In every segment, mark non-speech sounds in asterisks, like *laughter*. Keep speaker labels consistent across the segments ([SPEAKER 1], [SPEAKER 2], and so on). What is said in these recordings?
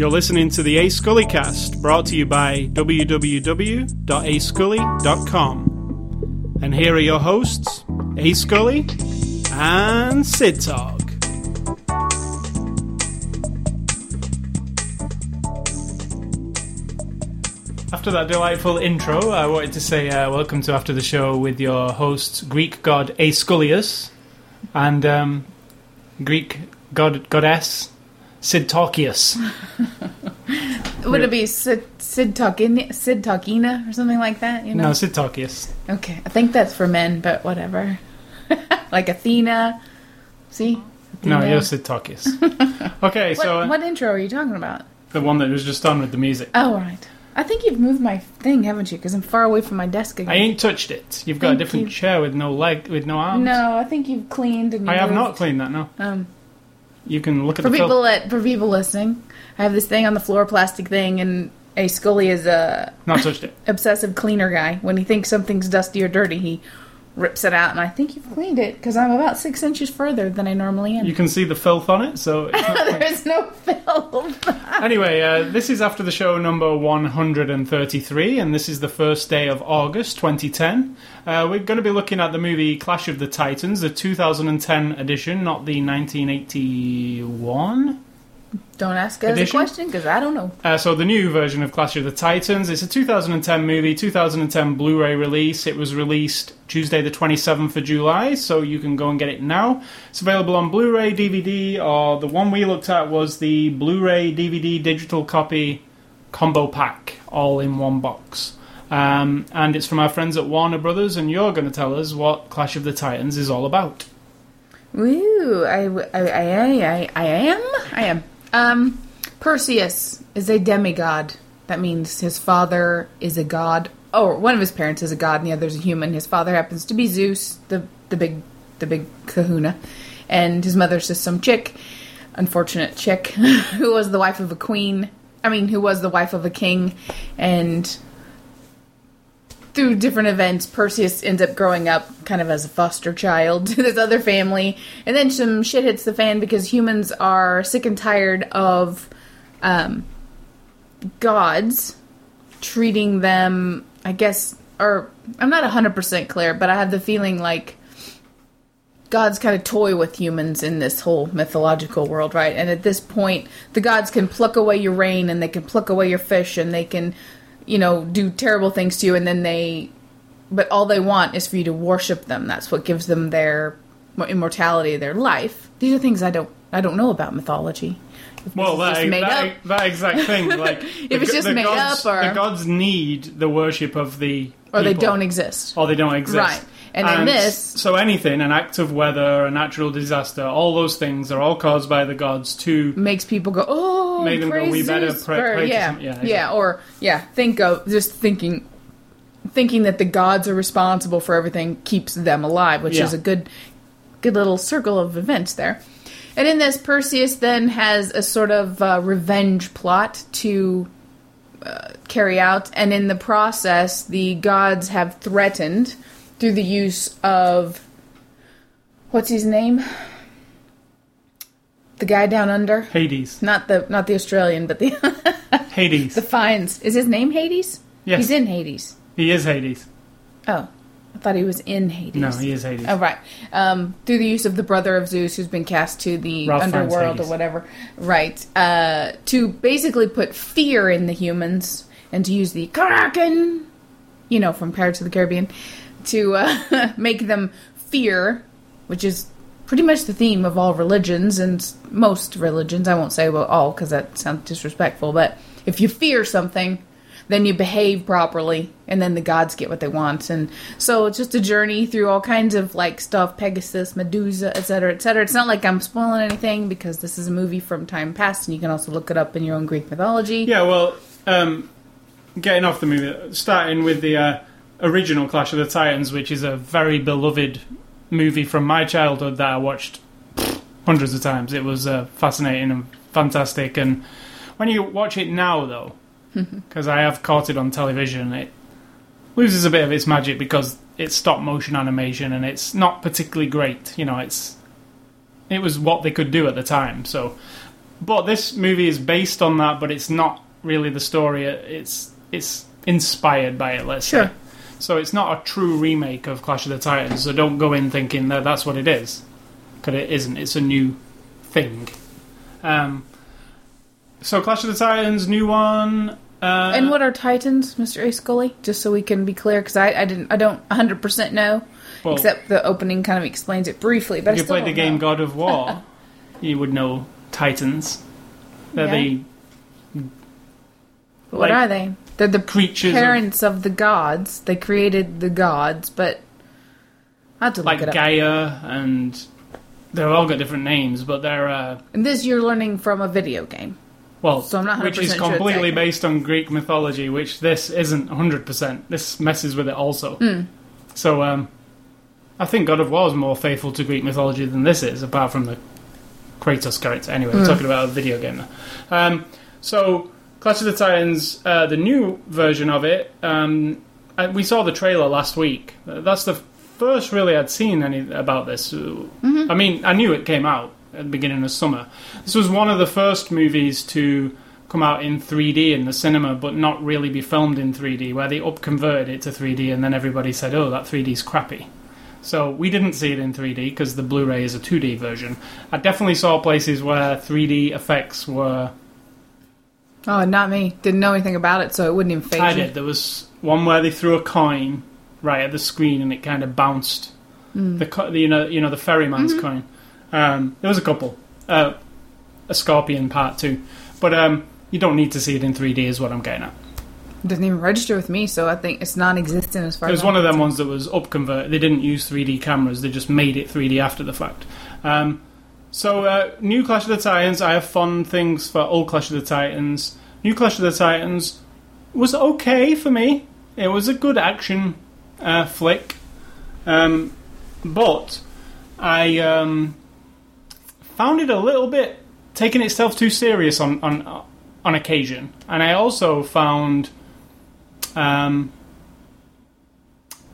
[SPEAKER 1] You're listening to the A Scully cast, brought to you by www.ascully.com. And here are your hosts, A Scully and Sid Talk. After that delightful intro, I wanted to say uh, welcome to After the Show with your hosts, Greek god Aeschylius and um, Greek god goddess Sidtalkius. *laughs*
[SPEAKER 2] Would it be Sid, Sid, Talkina, Sid Talkina or something like that? You know?
[SPEAKER 1] No, Sidtalkius.
[SPEAKER 2] Okay, I think that's for men, but whatever. *laughs* like Athena. See?
[SPEAKER 1] No,
[SPEAKER 2] Athena.
[SPEAKER 1] you're Sidtalkius. *laughs* okay,
[SPEAKER 2] What,
[SPEAKER 1] so uh,
[SPEAKER 2] what intro are you talking about?
[SPEAKER 1] the one that was just done with the music.
[SPEAKER 2] Oh, right. I think you've moved my thing, haven't you? Because I'm far away from my desk again.
[SPEAKER 1] I ain't touched it. You've got
[SPEAKER 2] Thank
[SPEAKER 1] a different
[SPEAKER 2] you.
[SPEAKER 1] chair with no leg, with no arms.
[SPEAKER 2] no, I think you've cleaned and
[SPEAKER 1] I have
[SPEAKER 2] moved.
[SPEAKER 1] not cleaned that. No,
[SPEAKER 2] Um,
[SPEAKER 1] you can look at
[SPEAKER 2] for
[SPEAKER 1] the
[SPEAKER 2] people
[SPEAKER 1] film.
[SPEAKER 2] that for people listening, I have this thing on the floor, plastic thing, and a Scully is a
[SPEAKER 1] Not touched it.
[SPEAKER 2] obsessive cleaner guy. When he thinks something's dusty or dirty, he rips it out, and I think you've cleaned it because I'm about six inches further than I normally am.
[SPEAKER 1] You can see the filth on it. So *laughs*
[SPEAKER 2] There's no filth. *laughs*
[SPEAKER 1] anyway, uh, this is after the show number 133, and this is the first day of August 2010. Uh, we're going to be looking at the movie Clash of the Titans, the 2010 edition, not the 1981.
[SPEAKER 2] Don't ask us
[SPEAKER 1] Edition?
[SPEAKER 2] a question because I don't know.
[SPEAKER 1] Uh, so the new version of Clash of the Titans. It's a 2010 movie, 2010 Blu-ray release. It was released Tuesday the 27th of July, so you can go and get it now. It's available on Blu-ray, DVD, or the one we looked at was the Blu-ray, DVD, digital copy combo pack, all in one box. Um, and it's from our friends at Warner Brothers, and you're going to tell us what Clash of the Titans is all about.
[SPEAKER 2] Woo! I, I, I, I, I am. I am. Um, Perseus is a demigod. That means his father is a god. Oh, one of his parents is a god, and the other is a human. His father happens to be Zeus, the the big the big Kahuna, and his mother's just some chick, unfortunate chick, *laughs* who was the wife of a queen. I mean, who was the wife of a king, and through different events, Perseus ends up growing up kind of as a foster child *laughs* to this other family, and then some shit hits the fan because humans are sick and tired of um, gods treating them. I guess, or I'm not hundred percent clear, but I have the feeling like gods kind of toy with humans in this whole mythological world, right? And at this point, the gods can pluck away your rain and they can pluck away your fish and they can, you know, do terrible things to you and then they but all they want is for you to worship them. That's what gives them their immortality, their life. These are things I don't I don't know about mythology. If
[SPEAKER 1] Well, that,
[SPEAKER 2] just made
[SPEAKER 1] that,
[SPEAKER 2] up.
[SPEAKER 1] that exact thing. *laughs* Like,
[SPEAKER 2] If it's just made
[SPEAKER 1] gods,
[SPEAKER 2] up or-
[SPEAKER 1] the gods need the worship of the
[SPEAKER 2] or they don't exist.
[SPEAKER 1] or they don't exist.
[SPEAKER 2] Right. And in this-
[SPEAKER 1] so anything, an act of weather, a natural disaster, all those things are all caused by the gods to.
[SPEAKER 2] makes people go, oh,
[SPEAKER 1] Make them go, "We better
[SPEAKER 2] Zeus,"
[SPEAKER 1] pray- pray to
[SPEAKER 2] yeah,
[SPEAKER 1] some- yeah,
[SPEAKER 2] yeah, or yeah, think of just thinking, thinking that the gods are responsible for everything keeps them alive, which
[SPEAKER 1] Yeah.
[SPEAKER 2] is a good, good little circle of events there. And in this, Perseus then has a sort of uh, revenge plot to uh, carry out, and in the process, the gods have threatened through the use of what's his name, the guy down under.
[SPEAKER 1] Hades.
[SPEAKER 2] Not the not the Australian, but the *laughs*
[SPEAKER 1] Hades.
[SPEAKER 2] the fines. Is his name Hades?
[SPEAKER 1] Yes.
[SPEAKER 2] He's in Hades.
[SPEAKER 1] he is Hades.
[SPEAKER 2] Oh, I thought he was in Hades.
[SPEAKER 1] No, he is Hades.
[SPEAKER 2] Oh right. Um, through the use of the brother of Zeus, who's been cast to the
[SPEAKER 1] Ralph
[SPEAKER 2] underworld or whatever. Right. Uh, to basically put fear in the humans and to use the Kraken, you know, from Pirates of the Caribbean, to uh, *laughs* make them fear, which is pretty much the theme of all religions and most religions. I won't say all because that sounds disrespectful, but if you fear something, then you behave properly, and then the gods get what they want. And so it's just a journey through all kinds of like stuff Pegasus, Medusa, etc., etc. It's not like I'm spoiling anything because this is a movie from time past, and you can also look it up in your own Greek mythology.
[SPEAKER 1] Yeah, well, um, getting off the movie, starting with the uh, original Clash of the Titans, which is a very beloved movie from my childhood that I watched hundreds of times. It was uh, fascinating and fantastic. And when you watch it now, though, *laughs* because I have caught it on television, it loses a bit of its magic because it's stop motion animation and it's not particularly great. You know, it's it was what they could do at the time. So but this movie is based on that, but it's not really the story. It's it's inspired by it. Let's
[SPEAKER 2] Sure.
[SPEAKER 1] say. So it's not a true remake of Clash of the Titans. So don't go in thinking that that's what it is, because it isn't. It's a new thing. Um, so Clash of the Titans, new one. Uh,
[SPEAKER 2] and what are Titans, Mr. A. Scully? Just so we can be clear, because I, I didn't, I don't 100 percent know.
[SPEAKER 1] well,
[SPEAKER 2] except the opening kind of explains it briefly. But
[SPEAKER 1] if you played the game
[SPEAKER 2] know.
[SPEAKER 1] God of War, *laughs* you would know Titans. They're
[SPEAKER 2] Yeah.
[SPEAKER 1] the
[SPEAKER 2] What
[SPEAKER 1] like,
[SPEAKER 2] are they? They're the
[SPEAKER 1] creatures
[SPEAKER 2] parents of, the gods. They created the gods, but I have to look
[SPEAKER 1] like
[SPEAKER 2] it up.
[SPEAKER 1] Gaia, and they've all got different names, but they're uh,
[SPEAKER 2] and this you're learning from a video game.
[SPEAKER 1] well,
[SPEAKER 2] So I'm not
[SPEAKER 1] which is
[SPEAKER 2] 100% sure it's
[SPEAKER 1] completely
[SPEAKER 2] accurate.
[SPEAKER 1] based on Greek mythology, which this isn't 100. percent This messes with it also.
[SPEAKER 2] Hmm.
[SPEAKER 1] So um, I think God of War is more faithful to Greek mythology than this is, apart from the Kratos character. Anyway,
[SPEAKER 2] Hmm.
[SPEAKER 1] we're talking about a video game now. Um, so Clash of the Titans, uh, the new version of it. Um, we saw the trailer last week. That's the first really I'd seen any about this. Uh, I mean, I knew it came out at the beginning of summer. This was one of the first movies to come out in 3D in the cinema, but not really be filmed in 3D, where they upconverted it to 3D, and then everybody said, "Oh, that 3D's crappy." So we didn't see it in 3D because the Blu-ray is a 2D version. I definitely saw places where 3D effects were.
[SPEAKER 2] Oh, not me. Didn't know anything about it, so it wouldn't even phase
[SPEAKER 1] I
[SPEAKER 2] you.
[SPEAKER 1] did. There was one where they threw a coin right at the screen and it kind of bounced. The, co- the you know you know the ferryman's coin. Um, there was a couple. Uh, a scorpion part too, but um, you don't need to see it in 3D. Is what I'm getting at.
[SPEAKER 2] It doesn't even register with me, so I think it's non-existent as far
[SPEAKER 1] It
[SPEAKER 2] as
[SPEAKER 1] was one of them ones that was up convert. They didn't use 3D cameras. They just made it 3D after the fact. Um, so, uh, new Clash of the Titans. I have fond things for old Clash of the Titans. New Clash of the Titans was okay for me. It was a good action uh, flick, um, but I um, found it a little bit taking itself too serious on on on occasion, and I also found. Um,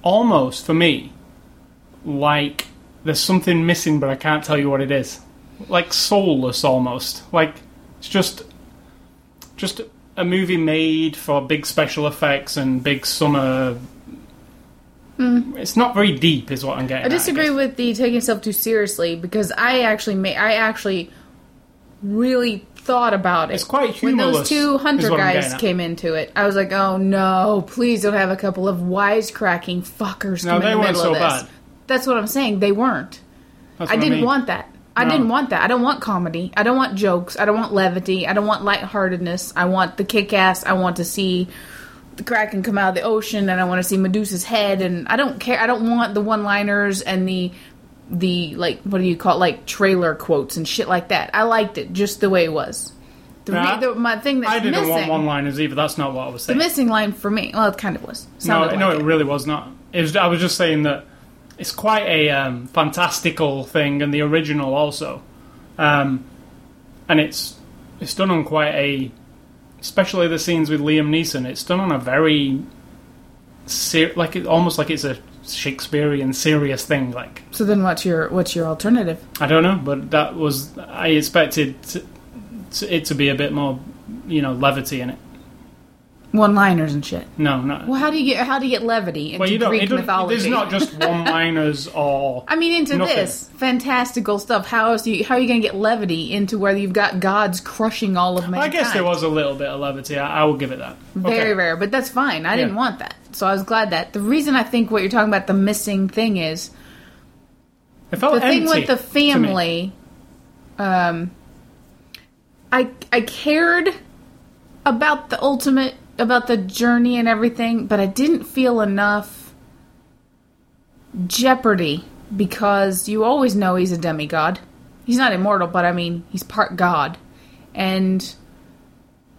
[SPEAKER 1] almost for me like there's something missing but i can't tell you what it is like soulless almost like it's just just a movie made for big special effects and big summer mm. it's not very deep is what i'm getting.
[SPEAKER 2] I
[SPEAKER 1] at,
[SPEAKER 2] disagree with the taking itself too seriously because I actually ma- I actually really thought about it.
[SPEAKER 1] It's quite
[SPEAKER 2] when those two hunter guys came into it. I was like, oh no, please don't have a couple of wisecracking fuckers
[SPEAKER 1] No,
[SPEAKER 2] come
[SPEAKER 1] they
[SPEAKER 2] in the
[SPEAKER 1] weren't
[SPEAKER 2] middle
[SPEAKER 1] so
[SPEAKER 2] of this.
[SPEAKER 1] bad.
[SPEAKER 2] That's what I'm saying. They weren't. I didn't
[SPEAKER 1] mean.
[SPEAKER 2] want that. I
[SPEAKER 1] No.
[SPEAKER 2] didn't um, want that. I don't want comedy. I don't want jokes. I don't want levity. I don't want lightheartedness. I want the kick ass. I want to see the Kraken come out of the ocean and I want to see Medusa's head and I don't care. I don't want the one liners and the the like what do you call it? like trailer quotes and shit like that. I liked it just the way it was. The,
[SPEAKER 1] Yeah,
[SPEAKER 2] the my thing that's
[SPEAKER 1] i didn't
[SPEAKER 2] missing
[SPEAKER 1] want one liners either that's not what i was saying.
[SPEAKER 2] the missing line for me. Well, it kind of was.
[SPEAKER 1] no,
[SPEAKER 2] Sounded
[SPEAKER 1] no
[SPEAKER 2] like
[SPEAKER 1] it really was not it was, i was just saying that it's quite a um, fantastical thing and the original also. Um, and it's it's done on quite a especially the scenes with Liam Neeson it's done on a very ser- like it, almost like it's a Shakespearean serious thing like.
[SPEAKER 2] So then, what's your what's your alternative?
[SPEAKER 1] I don't know but that was I expected to, to, it to be a bit more you know levity in it
[SPEAKER 2] One liners and shit.
[SPEAKER 1] no no
[SPEAKER 2] Well, how do you get how do you get levity into
[SPEAKER 1] well you
[SPEAKER 2] Greek mythology?
[SPEAKER 1] there's not just *laughs* one liners or
[SPEAKER 2] I mean, into
[SPEAKER 1] Nothing.
[SPEAKER 2] this fantastical stuff. How else? You, how are you going to get levity into where you've got gods crushing all of mankind?
[SPEAKER 1] I guess there was a little bit of levity I, I will give it that
[SPEAKER 2] very
[SPEAKER 1] Okay.
[SPEAKER 2] rare, but that's fine. I didn't want that, so I was glad that. The reason I think what you're talking about the missing thing is the thing with the family. Um, I I cared about the ultimate about the journey and everything, but I didn't feel enough jeopardy because you always know he's a demigod. He's not immortal, but I mean he's part god, and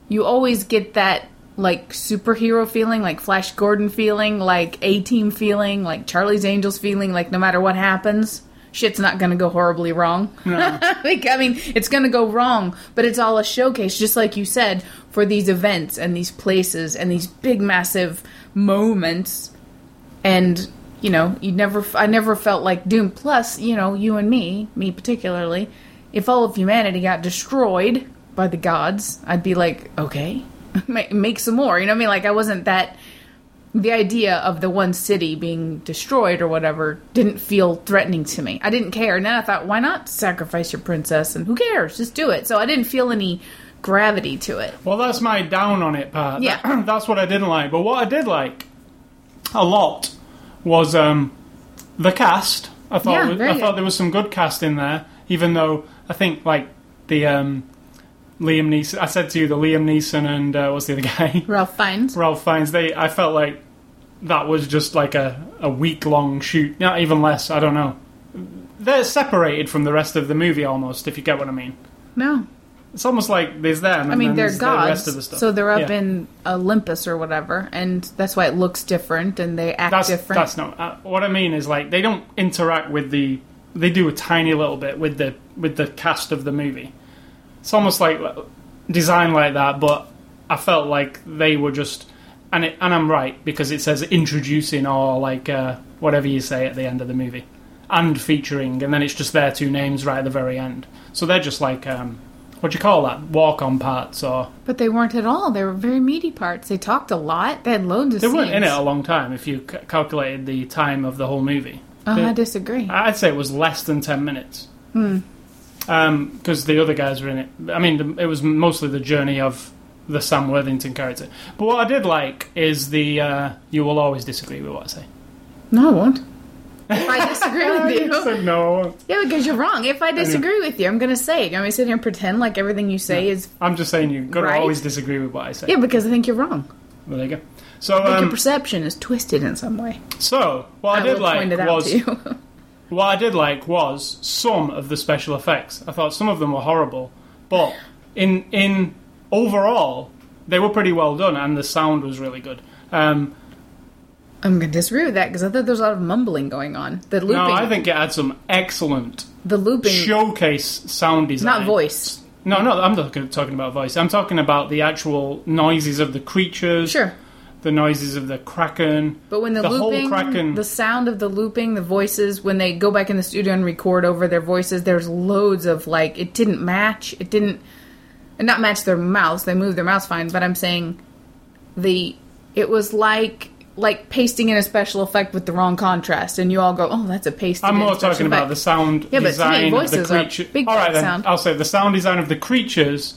[SPEAKER 2] you always get that like superhero feeling, like Flash Gordon feeling, like A Team feeling, like Charlie's Angels feeling, like no matter what happens, shit's not gonna go horribly wrong. *laughs* like, I mean, it's gonna go wrong, but it's all a showcase, just like you said, for these events and these places and these big, massive moments. And you know, you never, I never felt like doom. Plus, you know, you and me, me particularly, if all of humanity got destroyed, by the gods, I'd be like, okay, *laughs* make some more. You know what I mean? Like I wasn't that. The idea of the one city being destroyed or whatever didn't feel threatening to me. I didn't care. And then I thought, why not sacrifice your princess? And who cares? Just do it. So I didn't feel any gravity to it.
[SPEAKER 1] Well, that's my down on it part.
[SPEAKER 2] Yeah. *clears throat*
[SPEAKER 1] that's what I didn't like. But what I did like a lot was um, the cast. I thought
[SPEAKER 2] Yeah,
[SPEAKER 1] was- I thought there was some good cast in there, even though I think like the um, Liam Neeson. I said to you the Liam Neeson and uh, what's the other *laughs* guy?
[SPEAKER 2] Ralph Fiennes.
[SPEAKER 1] Ralph Fiennes. They I felt like that was just like a, a week long shoot. Not even less. I don't know. They're separated from the rest of the movie almost. If you get what I mean.
[SPEAKER 2] No,
[SPEAKER 1] It's almost like there's them. And
[SPEAKER 2] I mean they're
[SPEAKER 1] the
[SPEAKER 2] gods,
[SPEAKER 1] of the stuff.
[SPEAKER 2] so they're up
[SPEAKER 1] Yeah.
[SPEAKER 2] in Olympus or whatever, and that's why it looks different and they act
[SPEAKER 1] that's
[SPEAKER 2] different.
[SPEAKER 1] that's not uh, what I mean. Is like they don't interact with the. They do a tiny little bit with the with the cast of the movie. It's almost like uh, designed like that, but I felt like they were just. And it, and I'm right because it says introducing or like uh, whatever you say at the end of the movie, and featuring, and then it's just their two names right at the very end. So they're just like um, what do you call that? Walk on parts or
[SPEAKER 2] But they weren't at all. They were very meaty parts. They talked a lot. They had loads of
[SPEAKER 1] they
[SPEAKER 2] scenes.
[SPEAKER 1] weren't in it a long time if you c- calculated the time of the whole movie.
[SPEAKER 2] Oh,
[SPEAKER 1] They-
[SPEAKER 2] I disagree.
[SPEAKER 1] I'd say it was less than 10 minutes. Hmm. Because the other guys were in it. I mean, the, it was mostly the journey of the Sam Worthington character. But what I did like is the. Uh, you will always disagree with what I say.
[SPEAKER 2] no, I won't. If I disagree with
[SPEAKER 1] You *laughs*
[SPEAKER 2] you,
[SPEAKER 1] said no, I won't.
[SPEAKER 2] yeah, because you're wrong. If I disagree with you, I'm going to say it. I'm going to sit here and pretend like everything you say is
[SPEAKER 1] I'm just saying you've got to
[SPEAKER 2] Right.
[SPEAKER 1] always disagree with what I say.
[SPEAKER 2] yeah, because I think you're wrong.
[SPEAKER 1] Well, there you go. So,
[SPEAKER 2] I think your
[SPEAKER 1] um,
[SPEAKER 2] perception is twisted in some way.
[SPEAKER 1] so what I, did like
[SPEAKER 2] point it out
[SPEAKER 1] was. *laughs* What I did like was some of the special effects. I thought some of them were horrible, but in in overall they were pretty well done, and the sound was really good. Um,
[SPEAKER 2] I'm going to disagree with that because I thought there was a lot of mumbling going on. The looping,
[SPEAKER 1] no, I think it had some excellent
[SPEAKER 2] the looping,
[SPEAKER 1] showcase sound design.
[SPEAKER 2] not voice.
[SPEAKER 1] No, no, I'm not talking about voice. I'm talking about the actual noises of the creatures,
[SPEAKER 2] Sure.
[SPEAKER 1] the noises of the kraken.
[SPEAKER 2] But when the,
[SPEAKER 1] The whole
[SPEAKER 2] looping,
[SPEAKER 1] Kraken-
[SPEAKER 2] the sound of the looping, the voices, when they go back in the studio and record over their voices, there's loads of like it didn't match. It didn't, and not match their mouths. They move their mouths fine, but I'm saying the it was like like pasting in a special effect with the wrong contrast, and you all go, "Oh, that's a paste."
[SPEAKER 1] I'm more talking about the sound
[SPEAKER 2] Yeah, but to me,
[SPEAKER 1] design of the creature.
[SPEAKER 2] big
[SPEAKER 1] All right, then
[SPEAKER 2] sound.
[SPEAKER 1] I'll say the sound design of the creatures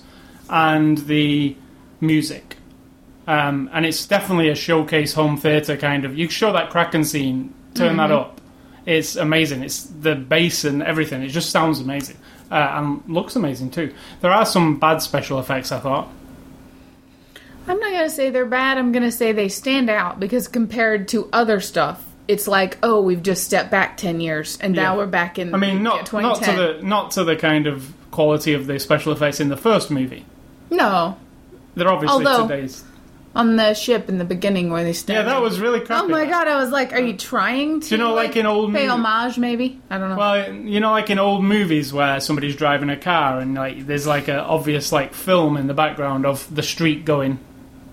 [SPEAKER 1] and the music. Um, and it's definitely a showcase home theater kind of. You show that Kraken scene, turn that
[SPEAKER 2] Mm-hmm.
[SPEAKER 1] up. It's amazing. It's the bass and everything. It just sounds amazing uh, and looks amazing too. There are some bad special effects. I thought.
[SPEAKER 2] I'm not gonna say they're bad. I'm gonna say they stand out because compared to other stuff, it's like, oh, we've just stepped back ten years, and now we're back in.
[SPEAKER 1] I mean,
[SPEAKER 2] yeah,
[SPEAKER 1] not not to the not to the kind of quality of the special effects in the first movie.
[SPEAKER 2] no
[SPEAKER 1] They're obviously
[SPEAKER 2] Although-
[SPEAKER 1] today's.
[SPEAKER 2] On the ship in the beginning where they stand.
[SPEAKER 1] Yeah, that was really crappy.
[SPEAKER 2] Oh my god! I was like, are you uh, trying to?
[SPEAKER 1] Do you know, like, in old
[SPEAKER 2] pay
[SPEAKER 1] movie-
[SPEAKER 2] homage? Maybe I don't know.
[SPEAKER 1] Well, you know, like in old movies where somebody's driving a car and like there's like an obvious like film in the background of the street going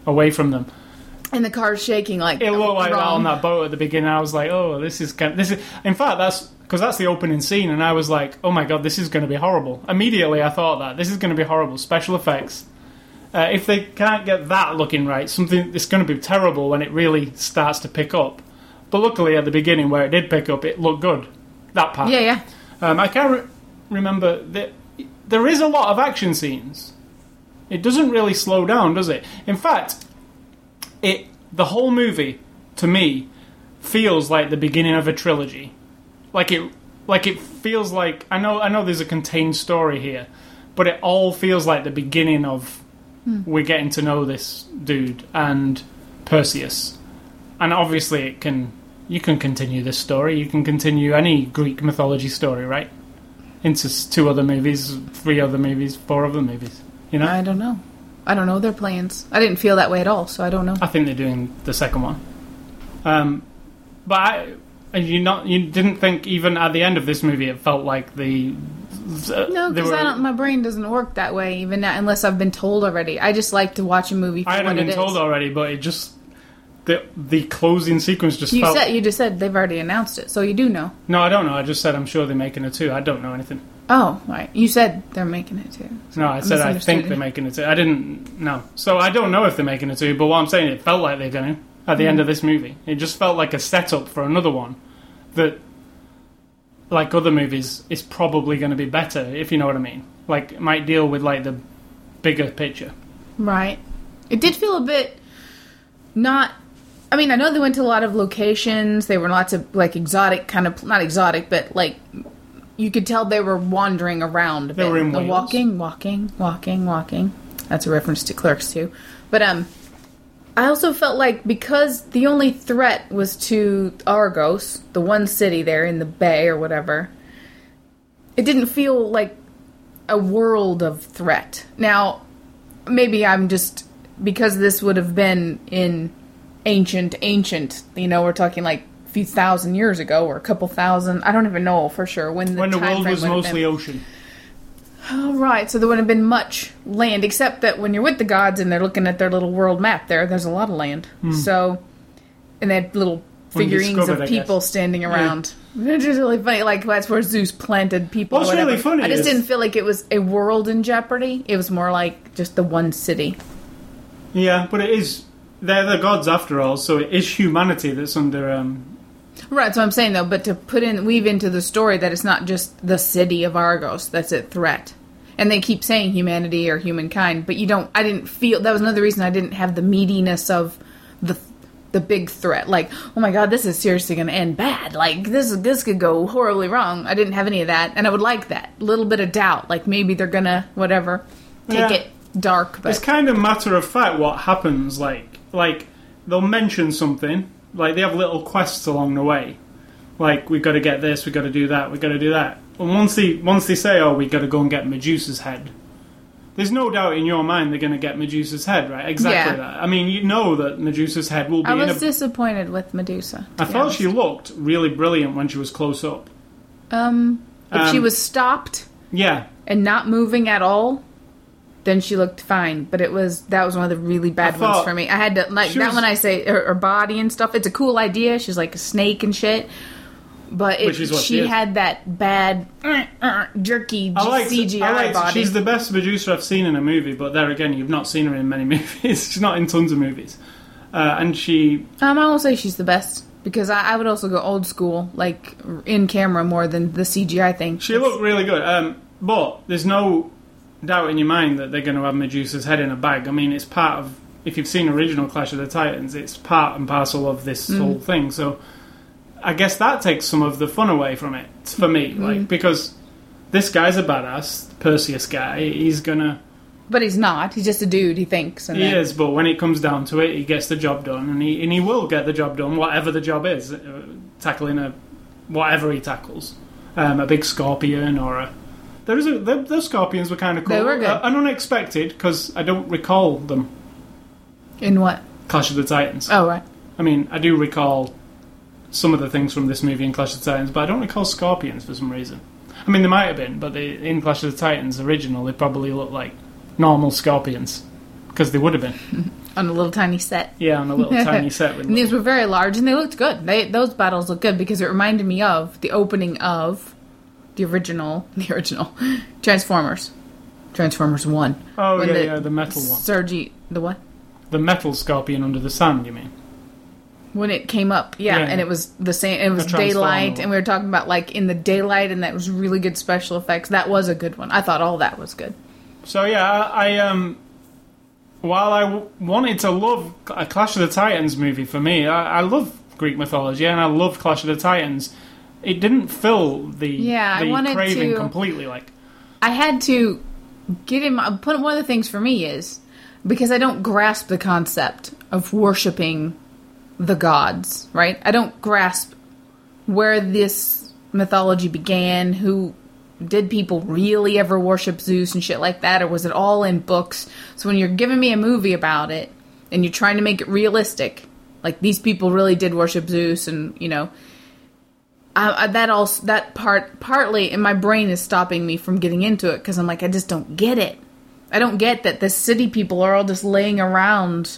[SPEAKER 1] away from them.
[SPEAKER 2] and the car's shaking like
[SPEAKER 1] It looked like that on that boat at the beginning. I was like, oh, this is kind this is. In fact, that's because that's the opening scene, and I was like, oh my god, this is going to be horrible. Immediately, I thought that this is going to be horrible. Special effects. Uh, if they can't get that looking right, something it's going to be terrible when it really starts to pick up. But luckily, at the beginning where it did pick up, it looked good. That part.
[SPEAKER 2] Yeah, yeah.
[SPEAKER 1] Um, I can't re- remember that there is a lot of action scenes. It doesn't really slow down, does it? In fact, it the whole movie to me feels like the beginning of a trilogy. Like it like it feels like I know I know there's a contained story here, but it all feels like the beginning of we're getting to know this dude and Perseus. And obviously it can you can continue this story. You can continue any Greek mythology story, right? Into two other movies, three other movies, four other movies. You know,
[SPEAKER 2] I don't know. I don't know their plans. I didn't feel that way at all, so I don't know.
[SPEAKER 1] I think they're doing the second one. Um, but I, you not you didn't think even at the end of this movie it felt like the
[SPEAKER 2] No, because
[SPEAKER 1] were-
[SPEAKER 2] I don't. My brain doesn't work that way, even now, unless I've been told already. I just like to watch a movie. For
[SPEAKER 1] I hadn't been
[SPEAKER 2] it
[SPEAKER 1] told
[SPEAKER 2] is.
[SPEAKER 1] already, but it just the the closing sequence just
[SPEAKER 2] You
[SPEAKER 1] felt.
[SPEAKER 2] said you just said they've already announced it, so you do know.
[SPEAKER 1] no, I don't know. I just said I'm sure they're making a two. I don't know anything.
[SPEAKER 2] Oh, right. You said they're making it too.
[SPEAKER 1] No, I said I think they're making it two. I didn't. know. so I don't know if they're making it two. But what I'm saying, it felt like they're going to at the
[SPEAKER 2] Hmm.
[SPEAKER 1] end of this movie. It just felt like a setup for another one that, like other movies, is probably going to be better if you know what I mean. Like it might deal with like the bigger picture.
[SPEAKER 2] Right. It did feel a bit not. I mean, I know they went to a lot of locations. They were lots of like exotic kind of not exotic, but like you could tell they were wandering around. A
[SPEAKER 1] They
[SPEAKER 2] bit.
[SPEAKER 1] were in
[SPEAKER 2] The
[SPEAKER 1] Wales.
[SPEAKER 2] walking, walking, walking, walking. That's a reference to Clerks too. But um, I also felt like because the only threat was to Argos, the one city there in the bay or whatever, it didn't feel like a world of threat. Now, maybe I'm just because this would have been in ancient, ancient. You know, we're talking like a few thousand years ago or a couple thousand. I don't even know for sure when the
[SPEAKER 1] when the world was mostly ocean.
[SPEAKER 2] Oh, right. So there wouldn't have been much land, except that when you're with the gods and they're looking at their little world map there, there's a lot of land. So, and they had little figurines of
[SPEAKER 1] I
[SPEAKER 2] people standing around. *laughs* It's just really funny. Like that's where Zeus planted people.
[SPEAKER 1] What's really funny
[SPEAKER 2] I just
[SPEAKER 1] is-
[SPEAKER 2] didn't feel like it was a world in jeopardy. It was more like just the one city.
[SPEAKER 1] Yeah, but it is. They're the gods after all, so it is humanity that's under. Um,
[SPEAKER 2] Right, so I'm saying though. But to put in, weave into the story that it's not just the city of Argos that's at threat, and they keep saying humanity or humankind, but you don't. I didn't feel that was another reason I didn't have the meatiness of the the big threat. Like, oh my god, this is seriously going to end bad. Like this this could go horribly wrong. I didn't have any of that, and I would like that little bit of doubt. Like maybe they're gonna whatever take
[SPEAKER 1] Yeah.
[SPEAKER 2] it dark, But It's
[SPEAKER 1] kind of matter of fact what happens. Like, like they'll mention something. Like they have little quests along the way. Like we've got to get this, we've got to do that, we've got to do that. And once they once they say, "Oh, we've got to go and get Medusa's head," there's no doubt in your mind they're going to get Medusa's head, right? Exactly
[SPEAKER 2] Yeah.
[SPEAKER 1] that. I mean, you know that Medusa's head will be
[SPEAKER 2] I
[SPEAKER 1] in a.
[SPEAKER 2] was disappointed with Medusa.
[SPEAKER 1] I thought
[SPEAKER 2] honest.
[SPEAKER 1] she looked really brilliant when she was close up.
[SPEAKER 2] Um, if she
[SPEAKER 1] Um,
[SPEAKER 2] was stopped
[SPEAKER 1] Yeah,
[SPEAKER 2] and not moving at all, then she looked fine. But it was that was one of the really bad ones for me. I had to like that
[SPEAKER 1] was-
[SPEAKER 2] when I say her, her body and stuff. It's a cool idea. She's like a snake and shit. But it,
[SPEAKER 1] Which is what
[SPEAKER 2] she
[SPEAKER 1] she
[SPEAKER 2] had that bad uh, uh, jerky
[SPEAKER 1] I like
[SPEAKER 2] CGI
[SPEAKER 1] I like
[SPEAKER 2] body.
[SPEAKER 1] She's the best Medusa I've seen in a movie, but there again, you've not seen her in many *laughs* movies. She's not in tons of movies, uh, and she
[SPEAKER 2] um, I will say she's the best because I, I would also go old school, like in camera more than the CGI thing.
[SPEAKER 1] she looked really good. Um, but there's no doubt in your mind that they're going to have Medusa's head in a bag. I mean, it's part of if you've seen original Clash of the Titans, it's part and parcel of this
[SPEAKER 2] Mm.
[SPEAKER 1] whole thing. So I guess that takes some of the fun away from it for me,
[SPEAKER 2] Mm.
[SPEAKER 1] like because this guy's a badass, Perseus guy. He's gonna
[SPEAKER 2] But he's not. He's just a dude. He thinks. And
[SPEAKER 1] He
[SPEAKER 2] then-
[SPEAKER 1] is, but when it comes down to it, he gets the job done, and he and he will get the job done, whatever the job is, uh, tackling a whatever he tackles, um, a big scorpion or a. There is a the, those scorpions were kind of cool
[SPEAKER 2] They were good.
[SPEAKER 1] uh, and unexpected because I don't recall them.
[SPEAKER 2] In what?
[SPEAKER 1] Clash of the Titans.
[SPEAKER 2] Oh right.
[SPEAKER 1] I mean, I do recall some of the things from this movie in Clash of the Titans, but I don't recall scorpions for some reason. I mean, they might have been, but they, in Clash of the Titans original, they probably looked like normal scorpions because they would have been. *laughs*
[SPEAKER 2] On a little tiny set.
[SPEAKER 1] Yeah, on a little *laughs* tiny set with
[SPEAKER 2] And these were very large, and they looked good. They those battles looked good because it reminded me of the opening of the original, *laughs* the original Transformers, Transformers One.
[SPEAKER 1] Oh yeah,
[SPEAKER 2] the
[SPEAKER 1] yeah, the metal one,
[SPEAKER 2] Sergi, the what?
[SPEAKER 1] the metal scorpion under the sand. You mean?
[SPEAKER 2] When it came up, yeah,
[SPEAKER 1] Yeah.
[SPEAKER 2] and it was the same. It was daylight, and we were talking about like in the daylight, and that was really good special effects. That was a good one. I thought all that was good.
[SPEAKER 1] So yeah, I, I um, while I w- wanted to love a Clash of the Titans movie for me, I, I love Greek mythology and I love Clash of the Titans. It didn't fill the
[SPEAKER 2] Yeah, I
[SPEAKER 1] the
[SPEAKER 2] wanted
[SPEAKER 1] craving
[SPEAKER 2] to-
[SPEAKER 1] completely. Like
[SPEAKER 2] I had to get in my put one of the things for me is because I don't grasp the concept of worshiping the gods, right? I don't grasp where this mythology began, who did people really ever worship Zeus and shit like that or was it all in books? So when you're giving me a movie about it and you're trying to make it realistic, like these people really did worship Zeus and, you know, I, I, that all that part partly in my brain is stopping me from getting into it because I'm like I just don't get it. I don't get that the city people are all just laying around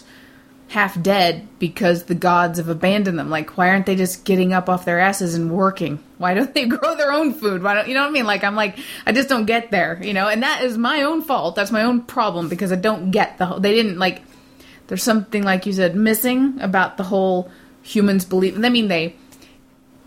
[SPEAKER 2] half dead because the gods have abandoned them. Like, why aren't they just getting up off their asses and working? Why don't they *laughs* grow their own food? Why don't you know what I mean? Like, I'm like, I just don't get there, you know. And that is my own fault. That's my own problem because I don't get the. whole They didn't like. There's something like you said missing about the whole humans believe. And I mean, they.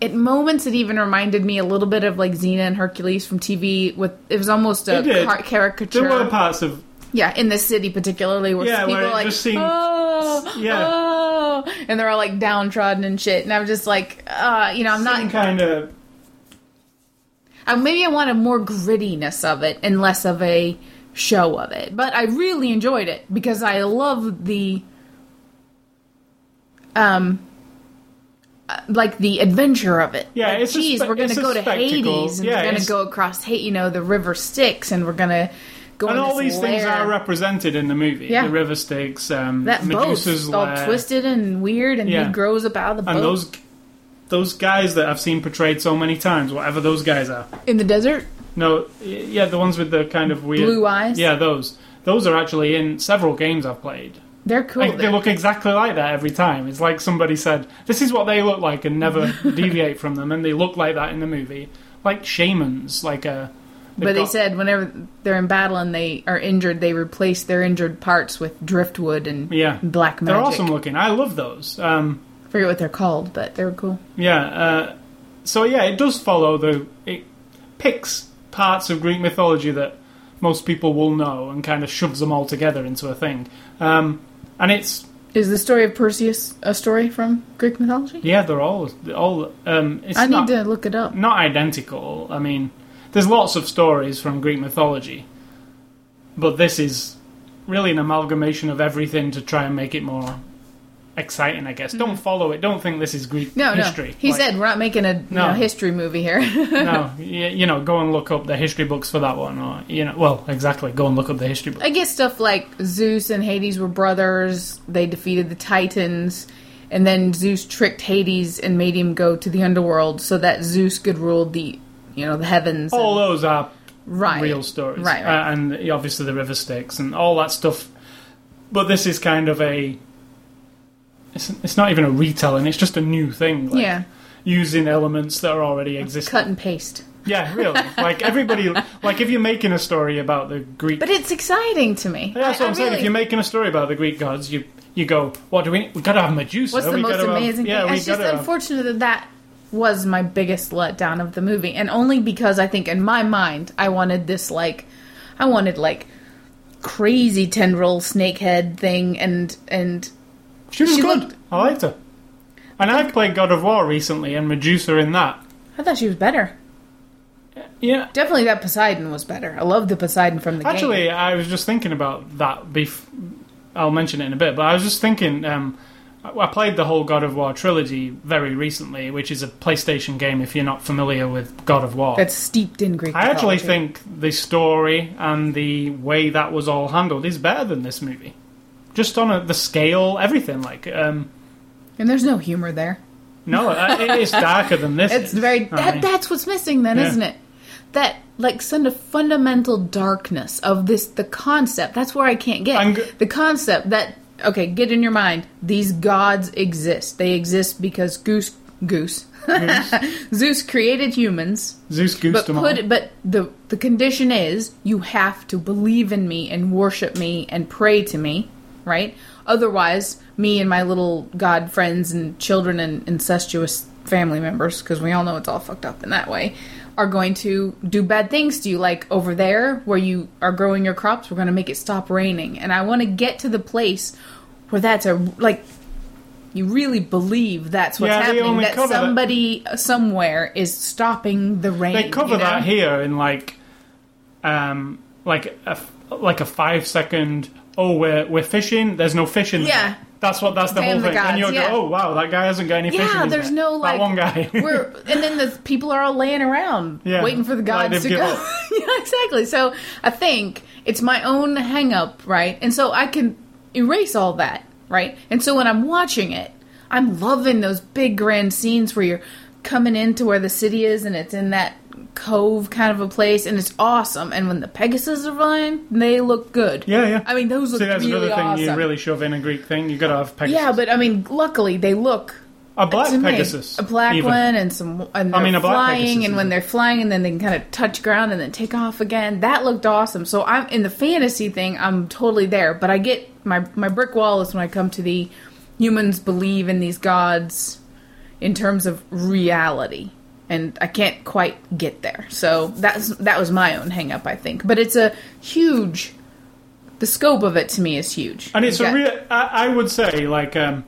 [SPEAKER 2] At moments, it even reminded me a little bit of like Xena and Hercules from TV. With it was almost a car- caricature.
[SPEAKER 1] There were parts of
[SPEAKER 2] Yeah, in the city particularly, where
[SPEAKER 1] Yeah,
[SPEAKER 2] people
[SPEAKER 1] where
[SPEAKER 2] are like,
[SPEAKER 1] seemed-
[SPEAKER 2] oh,
[SPEAKER 1] yeah.
[SPEAKER 2] oh, and they're all like downtrodden and shit. And I'm just like, uh, you know, I'm not.
[SPEAKER 1] kind of
[SPEAKER 2] Uh, maybe I wanted more grittiness of it and less of a show of it. But I really enjoyed it because I love the, um, uh, like the adventure of it.
[SPEAKER 1] Yeah,
[SPEAKER 2] like,
[SPEAKER 1] it's a
[SPEAKER 2] geez,
[SPEAKER 1] spe-
[SPEAKER 2] we're gonna go to
[SPEAKER 1] spectacle.
[SPEAKER 2] Hades and
[SPEAKER 1] Yeah,
[SPEAKER 2] we're gonna go across, you know, the river Styx, and we're gonna
[SPEAKER 1] and all these things are represented in the movie.
[SPEAKER 2] Yeah.
[SPEAKER 1] The river Styx, um,
[SPEAKER 2] that boat
[SPEAKER 1] Medusa's
[SPEAKER 2] all
[SPEAKER 1] lair,
[SPEAKER 2] twisted and weird, and
[SPEAKER 1] Yeah.
[SPEAKER 2] he grows up out of the boat
[SPEAKER 1] and those those guys that I've seen portrayed so many times, whatever those guys are.
[SPEAKER 2] in the desert.
[SPEAKER 1] No, yeah, the ones with the kind of weird
[SPEAKER 2] Blue eyes?
[SPEAKER 1] Yeah, those. Those are actually in several games I've played.
[SPEAKER 2] They're cool.
[SPEAKER 1] Like, they look exactly like that every time. It's like somebody said, "This is what they look like," and never *laughs* deviate from them, and they look like that in the movie, like shamans, like a.
[SPEAKER 2] But they said whenever they're in battle and they are injured, they replace their injured parts with driftwood and
[SPEAKER 1] Yeah.
[SPEAKER 2] black magic.
[SPEAKER 1] they're awesome looking. I love those. Um,
[SPEAKER 2] I forget what they're called, but they were cool.
[SPEAKER 1] Yeah. Uh, so yeah, it does follow the. It picks parts of Greek mythology that most people will know and kind of shoves them all together into a thing. Um, and it's
[SPEAKER 2] Is the story of Perseus a story from Greek mythology?
[SPEAKER 1] yeah, they're all all. Um, it's
[SPEAKER 2] I need
[SPEAKER 1] not,
[SPEAKER 2] to look it up.
[SPEAKER 1] not identical. I mean, there's lots of stories from Greek mythology, but this is really an amalgamation of everything to try and make it more exciting. I guess. Don't follow it. Don't think this is Greek
[SPEAKER 2] Mm-hmm. No,
[SPEAKER 1] history.
[SPEAKER 2] no. He
[SPEAKER 1] Like-
[SPEAKER 2] said we're not making a you
[SPEAKER 1] No.
[SPEAKER 2] know, history movie here.
[SPEAKER 1] no, *laughs* y- you know, go and look up the history books for that one, or you know, well, exactly, go and look up the history book.
[SPEAKER 2] I guess stuff like Zeus and Hades were brothers. They defeated the Titans, and then Zeus tricked Hades and made him go to the underworld so that Zeus could rule the, you know, the heavens. and-
[SPEAKER 1] All those are
[SPEAKER 2] right,
[SPEAKER 1] real stories,
[SPEAKER 2] Right, right.
[SPEAKER 1] Uh, and obviously the river Styx and all that stuff. But this is kind of a. It's, it's not even a retelling; it's just a new thing. Like,
[SPEAKER 2] yeah,
[SPEAKER 1] using elements that are already existing.
[SPEAKER 2] cut and paste.
[SPEAKER 1] Yeah, really. *laughs* like everybody, like if you're making a story about the Greek,
[SPEAKER 2] But it's exciting to me.
[SPEAKER 1] that's
[SPEAKER 2] I-
[SPEAKER 1] what I'm
[SPEAKER 2] I
[SPEAKER 1] saying. If you're making a story about the Greek gods, you you go, what do we? We gotta have Medusa.
[SPEAKER 2] What's the
[SPEAKER 1] we
[SPEAKER 2] most
[SPEAKER 1] gotta have-
[SPEAKER 2] amazing
[SPEAKER 1] yeah,
[SPEAKER 2] thing? It's just
[SPEAKER 1] gotta have-
[SPEAKER 2] unfortunate that that was my biggest letdown of the movie, and only because I think in my mind I wanted this like, I wanted like crazy tendril snakehead thing, and and
[SPEAKER 1] She was
[SPEAKER 2] She
[SPEAKER 1] good.
[SPEAKER 2] looked-
[SPEAKER 1] I liked her. And I've played God of War recently, and Medusa in that.
[SPEAKER 2] I thought she was better.
[SPEAKER 1] Yeah.
[SPEAKER 2] Definitely, that Poseidon was better. I love the Poseidon from the game.
[SPEAKER 1] Actually,
[SPEAKER 2] game.
[SPEAKER 1] I was just thinking about that. Beef. I'll mention it in a bit, but I was just thinking. Um, I played the whole God of War trilogy very recently, which is a PlayStation game. If you're not familiar with God of War,
[SPEAKER 2] That's steeped in Greek.
[SPEAKER 1] I actually think the story and the way that was all handled is better than this movie. Just on a, the scale, everything. Like, um,
[SPEAKER 2] and there's no humor there.
[SPEAKER 1] no, uh, it is *laughs* darker than this.
[SPEAKER 2] It's
[SPEAKER 1] is.
[SPEAKER 2] very that, that's what's missing then,
[SPEAKER 1] Yeah.
[SPEAKER 2] isn't it? That like some of fundamental darkness of this the concept. That's where I can't get
[SPEAKER 1] g-
[SPEAKER 2] the concept that okay, get in your mind. These gods exist. They exist because Goose Goose *laughs* Zeus created humans,
[SPEAKER 1] Zeus goosed
[SPEAKER 2] but
[SPEAKER 1] them all.
[SPEAKER 2] but the the condition is you have to believe in me and worship me and pray to me, right? Otherwise, me and my little god friends and children and incestuous family members, because we all know it's all fucked up in that way, are going to do bad things to you. Like over there, where you are growing your crops, we're going to make it stop raining. And I want to get to the place where that's a like. You really believe that's what's
[SPEAKER 1] Yeah,
[SPEAKER 2] happening? That
[SPEAKER 1] cover that-
[SPEAKER 2] somebody somewhere is stopping the rain.
[SPEAKER 1] They cover
[SPEAKER 2] you know?
[SPEAKER 1] that here in like, um, like a like a five second. Oh, we're we're fishing. There's no fish in there.
[SPEAKER 2] Yeah.
[SPEAKER 1] That's what. That's the
[SPEAKER 2] Damn
[SPEAKER 1] whole
[SPEAKER 2] the
[SPEAKER 1] thing. and you'll
[SPEAKER 2] yeah.
[SPEAKER 1] go, oh wow, that guy hasn't got any fish.
[SPEAKER 2] Yeah, there's
[SPEAKER 1] net."
[SPEAKER 2] no like
[SPEAKER 1] that one guy. *laughs*
[SPEAKER 2] we're and then the people are all laying around
[SPEAKER 1] Yeah,
[SPEAKER 2] waiting for the
[SPEAKER 1] like
[SPEAKER 2] gods
[SPEAKER 1] they've
[SPEAKER 2] to
[SPEAKER 1] given
[SPEAKER 2] go. *laughs*
[SPEAKER 1] up.
[SPEAKER 2] yeah, exactly. So I think it's my own hang up, right? And so I can erase all that, right? And so when I'm watching it, I'm loving those big grand scenes where you're coming into where the city is, and it's in that cove kind of a place, and it's awesome. And when the Pegasus are flying, they look good.
[SPEAKER 1] Yeah, yeah.
[SPEAKER 2] I mean, those look
[SPEAKER 1] See, that's
[SPEAKER 2] really
[SPEAKER 1] another thing
[SPEAKER 2] awesome.
[SPEAKER 1] you really shove in a Greek thing. You got to have Pegasus.
[SPEAKER 2] yeah, but I mean, luckily they look
[SPEAKER 1] a black
[SPEAKER 2] to me,
[SPEAKER 1] Pegasus,
[SPEAKER 2] a black
[SPEAKER 1] even.
[SPEAKER 2] one, and some. And
[SPEAKER 1] I mean, a black
[SPEAKER 2] flying,
[SPEAKER 1] Pegasus
[SPEAKER 2] and when they're flying, and then they can kind of touch ground and then take off again. That looked awesome. So I'm in the fantasy thing. I'm totally there, but I get my my brick wall is when I come to the humans believe in these gods in terms of reality. And I can't quite get there, so that's that was my own hang up, I think. But it's a huge. The scope of it to me is huge.
[SPEAKER 1] And it's a real. I, I would say, like, um,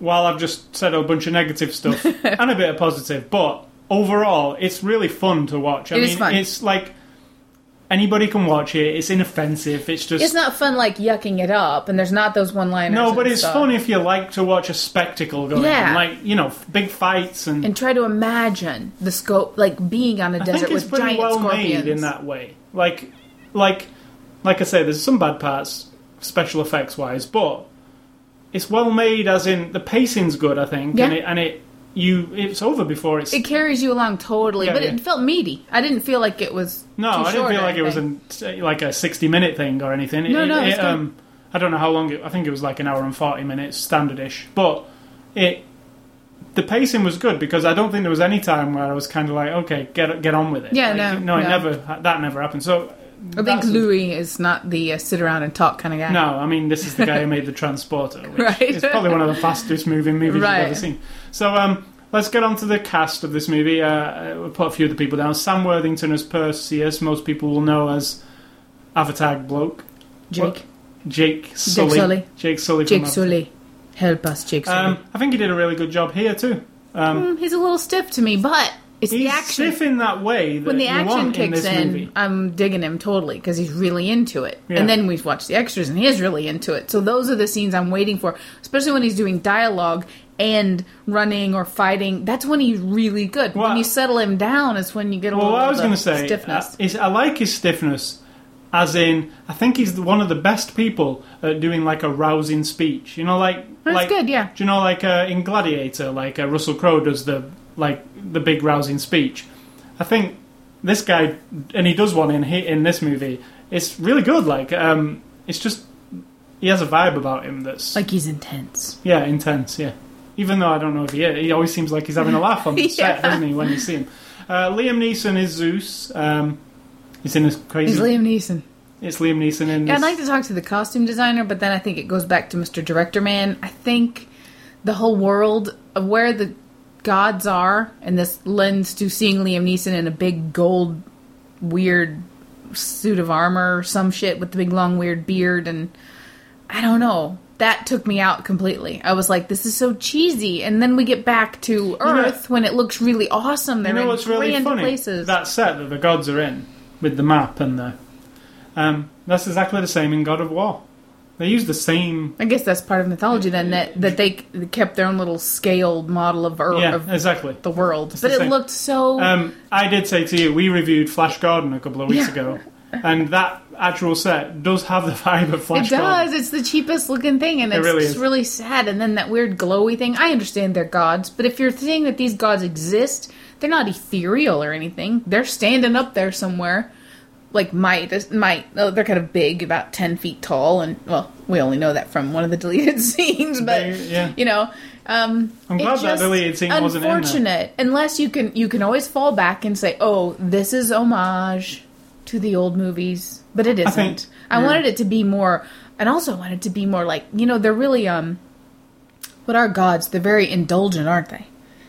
[SPEAKER 1] while I've just said a bunch of negative stuff *laughs* and a bit of positive, but overall, it's really fun to watch. I
[SPEAKER 2] It
[SPEAKER 1] mean,
[SPEAKER 2] is fun.
[SPEAKER 1] it's like anybody can watch it. It's inoffensive. It's just
[SPEAKER 2] It's not fun like yucking it up, and there's not those one liners.
[SPEAKER 1] no, but it's fun if you like to watch a spectacle going
[SPEAKER 2] Yeah.
[SPEAKER 1] on, like you know, big fights and.
[SPEAKER 2] and try to imagine the scope, like being on a
[SPEAKER 1] I
[SPEAKER 2] desert with giant
[SPEAKER 1] well
[SPEAKER 2] scorpions.
[SPEAKER 1] made in that way. Like, like, like I say, there's some bad parts, special effects wise, but it's well made. As in, the pacing's good, I think, and
[SPEAKER 2] Yeah.
[SPEAKER 1] it and it you it's over before it's.
[SPEAKER 2] It carries you along totally,
[SPEAKER 1] Yeah,
[SPEAKER 2] but
[SPEAKER 1] yeah.
[SPEAKER 2] it felt meaty. I didn't feel like it was.
[SPEAKER 1] no, I didn't feel like it was
[SPEAKER 2] anything.
[SPEAKER 1] an, like a 60 minute thing or anything. It-
[SPEAKER 2] No, no,
[SPEAKER 1] it,
[SPEAKER 2] it's good.
[SPEAKER 1] um, I don't know how long it. I think it was like an hour and 40 minutes, standardish, but it. The pacing was good because I don't think there was any time where I was kind of like, okay, get get on with it.
[SPEAKER 2] Yeah,
[SPEAKER 1] Like,
[SPEAKER 2] no,
[SPEAKER 1] no, it never that never happened. So
[SPEAKER 2] I think Louis is not the uh, sit around and talk kind of guy.
[SPEAKER 1] No, I mean this is the guy who made the *laughs* Transporter, which
[SPEAKER 2] Right.
[SPEAKER 1] is probably one of the fastest moving movies
[SPEAKER 2] Right.
[SPEAKER 1] you've ever seen. So um, let's get on to the cast of this movie. Uh, we'll put a few of the people down. Sam Worthington as Perseus, most people will know as Avatar bloke.
[SPEAKER 2] Jake.
[SPEAKER 1] Jake Sully.
[SPEAKER 2] Sully.
[SPEAKER 1] Jake Sully.
[SPEAKER 2] Jake
[SPEAKER 1] from Avatar.
[SPEAKER 2] Sully. Help us, Jake Sully.
[SPEAKER 1] Um, I think he did a really good job here too. Um,
[SPEAKER 2] Mm, he's a little stiff to me, but it's
[SPEAKER 1] he's
[SPEAKER 2] the action.
[SPEAKER 1] stiff in that way that
[SPEAKER 2] when the action
[SPEAKER 1] in
[SPEAKER 2] kicks
[SPEAKER 1] this
[SPEAKER 2] in. I'm digging him totally because he's really into it.
[SPEAKER 1] Yeah.
[SPEAKER 2] And then we've watched the extras, and he is really into it. So those are the scenes I'm waiting for, especially when he's doing dialogue and running or fighting. That's when he's really good.
[SPEAKER 1] Well,
[SPEAKER 2] when you settle him down, is when you get a
[SPEAKER 1] Well,
[SPEAKER 2] little.
[SPEAKER 1] I was
[SPEAKER 2] going
[SPEAKER 1] to say
[SPEAKER 2] stiffness.
[SPEAKER 1] uh, is I like his stiffness, as in I think he's one of the best people at doing like a rousing speech. You know, like
[SPEAKER 2] That's
[SPEAKER 1] like
[SPEAKER 2] good, yeah.
[SPEAKER 1] Do you know, like uh, in Gladiator, like uh, Russell Crowe does the like the big rousing speech. I think this guy, and he does one in in this movie. It's really good. Like, um, it's just he has a vibe about him that's
[SPEAKER 2] like he's intense.
[SPEAKER 1] yeah, intense. Yeah, even though I don't know if he is, he always seems like he's having a laugh on *laughs* the set,
[SPEAKER 2] Yeah.
[SPEAKER 1] doesn't he? When you see him, uh, Liam Neeson is Zeus. Um, he's in this crazy.
[SPEAKER 2] He's Liam Neeson.
[SPEAKER 1] it's Liam Neeson in.
[SPEAKER 2] Yeah, I'd like to talk to the costume designer, but then I think it goes back to Mr. Director Man. I think the whole world of where the gods are, and this lends to seeing Liam Neeson in a big gold, weird suit of armor or some shit with the big long weird beard, and I don't know. That took me out completely. I was like, "This is so cheesy," and then we get back to Earth when it looks really awesome. They're
[SPEAKER 1] you know
[SPEAKER 2] in
[SPEAKER 1] what's really funny?
[SPEAKER 2] places.
[SPEAKER 1] That set that the gods are in with the map and the. Um, that's exactly the same in God of War. They use the same.
[SPEAKER 2] I guess that's part of mythology then that that they kept their own little scaled model of Earth
[SPEAKER 1] Yeah,
[SPEAKER 2] of
[SPEAKER 1] exactly.
[SPEAKER 2] the world,
[SPEAKER 1] It's
[SPEAKER 2] but
[SPEAKER 1] the
[SPEAKER 2] it
[SPEAKER 1] same.
[SPEAKER 2] looked so.
[SPEAKER 1] Um, I did say to you, we reviewed Flash Gordon a couple of weeks
[SPEAKER 2] Yeah.
[SPEAKER 1] ago, and that actual set does have the *laughs* vibe of Flash
[SPEAKER 2] it does.
[SPEAKER 1] Gordon.
[SPEAKER 2] It's the cheapest looking thing, and
[SPEAKER 1] It
[SPEAKER 2] it's
[SPEAKER 1] really
[SPEAKER 2] just really sad. And then that weird glowy thing. I understand they're gods, but if you're saying that these gods exist, they're not ethereal or anything. They're standing up there somewhere. Like might might oh, they're kind of big, about ten feet tall, and well, we only know that from one of the *laughs* deleted scenes. But
[SPEAKER 1] They- yeah.
[SPEAKER 2] you know, um,
[SPEAKER 1] I'm
[SPEAKER 2] it's
[SPEAKER 1] glad that deleted scene wasn't in there.
[SPEAKER 2] Unfortunate, unless you can you can always fall back and say, "Oh, this is homage to the old movies," but it isn't. I,
[SPEAKER 1] think- yeah.
[SPEAKER 2] wanted it to be more, and also wanted it to be more like you know they're really um, what are gods? They're very indulgent, aren't they?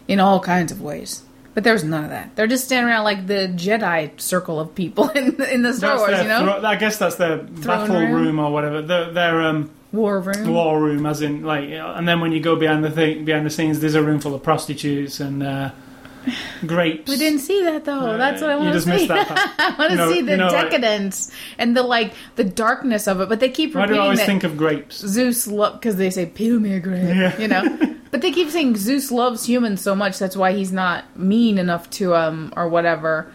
[SPEAKER 2] In all kinds of ways. But there's none of that. They're just standing around like the Jedi circle of people *laughs* in the, in the Star
[SPEAKER 1] That's
[SPEAKER 2] Wars,
[SPEAKER 1] their
[SPEAKER 2] you know,
[SPEAKER 1] I guess that's their battle
[SPEAKER 2] room?
[SPEAKER 1] room. or whatever. Their, their um,
[SPEAKER 2] war room.
[SPEAKER 1] war room, as in like, and then when you go behind the thing, behind the scenes, there's a room full of prostitutes and uh, grapes.
[SPEAKER 2] We didn't see that though.
[SPEAKER 1] Uh,
[SPEAKER 2] That's what I want to see. *laughs* I want to see the
[SPEAKER 1] you know, like-
[SPEAKER 2] decadence and the like, the darkness of it. But they keep
[SPEAKER 1] Why do
[SPEAKER 2] repeating
[SPEAKER 1] I always
[SPEAKER 2] that
[SPEAKER 1] think of grapes?
[SPEAKER 2] Zeus because they say pomegranate,
[SPEAKER 1] Yeah.
[SPEAKER 2] you know. *laughs* but they keep saying Zeus loves humans so much that's why he's not mean enough to um or whatever.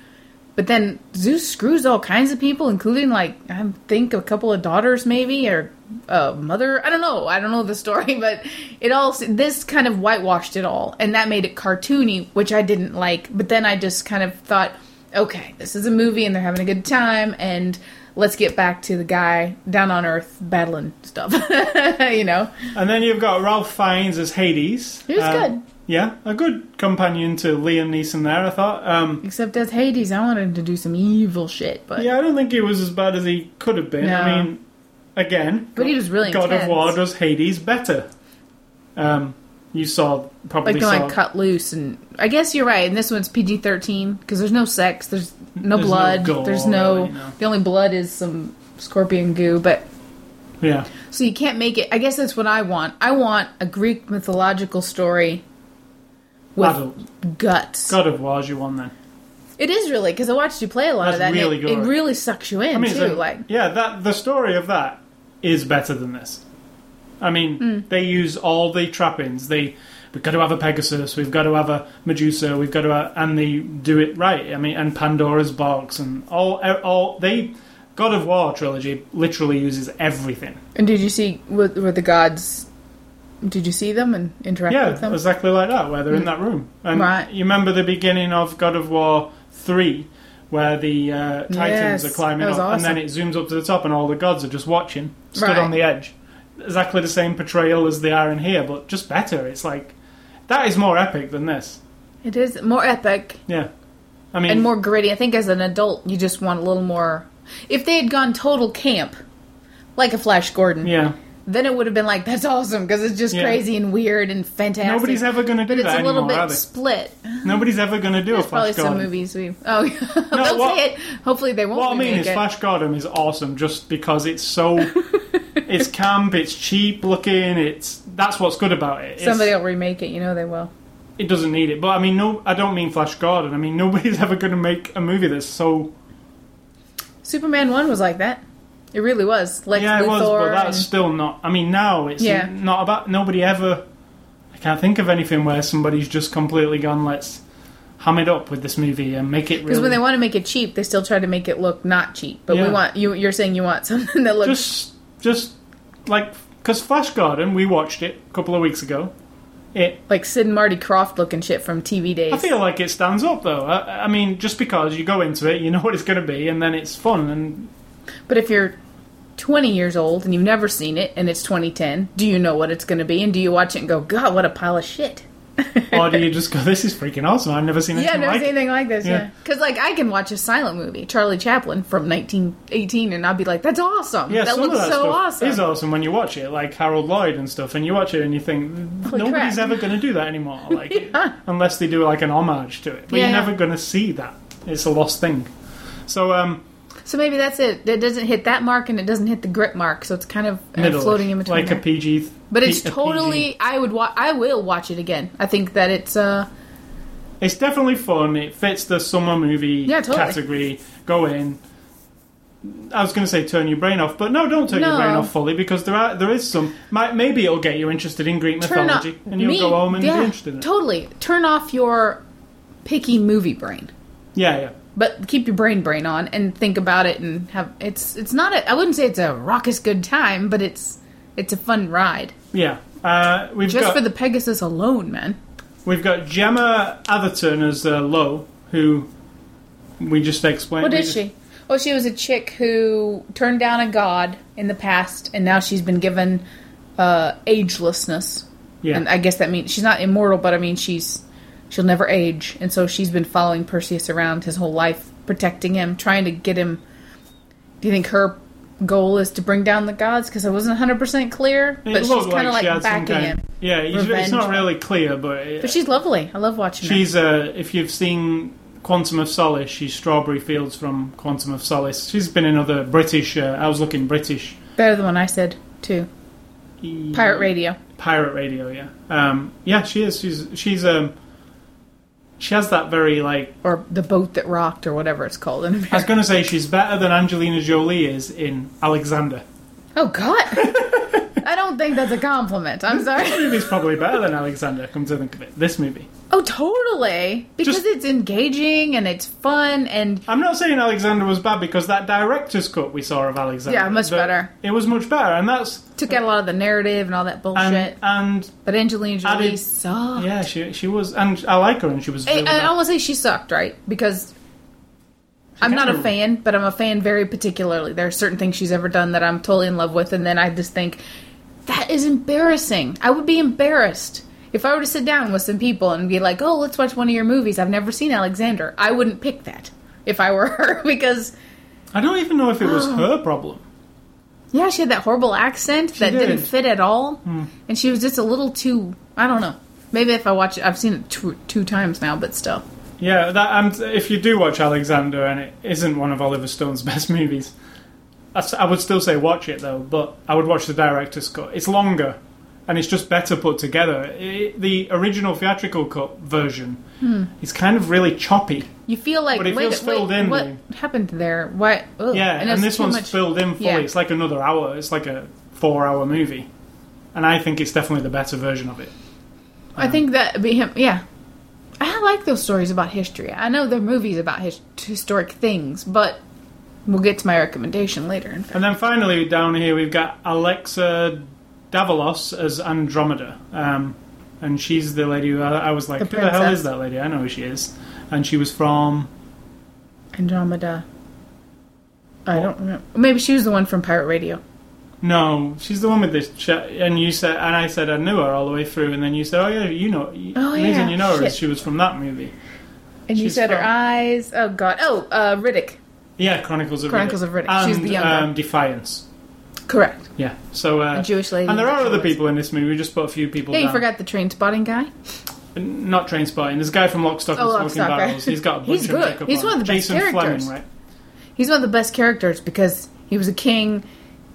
[SPEAKER 2] But then Zeus screws all kinds of people, including like I think a couple of daughters, maybe or a mother. I don't know. I don't know the story, *laughs* but it all this kind of whitewashed it all, and that made it cartoony, which I didn't like. But then I just kind of thought, okay, this is a movie, and they're having a good time, and let's get back to the guy down on Earth battling stuff. *laughs* you know,
[SPEAKER 1] And then you've got Ralph Fiennes as Hades.
[SPEAKER 2] He was
[SPEAKER 1] Um,
[SPEAKER 2] good.
[SPEAKER 1] Yeah, a good companion to Liam Neeson there, I thought. Um,
[SPEAKER 2] except as Hades, I wanted him to do some evil shit, but
[SPEAKER 1] yeah, I don't think he was as bad as he could have been. I mean, again,
[SPEAKER 2] But he was really
[SPEAKER 1] God
[SPEAKER 2] intense.
[SPEAKER 1] of War does Hades better. Um, you saw probably
[SPEAKER 2] like
[SPEAKER 1] saw
[SPEAKER 2] cut loose and i guess you're right and this one's pg-13 because there's no sex there's no
[SPEAKER 1] There's no
[SPEAKER 2] blood
[SPEAKER 1] gore,
[SPEAKER 2] there's no
[SPEAKER 1] really, no.
[SPEAKER 2] the only blood is some scorpion goo but
[SPEAKER 1] yeah,
[SPEAKER 2] so you can't make it i guess that's what i want i want a greek mythological story with
[SPEAKER 1] adult.
[SPEAKER 2] guts
[SPEAKER 1] God of War's your one then.
[SPEAKER 2] it is really because i watched you play a lot of that
[SPEAKER 1] That's
[SPEAKER 2] and
[SPEAKER 1] really
[SPEAKER 2] it, it really sucks you in
[SPEAKER 1] I mean,
[SPEAKER 2] too
[SPEAKER 1] so-
[SPEAKER 2] like
[SPEAKER 1] yeah, that the story of that is better than this. I mean,
[SPEAKER 2] Hmm.
[SPEAKER 1] they use all the trappings. They we've got to have a Pegasus, we've got to have a Medusa, we've got to, have, and they do it right. I mean, and Pandora's box and all, all they. God of War trilogy literally uses everything.
[SPEAKER 2] and did you see with, with the gods did you see them and interact
[SPEAKER 1] Yeah,
[SPEAKER 2] with them
[SPEAKER 1] exactly like that, where they're in that room. And
[SPEAKER 2] Right.
[SPEAKER 1] you remember the beginning of God of War 3, where the uh, Titans
[SPEAKER 2] Yes,
[SPEAKER 1] are climbing up, and then it zooms up to the top, and all the gods are just watching, stood
[SPEAKER 2] Right.
[SPEAKER 1] on the edge. Exactly the same portrayal as they are in here, but just better. It's like, that is more epic than this.
[SPEAKER 2] it is more epic
[SPEAKER 1] Yeah. I mean,
[SPEAKER 2] and more gritty. I think as an adult, you just want a little more. If they had gone total camp, like a Flash Gordon,
[SPEAKER 1] yeah.
[SPEAKER 2] Then it would have been like that's awesome because it's just
[SPEAKER 1] Yeah.
[SPEAKER 2] crazy and weird and fantastic.
[SPEAKER 1] Nobody's ever going to do
[SPEAKER 2] but it's a little
[SPEAKER 1] anymore,
[SPEAKER 2] bit split.
[SPEAKER 1] Nobody's ever going to do
[SPEAKER 2] There's
[SPEAKER 1] a
[SPEAKER 2] probably
[SPEAKER 1] Flash
[SPEAKER 2] some movies we. Oh, *laughs* they'll
[SPEAKER 1] what-
[SPEAKER 2] say it. Hopefully they won't.
[SPEAKER 1] What I mean is,
[SPEAKER 2] it.
[SPEAKER 1] Flash Gordon is awesome just because it's so. *laughs* it's camp, it's cheap looking, it's. That's what's good about it. It's-
[SPEAKER 2] Somebody will remake it. You know they will.
[SPEAKER 1] it doesn't need it. But I mean, no, I don't mean Flash Gordon. I mean, *laughs* nobody's ever going to make a movie that's so.
[SPEAKER 2] Superman one was like that. It really was. Lex
[SPEAKER 1] yeah, it was, but that's
[SPEAKER 2] and-
[SPEAKER 1] still not. I mean, now it's
[SPEAKER 2] Yeah.
[SPEAKER 1] not about. Nobody ever. I can't think of anything where somebody's just completely gone. Let's ham it up with this movie and make it
[SPEAKER 2] Because
[SPEAKER 1] really.
[SPEAKER 2] when they want to make it cheap, they still try to make it look not cheap. But we want you. You're saying you want *laughs* something that looks
[SPEAKER 1] just, just like because Flash Gordon, we watched it a couple of weeks ago. It
[SPEAKER 2] like Sid and Marty Krofft looking shit from TV days.
[SPEAKER 1] I feel like it stands up though. I, I mean, just because you go into it, you know what it's going to be, and then it's fun. And
[SPEAKER 2] But if you're 20 years old and you've never seen it and it's 2010, do you know what it's going to be? And do you watch it and go, God, what a pile of shit? *laughs*
[SPEAKER 1] or do you just go, "This is freaking awesome! I've never seen
[SPEAKER 2] Yeah,
[SPEAKER 1] anything
[SPEAKER 2] I've never
[SPEAKER 1] like
[SPEAKER 2] seen
[SPEAKER 1] it."
[SPEAKER 2] anything like this.
[SPEAKER 1] Yeah.
[SPEAKER 2] Yeah, because like I can watch a silent movie, Charlie Chaplin from 1918, and I'll be like, "That's awesome!
[SPEAKER 1] Yeah,
[SPEAKER 2] that looks
[SPEAKER 1] that
[SPEAKER 2] so awesome."
[SPEAKER 1] is awesome when you watch it, like Harold Lloyd and stuff, and you watch it and you think
[SPEAKER 2] Holy
[SPEAKER 1] nobody's
[SPEAKER 2] crap.
[SPEAKER 1] ever going to do that anymore, *laughs* like
[SPEAKER 2] Yeah.
[SPEAKER 1] unless they do like an homage to it. But
[SPEAKER 2] Yeah,
[SPEAKER 1] you're
[SPEAKER 2] yeah.
[SPEAKER 1] never going to see that. It's a lost thing. So um,
[SPEAKER 2] So maybe that's it. It doesn't hit that mark and it doesn't hit the grit mark, so it's kind of uh,
[SPEAKER 1] middle
[SPEAKER 2] floating in between.
[SPEAKER 1] like a
[SPEAKER 2] there.
[SPEAKER 1] PG.
[SPEAKER 2] but it's totally.
[SPEAKER 1] PG.
[SPEAKER 2] I would. Wa- I will watch it again. I think that it's. uh
[SPEAKER 1] It's definitely fun. It fits the summer movie
[SPEAKER 2] Yeah, totally.
[SPEAKER 1] category. Go in. I was going to say turn your brain off, but no, don't turn your brain off fully because there are there is some. Might, maybe it'll get you interested in Greek
[SPEAKER 2] Turn off.
[SPEAKER 1] mythology, and you'll
[SPEAKER 2] me-
[SPEAKER 1] go home and
[SPEAKER 2] yeah,
[SPEAKER 1] be interested in it.
[SPEAKER 2] Totally. Turn off your picky movie brain.
[SPEAKER 1] Yeah, yeah.
[SPEAKER 2] But keep your brain brain on and think about it and have it's it's not a I wouldn't say it's a raucous good time, but it's it's a fun ride.
[SPEAKER 1] Yeah, uh, we've
[SPEAKER 2] Just
[SPEAKER 1] got
[SPEAKER 2] for the Pegasus alone, man.
[SPEAKER 1] we've got Gemma Arterton as uh, Lo, who we just explained.
[SPEAKER 2] What
[SPEAKER 1] we
[SPEAKER 2] is
[SPEAKER 1] just-
[SPEAKER 2] she? Well, she was a chick who turned down a god in the past, and now she's been given uh, agelessness.
[SPEAKER 1] Yeah,
[SPEAKER 2] And I guess that means she's not immortal, but I mean she's she'll never age, and so she's been following Perseus around his whole life, protecting him, trying to get him. Do you think her goal is to bring down the gods? Because I wasn't hundred percent clear,
[SPEAKER 1] it
[SPEAKER 2] but she's kind of
[SPEAKER 1] like
[SPEAKER 2] like,
[SPEAKER 1] she had some
[SPEAKER 2] backing
[SPEAKER 1] kind.
[SPEAKER 2] him.
[SPEAKER 1] Yeah, it's, not really clear, but, it,
[SPEAKER 2] But she's lovely. I love watching her.
[SPEAKER 1] she's uh, if you've seen Quantum of Solace, she's Strawberry Fields from Quantum of Solace. She's been in other British. Uh, I was looking British.
[SPEAKER 2] Better than one I said too. Pirate Radio.
[SPEAKER 1] Pirate Radio, yeah. Um, yeah, she is. She's she's um, she has that very like.
[SPEAKER 2] Or the boat that rocked, or whatever it's called in
[SPEAKER 1] I was going to say she's better than Angelina Jolie is in Alexander.
[SPEAKER 2] Oh God! I don't think that's a compliment. I'm sorry.
[SPEAKER 1] This movie's probably better than Alexander. Come to think of it, this movie.
[SPEAKER 2] Oh, totally. Because
[SPEAKER 1] Just-
[SPEAKER 2] it's engaging and it's fun and
[SPEAKER 1] I'm not saying Alexander was bad because that director's cut we saw of Alexander.
[SPEAKER 2] Yeah, much better.
[SPEAKER 1] It was much better, and that's
[SPEAKER 2] took out a lot of the narrative and all that bullshit.
[SPEAKER 1] and and
[SPEAKER 2] but Angelina Jolie
[SPEAKER 1] added-
[SPEAKER 2] sucked.
[SPEAKER 1] yeah, she she was, and I like her, and she was. Really
[SPEAKER 2] I. I will say she sucked, right? Because I'm not a fan, but I'm a fan very particularly. There are certain things she's ever done that I'm totally in love with, and then I just think that is embarrassing. I would be embarrassed if I were to sit down with some people and be like, "Oh, let's watch one of your movies." I've never seen Alexander. I wouldn't pick that if I were *laughs* her because
[SPEAKER 1] I don't even know if it was *gasps* her problem.
[SPEAKER 2] yeah, she had that horrible accent that
[SPEAKER 1] did. Hmm.
[SPEAKER 2] didn't fit at all, and she was just a little too. I don't know. Maybe if I watch it, I've seen it two, two times now, but still.
[SPEAKER 1] Yeah, that and if you do watch Alexander and it isn't one of Oliver Stone's *laughs* best movies, I would still say watch it though. But I would watch the director's cut. It's longer, and it's just better put together. I the original theatrical cut version
[SPEAKER 2] Hmm.
[SPEAKER 1] is kind of really choppy.
[SPEAKER 2] You feel like
[SPEAKER 1] But it
[SPEAKER 2] wait,
[SPEAKER 1] feels
[SPEAKER 2] wait,
[SPEAKER 1] filled in,
[SPEAKER 2] what
[SPEAKER 1] though.
[SPEAKER 2] happened there? What? Ugh.
[SPEAKER 1] Yeah, and,
[SPEAKER 2] it's
[SPEAKER 1] this one's
[SPEAKER 2] much-
[SPEAKER 1] filled in fully.
[SPEAKER 2] Yeah.
[SPEAKER 1] It's like another hour. It's like a four-hour movie, and I think it's definitely the better version of it.
[SPEAKER 2] I think that be him. Yeah, I like those stories about history. I know they're movies about his, historic things, but we'll get to my recommendation later. In fact.
[SPEAKER 1] And then finally down here we've got Alexa Davalos as Andromeda, um, and she's the lady who I, I was like,
[SPEAKER 2] The
[SPEAKER 1] who the hell
[SPEAKER 2] princess.
[SPEAKER 1] is that lady? I know who she is, and she was from
[SPEAKER 2] Andromeda. I don't remember. Maybe she was the one from Pirate Radio.
[SPEAKER 1] no, she's the one with the ch- and you said and I said I knew her all the way through, and then you said, oh yeah, you know,
[SPEAKER 2] Oh,
[SPEAKER 1] the reason
[SPEAKER 2] yeah,
[SPEAKER 1] you know her is
[SPEAKER 2] shit.
[SPEAKER 1] she was from that movie.
[SPEAKER 2] And you
[SPEAKER 1] She's
[SPEAKER 2] said her
[SPEAKER 1] from-
[SPEAKER 2] eyes. Oh God. Oh, uh, Riddick.
[SPEAKER 1] Yeah, Chronicles of
[SPEAKER 2] Chronicles
[SPEAKER 1] Riddick.
[SPEAKER 2] of Riddick.
[SPEAKER 1] And,
[SPEAKER 2] She's the younger.
[SPEAKER 1] um, Defiance.
[SPEAKER 2] Correct.
[SPEAKER 1] Yeah, so uh,
[SPEAKER 2] A Jewish lady.
[SPEAKER 1] and there are other people in this movie. We just put a few people.
[SPEAKER 2] Yeah, you
[SPEAKER 1] down.
[SPEAKER 2] forgot the train spotting guy.
[SPEAKER 1] Not train spotting. There's a guy from Lock, Stock, and
[SPEAKER 2] Oh, Lock,
[SPEAKER 1] Smoking
[SPEAKER 2] Stock, right.
[SPEAKER 1] Barrels. He's got a *laughs* bunch
[SPEAKER 2] He's
[SPEAKER 1] of
[SPEAKER 2] good.
[SPEAKER 1] makeup
[SPEAKER 2] He's
[SPEAKER 1] on.
[SPEAKER 2] one of the best
[SPEAKER 1] Jason
[SPEAKER 2] characters.
[SPEAKER 1] Flemyng, right?
[SPEAKER 2] He's one of the best characters because he was a king.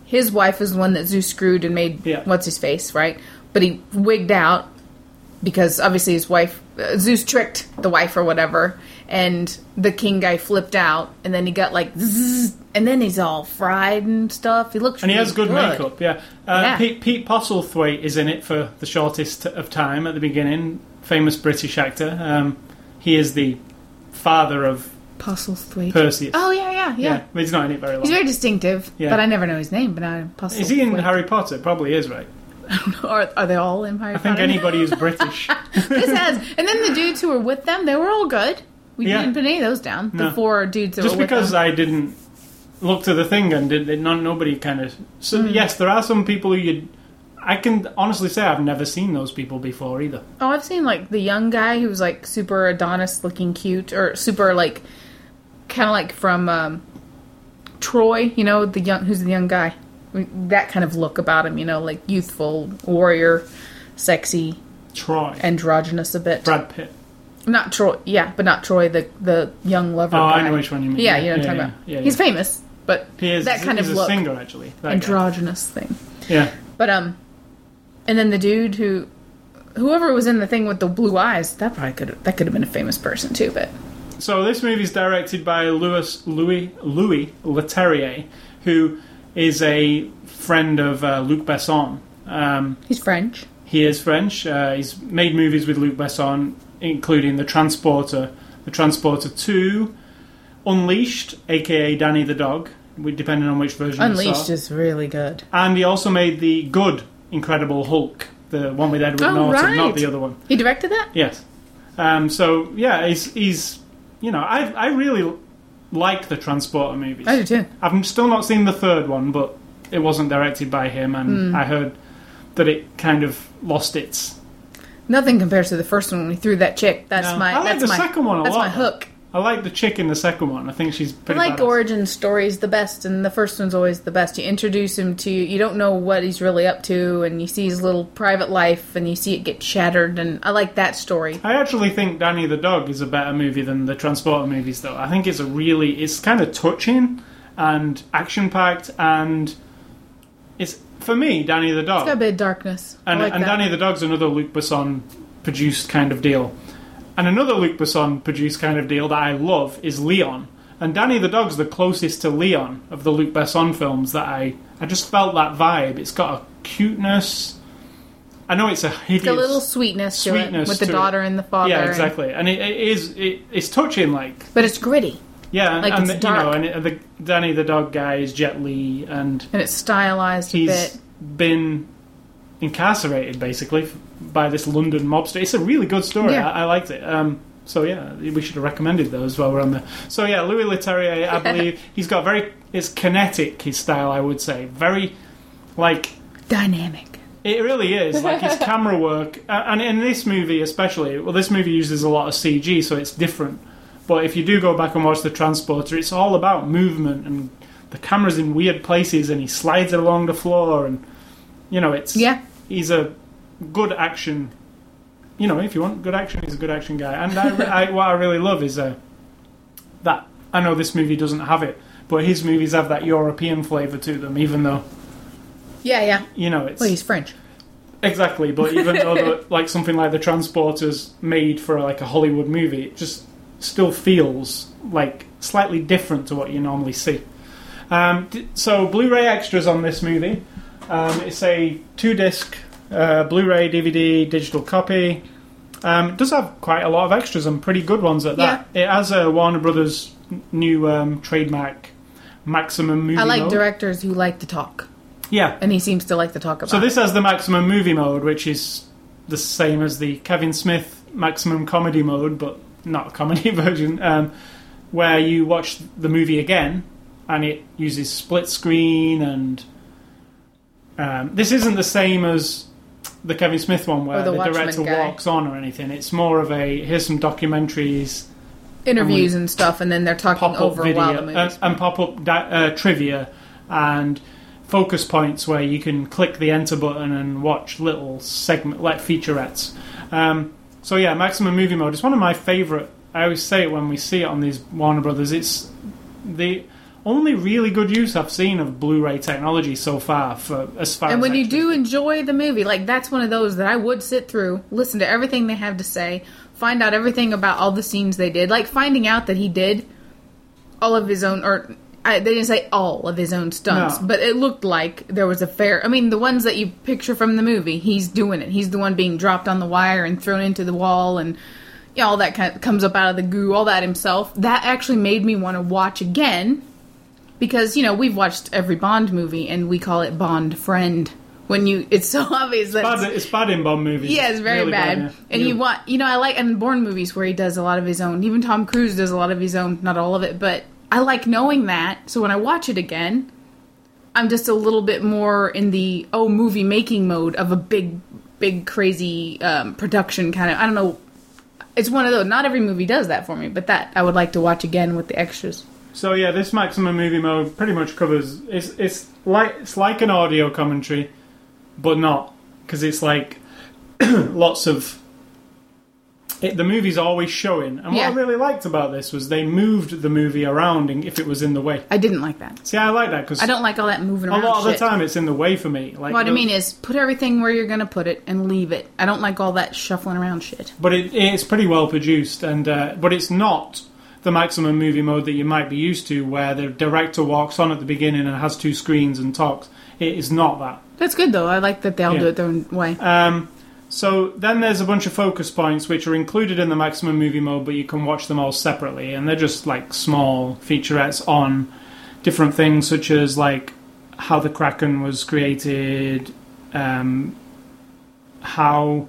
[SPEAKER 2] His wife is the one that Zeus screwed and made
[SPEAKER 1] Yeah.
[SPEAKER 2] what's his face, right? But he wigged out because obviously his wife uh, Zeus tricked the wife or whatever, and the king guy flipped out, and then he got like, zzz, and then he's all fried and stuff. He looks
[SPEAKER 1] And he has good, makeup, yeah. Uh,
[SPEAKER 2] Yeah.
[SPEAKER 1] Pete, Pete Postlethwaite is in it for the shortest of time at the beginning. Famous British actor. Um, he is the father of
[SPEAKER 2] Postlethwaite.
[SPEAKER 1] Perseus.
[SPEAKER 2] Oh yeah, yeah, yeah.
[SPEAKER 1] but he's not in it very long.
[SPEAKER 2] He's very distinctive,
[SPEAKER 1] Yeah.
[SPEAKER 2] but I never know his name. But I Postlethwaite.
[SPEAKER 1] Is he in Harry Potter? Probably is, right? *laughs*
[SPEAKER 2] Are, are they all in Harry
[SPEAKER 1] I think anybody who's British. *laughs*
[SPEAKER 2] this has, and then the dudes who were with them, they were all good. We
[SPEAKER 1] Yeah.
[SPEAKER 2] didn't put any of those down.
[SPEAKER 1] No.
[SPEAKER 2] The four dudes that
[SPEAKER 1] Just because. I didn't look to the thing and did, did not nobody kind of. So
[SPEAKER 2] Hmm.
[SPEAKER 1] yes, there are some people who you. I can honestly say I've never seen those people before either.
[SPEAKER 2] oh, I've seen like the young guy who was like super Adonis looking cute, or super like kind of like from um, Troy. You know, the young who's the young guy. That kind of look about him. You know, like youthful warrior, sexy,
[SPEAKER 1] Troy,
[SPEAKER 2] androgynous a bit.
[SPEAKER 1] Brad Pitt.
[SPEAKER 2] Not Troy, yeah, but not Troy, the the young lover.
[SPEAKER 1] Oh, I know which one you mean.
[SPEAKER 2] Yeah, you know what I'm talking
[SPEAKER 1] yeah,
[SPEAKER 2] about.
[SPEAKER 1] yeah,
[SPEAKER 2] He's famous, but
[SPEAKER 1] He is.
[SPEAKER 2] that kind of
[SPEAKER 1] a
[SPEAKER 2] look,
[SPEAKER 1] singer actually. that guy.
[SPEAKER 2] androgynous thing.
[SPEAKER 1] Yeah.
[SPEAKER 2] But um, and then the dude who, whoever was in the thing with the blue eyes, that probably could that could have been a famous person too. But
[SPEAKER 1] So this movie is directed by Louis Louis Louis Leterrier, who is a friend of uh, Luc Besson. Um,
[SPEAKER 2] he's French.
[SPEAKER 1] he is French. Uh, he's made movies with Luc Besson, including The Transporter, The Transporter Two, Unleashed, aka Danny the Dog, we- depending on which version you
[SPEAKER 2] Unleashed is really good.
[SPEAKER 1] And he also made the good Incredible Hulk, the one with Edward
[SPEAKER 2] Oh,
[SPEAKER 1] Norton,
[SPEAKER 2] right.
[SPEAKER 1] not the other one.
[SPEAKER 2] He directed that.
[SPEAKER 1] Yes. Um, so yeah, he's he's you know I I really like the Transporter movies.
[SPEAKER 2] I do too.
[SPEAKER 1] I've still not seen the third one, but it wasn't directed by him, and
[SPEAKER 2] Hmm.
[SPEAKER 1] I heard that it kind of lost its.
[SPEAKER 2] Nothing compares to the first one when he threw that chick. That's
[SPEAKER 1] No.
[SPEAKER 2] my.
[SPEAKER 1] I like
[SPEAKER 2] that's
[SPEAKER 1] the
[SPEAKER 2] my,
[SPEAKER 1] second one a
[SPEAKER 2] That's
[SPEAKER 1] lot,
[SPEAKER 2] my hook.
[SPEAKER 1] I like the chick in the second one. I think she's pretty.
[SPEAKER 2] I like
[SPEAKER 1] badass.
[SPEAKER 2] origin stories the best, and the first one's always the best. You introduce him to, you don't know what he's really up to, and you see his little private life, and you see it get shattered, and I like that story.
[SPEAKER 1] I actually think Danny the Dog is a better movie than the Transporter movies, though. I think it's a really, it's kind of touching and action packed, and it's for me, Danny the Dog.
[SPEAKER 2] It's got a bit of darkness.
[SPEAKER 1] And,
[SPEAKER 2] like
[SPEAKER 1] and. Danny the Dog's another Luc Besson produced kind of deal. And another Luc Besson produced kind of deal that I love is Leon. And Danny the Dog's the closest to Leon of the Luc Besson films that I I just felt that vibe. It's got a cuteness I know it's a hideous,
[SPEAKER 2] a little sweetness to
[SPEAKER 1] sweetness
[SPEAKER 2] it with the
[SPEAKER 1] to it.
[SPEAKER 2] daughter and the father.
[SPEAKER 1] yeah,
[SPEAKER 2] and-
[SPEAKER 1] exactly, and it, it is it, it's touching like
[SPEAKER 2] but it's gritty
[SPEAKER 1] yeah, and,
[SPEAKER 2] Like,
[SPEAKER 1] and
[SPEAKER 2] it's
[SPEAKER 1] the, you know,
[SPEAKER 2] dark.
[SPEAKER 1] and it, the Danny the dog guy is Jet Li, and
[SPEAKER 2] and it's stylized a
[SPEAKER 1] he's
[SPEAKER 2] bit.
[SPEAKER 1] been incarcerated basically f- by this London mobster. It's a really good story.
[SPEAKER 2] Yeah.
[SPEAKER 1] I, I liked it. Um, so yeah, we should have recommended those while we're on there. So yeah, Louis Leterrier, I *laughs* believe he's got very it's kinetic his style. I would say very like
[SPEAKER 2] Dynamic.
[SPEAKER 1] it really is like his *laughs* camera work, uh, and in this movie especially. Well, this movie uses a lot of CG, so it's different. But if you do go back and watch the transporter, it's all about movement and the camera's in weird places, and he slides it along the floor, and you know it's
[SPEAKER 2] Yeah.
[SPEAKER 1] he's a good action. You know, if you want good action, he's a good action guy. And I, I, *laughs* what I really love is uh, that I know this movie doesn't have it, but his movies have that European flavour to them, even though
[SPEAKER 2] Yeah, yeah.
[SPEAKER 1] you know it's
[SPEAKER 2] Well, he's French.
[SPEAKER 1] exactly. But even though *laughs* the, like something like the Transporters made for like a Hollywood movie, it just still feels like slightly different to what you normally see. Um, so Blu-ray extras on this movie. Um, it's a two-disc uh, Blu-ray, DVD, digital copy. Um, it does have quite a lot of extras and pretty good ones at that. It has a Warner Brothers new um, trademark maximum movie
[SPEAKER 2] I like
[SPEAKER 1] mode.
[SPEAKER 2] directors who like to talk,
[SPEAKER 1] yeah.
[SPEAKER 2] and he seems to like to talk about.
[SPEAKER 1] So this has the maximum movie mode, which is the same as the Kevin Smith maximum comedy mode, but not a comedy *laughs* version, um, where you watch the movie again, and it uses split screen, and um, this isn't the same as the Kevin Smith one where
[SPEAKER 2] Or the
[SPEAKER 1] the, director
[SPEAKER 2] guy.
[SPEAKER 1] walks on or anything. It's more of a here's some documentaries,
[SPEAKER 2] interviews and stuff, and then they're talking over
[SPEAKER 1] video,
[SPEAKER 2] while the movie's
[SPEAKER 1] and, and pop up di- uh, trivia, and focus points where you can click the enter button and watch little segment like featurettes. Um, so yeah, maximum movie mode is one of my favorite. I always say it when we see it on these Warner Brothers. It's the only really good use I've seen of Blu-ray technology so far. For as far
[SPEAKER 2] And
[SPEAKER 1] as
[SPEAKER 2] when you do enjoy the movie, like that's one of those that I would sit through, listen to everything they have to say, find out everything about all the scenes they did, like finding out that he did all of his own, or I, they didn't say all of his own stunts,
[SPEAKER 1] No.
[SPEAKER 2] but it looked like there was a fair. I mean, the ones that you picture from the movie, he's doing it. He's the one being dropped on the wire and thrown into the wall, and you know, all that kind of comes up out of the goo, all that himself. That actually made me want to watch again because you know we've watched every Bond movie and we call it Bond friend. When you, it's so *laughs* obvious that
[SPEAKER 1] bad, it's bad in Bond movies.
[SPEAKER 2] yeah, it's very
[SPEAKER 1] Really
[SPEAKER 2] bad.
[SPEAKER 1] yeah.
[SPEAKER 2] And you want, you know, I like and Bourne movies where he does a lot of his own. Even Tom Cruise does a lot of his own, not all of it, but I like knowing that. So when I watch it again, I'm just a little bit more in the oh movie making mode of a big, big crazy um, production kind of. I don't know. It's one of those. Not every movie does that for me, but that I would like to watch again with the extras.
[SPEAKER 1] So yeah, this maximum movie mode pretty much covers. It's it's like it's like an audio commentary, but not because it's like *clears throat* lots of. It, the movie's always showing, and what I really liked about this was they moved the movie around and if it was in the way.
[SPEAKER 2] I didn't like that.
[SPEAKER 1] See, I like that because
[SPEAKER 2] I don't like all that moving
[SPEAKER 1] a
[SPEAKER 2] around.
[SPEAKER 1] lot of
[SPEAKER 2] shit.
[SPEAKER 1] the time it's in the way for me. Like,
[SPEAKER 2] What I
[SPEAKER 1] the-
[SPEAKER 2] mean is, put everything where you're gonna put it and leave it. I don't like all that shuffling around shit.
[SPEAKER 1] but it, it's pretty well produced, and uh, but it's not the maximum movie mode that you might be used to, where the director walks on at the beginning and has two screens and talks. It is not that.
[SPEAKER 2] That's good though. I like that they all
[SPEAKER 1] Yeah.
[SPEAKER 2] do it their own way.
[SPEAKER 1] Um, so then there's a bunch of focus points which are included in the maximum movie mode, but you can watch them all separately, and they're just like small featurettes on different things, such as like how the Kraken was created, um, how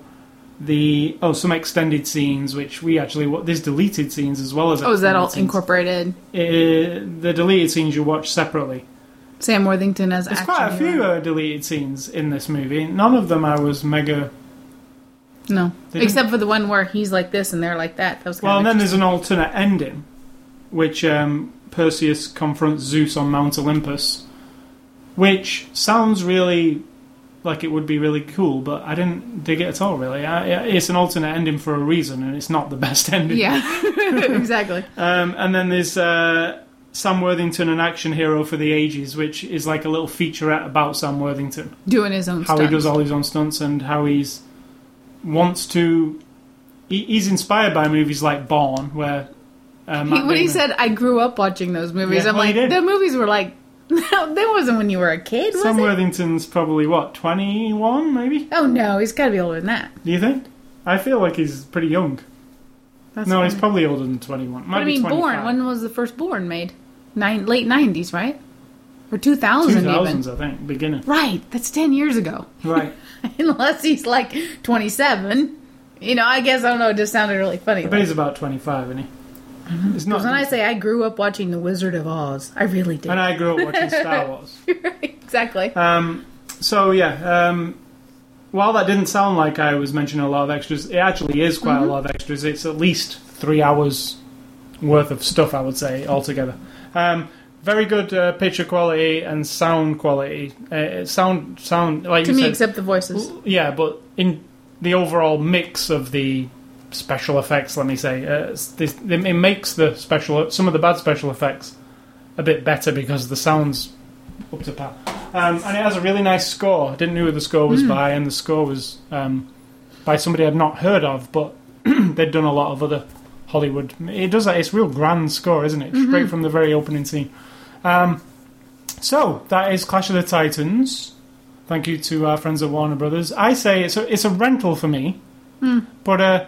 [SPEAKER 1] the oh some extended scenes which we actually what there's deleted scenes as well as
[SPEAKER 2] Oh, is that all
[SPEAKER 1] scenes.
[SPEAKER 2] incorporated?
[SPEAKER 1] Uh, the deleted scenes you watch separately.
[SPEAKER 2] Sam Worthington as
[SPEAKER 1] There's quite a few uh, deleted scenes in this movie. None of them I was mega
[SPEAKER 2] no,
[SPEAKER 1] They
[SPEAKER 2] except for the one where he's like this and they're like that. That was
[SPEAKER 1] Well, and then there's an alternate ending, which um, Perseus confronts Zeus on Mount Olympus, which sounds really like it would be really cool, but I didn't dig it at all. Really, I, it's an alternate ending for a reason, and it's not the *laughs* best ending.
[SPEAKER 2] yeah, *laughs* *laughs* exactly.
[SPEAKER 1] Um, and then there's uh, Sam Worthington, an action hero for the ages, which is like a little featurette about Sam Worthington,
[SPEAKER 2] Doing his own
[SPEAKER 1] how
[SPEAKER 2] stunts.
[SPEAKER 1] he does all his own stunts, and how he's wants to. He, he's inspired by movies like Bourne, where uh,
[SPEAKER 2] He, when he said, "I grew up watching those movies,"
[SPEAKER 1] Yeah,
[SPEAKER 2] I'm
[SPEAKER 1] well,
[SPEAKER 2] like, the movies were like No, *laughs* that wasn't when you were a kid, was
[SPEAKER 1] Sam
[SPEAKER 2] it?
[SPEAKER 1] Worthington's probably what, 21 maybe?
[SPEAKER 2] Oh no, he's got to be older than that.
[SPEAKER 1] Do you think? I feel like he's pretty young.
[SPEAKER 2] That's
[SPEAKER 1] no, he's probably older than 21. Might
[SPEAKER 2] What I mean,
[SPEAKER 1] 25.
[SPEAKER 2] born. When was the first Bourne made? Nine, late nineties, right? Or two thousand
[SPEAKER 1] 2000s. I think, beginning.
[SPEAKER 2] Right, that's ten years ago.
[SPEAKER 1] Right. *laughs* *laughs*
[SPEAKER 2] Unless he's like twenty-seven. You know, I guess I don't know. It just sounded really funny.
[SPEAKER 1] I bet he's about 25, isn't he? It's not.
[SPEAKER 2] When I say I grew up watching The Wizard of Oz, I really did.
[SPEAKER 1] and I grew up *laughs* watching Star Wars. *laughs*
[SPEAKER 2] exactly.
[SPEAKER 1] Um, so yeah, um, while that didn't sound like I was mentioning a lot of extras, it actually is quite
[SPEAKER 2] Mm-hmm.
[SPEAKER 1] a lot of extras. It's at least three hours worth of stuff, I would say, altogether. Um, very good uh, picture quality and sound quality. Uh, sound, sound, like
[SPEAKER 2] to
[SPEAKER 1] you
[SPEAKER 2] me,
[SPEAKER 1] said,
[SPEAKER 2] except the voices.
[SPEAKER 1] yeah, but in the overall mix of the special effects, let me say, uh, this, it makes the special some of the bad special effects a bit better because the sounds up to par. Um, and it has a really nice score. I didn't know who the score was by, and the score was um, by somebody I'd not heard of, but *clears throat* they'd done a lot of other Hollywood. It does that. It's a real grand score, isn't it? Straight from the very opening scene. Um, so that is Clash of the Titans. Thank you to our friends at Warner Brothers. I say it's a it's a rental for me, but uh,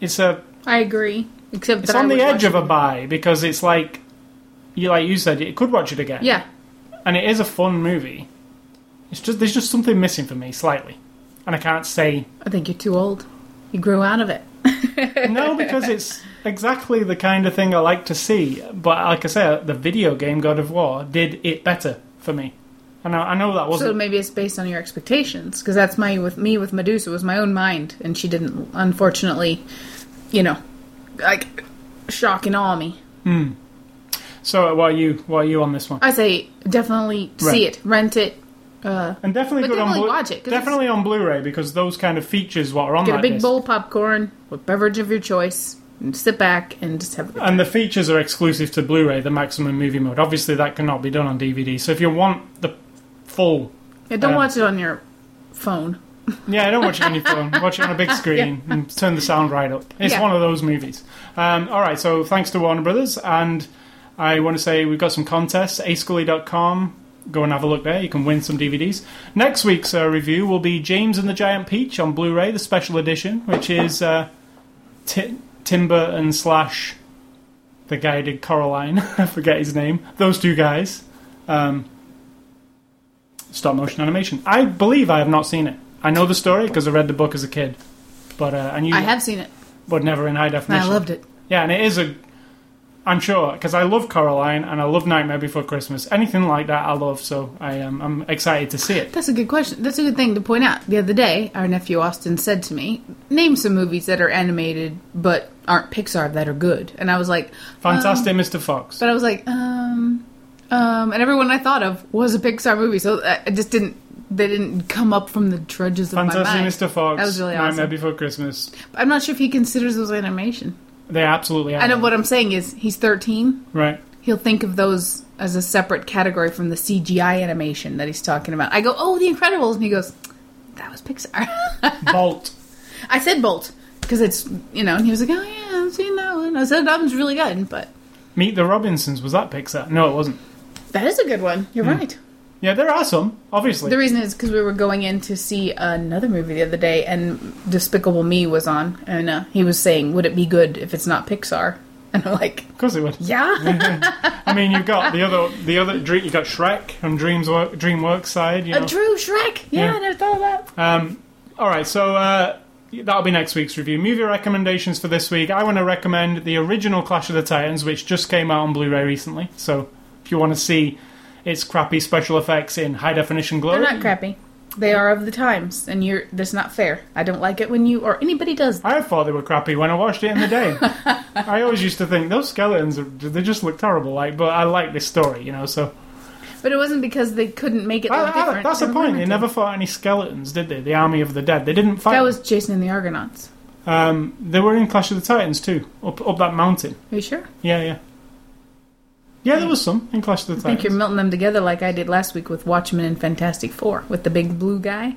[SPEAKER 1] it's a
[SPEAKER 2] I agree. Except
[SPEAKER 1] it's
[SPEAKER 2] that I
[SPEAKER 1] on the edge of a buy because it's like you like you said, you could watch it again.
[SPEAKER 2] Yeah,
[SPEAKER 1] and it is a fun movie. It's just there's just something missing for me slightly, and I can't say
[SPEAKER 2] I think you're too old. You grew out of it.
[SPEAKER 1] no *laughs* because it's exactly the kind of thing I like to see. But like I said, the video game God of War did it better for me, and I, I know that wasn't.
[SPEAKER 2] So maybe it's based on your expectations, because that's my with me with Medusa was my own mind, and she didn't, unfortunately, you know, like shock and awe me.
[SPEAKER 1] so why are you what are you on this one?
[SPEAKER 2] I say definitely
[SPEAKER 1] Right.
[SPEAKER 2] see it, rent it, uh,
[SPEAKER 1] And definitely good on
[SPEAKER 2] definitely
[SPEAKER 1] Blu-
[SPEAKER 2] watch it,
[SPEAKER 1] definitely on Blu-ray because those kind of features what are on
[SPEAKER 2] get a big
[SPEAKER 1] disc.
[SPEAKER 2] bowl of popcorn with beverage of your choice, sit back and just have.
[SPEAKER 1] And the features are exclusive to Blu-ray, the maximum movie mode. Obviously, that cannot be done on DVD. So if you want the full
[SPEAKER 2] yeah, don't
[SPEAKER 1] um,
[SPEAKER 2] watch it on your phone.
[SPEAKER 1] Yeah, don't watch it on your *laughs* phone. Watch it on a big screen and turn the sound right up. It's
[SPEAKER 2] Yeah.
[SPEAKER 1] one of those movies. Um, all right, so thanks to Warner Brothers, and I want to say we've got some contests. ascully.com. Go and have a look there. You can win some DVDs. Next week's uh, review will be James and the Giant Peach on Blu-ray, the special edition, which is uh, Ti Tim Burton slash the guy did Coraline. *laughs* I forget his name. Those two guys. Um, stop motion animation. I believe I have not seen it. I know the story because I read the book as a kid, but uh, I knew,
[SPEAKER 2] I have seen it,
[SPEAKER 1] but never in high definition.
[SPEAKER 2] I loved it.
[SPEAKER 1] Yeah, and it is a. I'm sure because I love Coraline and I love Nightmare Before Christmas. Anything like that, I love. So I am. I'm excited to see it.
[SPEAKER 2] That's a good question. That's a good thing to point out. The other day, our nephew Austin said to me, "Name some movies that are animated but aren't Pixar that are good." And I was like,
[SPEAKER 1] Fantastic, Mr. Fox.
[SPEAKER 2] But I was like, um, um, and everyone I thought of was a Pixar movie, so I just didn't. They didn't come up from the trudges of my
[SPEAKER 1] Fantastic. Mr. Fox.
[SPEAKER 2] That was really
[SPEAKER 1] Nightmare. Before Christmas.
[SPEAKER 2] I'm not sure if he considers those animation.
[SPEAKER 1] They absolutely are.
[SPEAKER 2] I know what I'm saying is he's 13.
[SPEAKER 1] Right.
[SPEAKER 2] He'll think of those as a separate category from the CGI animation that he's talking about. I go, oh, The Incredibles, and he goes, that was Pixar. *laughs*
[SPEAKER 1] Bolt.
[SPEAKER 2] I said Bolt because it's you know, and he was like, oh yeah, I've seen that one. I said that one's really good, but
[SPEAKER 1] Meet the Robinsons. Was that Pixar? No, it wasn't.
[SPEAKER 2] that is a good one. You're hmm. right.
[SPEAKER 1] Yeah, there are some. Obviously.
[SPEAKER 2] The reason is because we were going in to see another movie the other day, and Despicable Me was on, and uh, he was saying, "Would it be good if it's not Pixar?" *laughs* And I'm like,
[SPEAKER 1] of course it would. *laughs*
[SPEAKER 2] "Yeah,
[SPEAKER 1] I mean, you've got the other, the other. Dream, you got Shrek on Dreams Work, DreamWorks side. You know.
[SPEAKER 2] a true Shrek." Yeah,
[SPEAKER 1] Yeah.
[SPEAKER 2] I never thought of that.
[SPEAKER 1] Um, all right, so uh, that'll be next week's review. Movie recommendations for this week. I want to recommend the original Clash of the Titans, which just came out on Blu-ray recently. So if you want to see its crappy special effects in high definition glory,
[SPEAKER 2] They're not crappy. They are of the times, and you're. That's not fair. I don't like it when you or anybody does.
[SPEAKER 1] I thought they were crappy when I watched it in the day. *laughs* I always used to think those skeletons, are, they just look terrible. Like, but I like this story, you know. So
[SPEAKER 2] But it wasn't because they couldn't make it look
[SPEAKER 1] I- I-
[SPEAKER 2] different.
[SPEAKER 1] that's the point. They never fought any skeletons, did they? The army of the dead. They didn't fight.
[SPEAKER 2] That was Jason and the Argonauts.
[SPEAKER 1] Um, they were in Clash of the Titans too, up up that mountain.
[SPEAKER 2] Are you sure?
[SPEAKER 1] Yeah, yeah. Yeah, there was some in Clash of the
[SPEAKER 2] I think you're melting them together like I did last week with Watchmen and Fantastic Four with the big blue guy.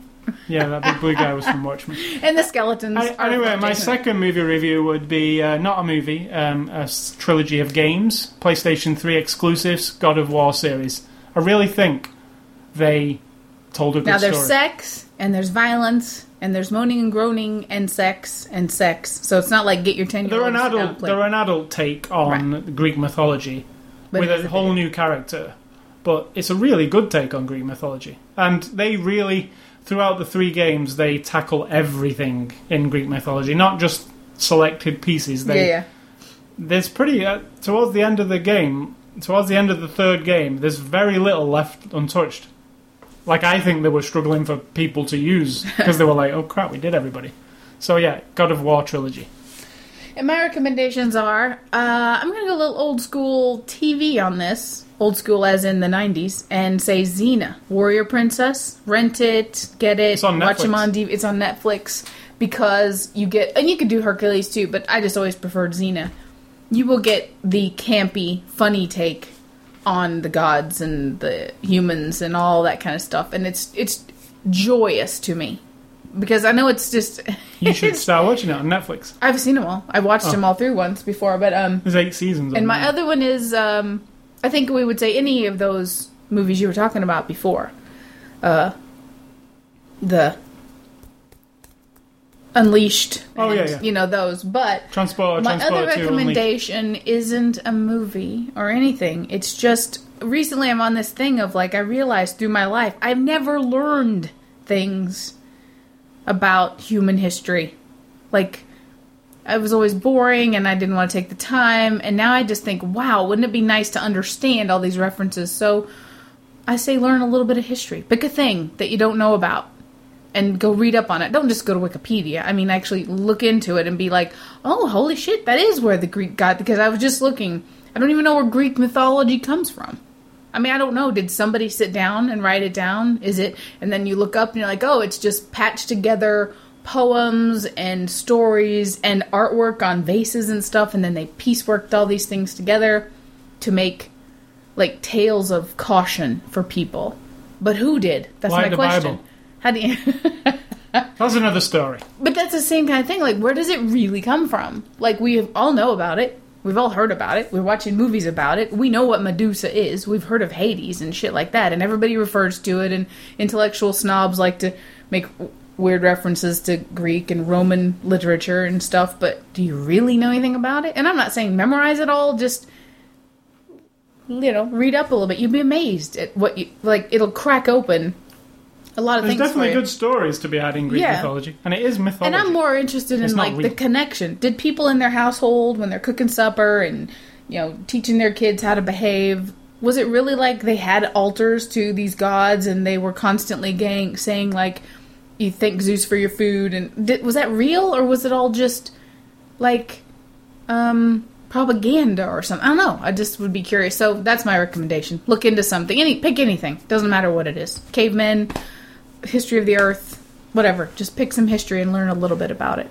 [SPEAKER 1] Yeah, that big blue guy was from Watchmen. *laughs*
[SPEAKER 2] and the skeletons.
[SPEAKER 1] I, anyway, my second movie review would be uh, not a movie, um, a trilogy of games, PlayStation 3 exclusives, God of War series. I really think they told a good story.
[SPEAKER 2] Now there's
[SPEAKER 1] story.
[SPEAKER 2] sex and there's violence and there's moaning and groaning and sex and sex. So it's not like get your ten year
[SPEAKER 1] they're
[SPEAKER 2] old.
[SPEAKER 1] They're an adult take on Greek mythology
[SPEAKER 2] But
[SPEAKER 1] with a
[SPEAKER 2] a
[SPEAKER 1] whole new character, but it's a really good take on Greek mythology, and they really throughout the three games they tackle everything in Greek mythology, not just selected pieces. They
[SPEAKER 2] yeah, yeah.
[SPEAKER 1] there's pretty uh, towards the end of the game towards the end of the third game there's very little left untouched. Like i think they were struggling for people to use because they were like oh crap we did everybody. So yeah god of war trilogy
[SPEAKER 2] And my recommendations are uh, I'm going to go a little old school TV on this. Old school as in the 90s. And say Xena, Warrior Princess. Rent it, get it,
[SPEAKER 1] It's on
[SPEAKER 2] watch them
[SPEAKER 1] Netflix.
[SPEAKER 2] on DVD. It's on Netflix because you get, and you could do Hercules too, but I just always preferred Xena. You will get the campy, funny take on the gods and the humans and all that kind of stuff. And it's it's joyous to me. Because I know it's just.
[SPEAKER 1] you should *laughs* start watching it on netflix
[SPEAKER 2] I've seen them all. I watched
[SPEAKER 1] Oh.
[SPEAKER 2] them all through once before, but um,
[SPEAKER 1] there's eight seasons
[SPEAKER 2] and my
[SPEAKER 1] there.
[SPEAKER 2] other one is um, I think we would say any of those movies you were talking about before, uh, the Unleashed.
[SPEAKER 1] Oh, yeah,
[SPEAKER 2] and,
[SPEAKER 1] yeah.
[SPEAKER 2] You know those, but
[SPEAKER 1] transporter
[SPEAKER 2] my
[SPEAKER 1] transporter
[SPEAKER 2] other recommendation isn't a movie or anything. It's just recently I'm on this thing of like I realized through my life I've never learned things about human history. Like I was always boring and I didn't want to take the time and now I just think, wow, wouldn't it be nice to understand all these references? So I say learn a little bit of history. Pick a thing that you don't know about and go read up on it. Don't just go to Wikipedia. I mean, actually look into it and be like, oh, holy shit, that is where the Greek got. Because I was just looking. I don't even know where Greek mythology comes from. I mean, I don't know. Did somebody sit down and write it down? Is it? And then you look up and you're like, oh, it's just patched together poems and stories and artwork on vases and stuff. And then they pieceworked all these things together to make like tales of caution for people. But who did? That's my
[SPEAKER 1] the
[SPEAKER 2] question.
[SPEAKER 1] Bible.
[SPEAKER 2] How do you? *laughs*
[SPEAKER 1] that's another story
[SPEAKER 2] But that's the same kind of thing. Like, where does it really come from? Like, we all know about it. We've all heard about it. We're watching movies about it. We know what Medusa is. We've heard of Hades and shit like that. And everybody refers to it. And intellectual snobs like to make weird references to Greek and Roman literature and stuff. But do you really know anything about it? And I'm not saying memorize it all. Just you know, read up a little bit. You'd be amazed at what you like. It'll crack open a lot of
[SPEAKER 1] there's
[SPEAKER 2] things.
[SPEAKER 1] definitely good stories to be had in greek
[SPEAKER 2] Yeah.
[SPEAKER 1] mythology and it is mythology
[SPEAKER 2] And I'm more interested
[SPEAKER 1] It's
[SPEAKER 2] in
[SPEAKER 1] not
[SPEAKER 2] like the
[SPEAKER 1] real.
[SPEAKER 2] connection. Did people in their household when they're cooking supper and you know teaching their kids how to behave? Was it really like they had altars to these gods and they were constantly gang- saying like, "You thank Zeus for your food"? And did, was that real or was it all just like um, propaganda or something? I don't know. I just would be curious. So that's my recommendation. Look into something. Any pick anything. Doesn't matter what it is. Cavemen, history of the earth, whatever. Just pick some history and learn a little bit about it.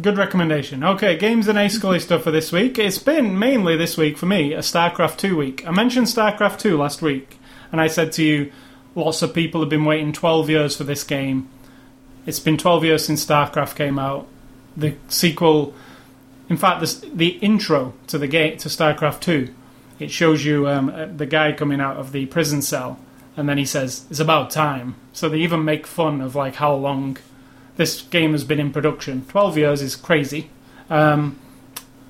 [SPEAKER 1] Good recommendation. Okay, games and Ace Scully stuff for this week. It's been mainly this week for me a StarCraft 2 week. I mentioned StarCraft 2 last week, and I said to you, lots of people have been waiting 12 years for this game. It's been 12 years since StarCraft came out. The sequel, in fact, the, the intro to the game to StarCraft 2, it shows you um, uh, the guy coming out of the prison cell, and then he says, "It's about time." So they even make fun of like how long this game has been in production. 12 years is crazy. Um,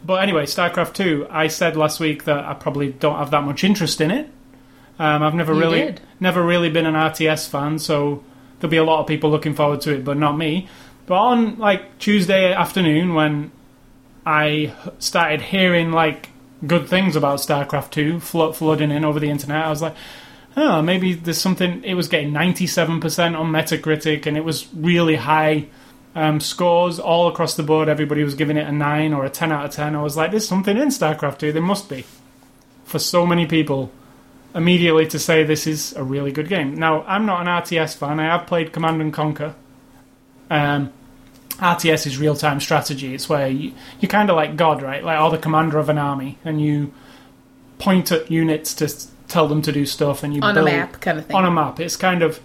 [SPEAKER 1] but anyway, StarCraft 2, I said last week that I probably don't have that much interest in it. Um, I've never
[SPEAKER 2] You
[SPEAKER 1] really
[SPEAKER 2] did.
[SPEAKER 1] never really been an RTS fan, so there'll be a lot of people looking forward to it, but not me. But on like Tuesday afternoon when I started hearing like good things about StarCraft 2 flo- flooding in over the internet, I was like, oh, maybe there's something. It was getting 97% on Metacritic, and it was really high um, scores all across the board. Everybody was giving it a 9 or a 10 out of 10. I was like, there's something in StarCraft 2. There must be. For so many people, immediately to say this is a really good game. Now, I'm not an RTS fan. I have played Command and Conquer. Um, RTS is real time strategy. It's where you, you're kind of like God, right? Like, or the commander of an army, and you point at units to tell them to do stuff, and you build
[SPEAKER 2] On a map kind of thing.
[SPEAKER 1] on a map. It's kind of,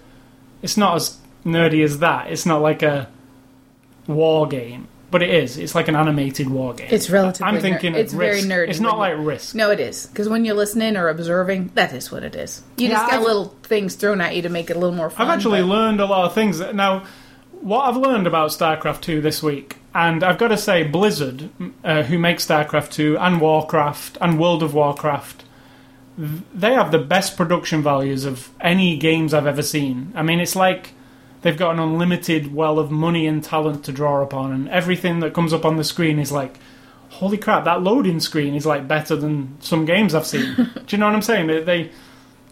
[SPEAKER 1] it's not as nerdy as that. It's not like a war game, but it is. It's like an animated war game.
[SPEAKER 2] It's relatively.
[SPEAKER 1] I'm thinking of
[SPEAKER 2] it's very nerdy.
[SPEAKER 1] It's not like Risk.
[SPEAKER 2] No, it is because when you're listening or observing, that is what it is. You just
[SPEAKER 1] Yeah,
[SPEAKER 2] got
[SPEAKER 1] I've-
[SPEAKER 2] little things thrown at you to make it a little more fun.
[SPEAKER 1] I've actually
[SPEAKER 2] but-
[SPEAKER 1] learned a lot of things. Now, what I've learned about StarCraft 2 this week, and I've got to say, Blizzard, uh, who makes StarCraft 2 and Warcraft and World of Warcraft, they have the best production values of any games I've ever seen. I mean, it's like they've got an unlimited well of money and talent to draw upon, and everything that comes up on the screen is like, holy crap, that loading screen is like better than some games I've seen. *laughs* Do you know what I'm saying? They, they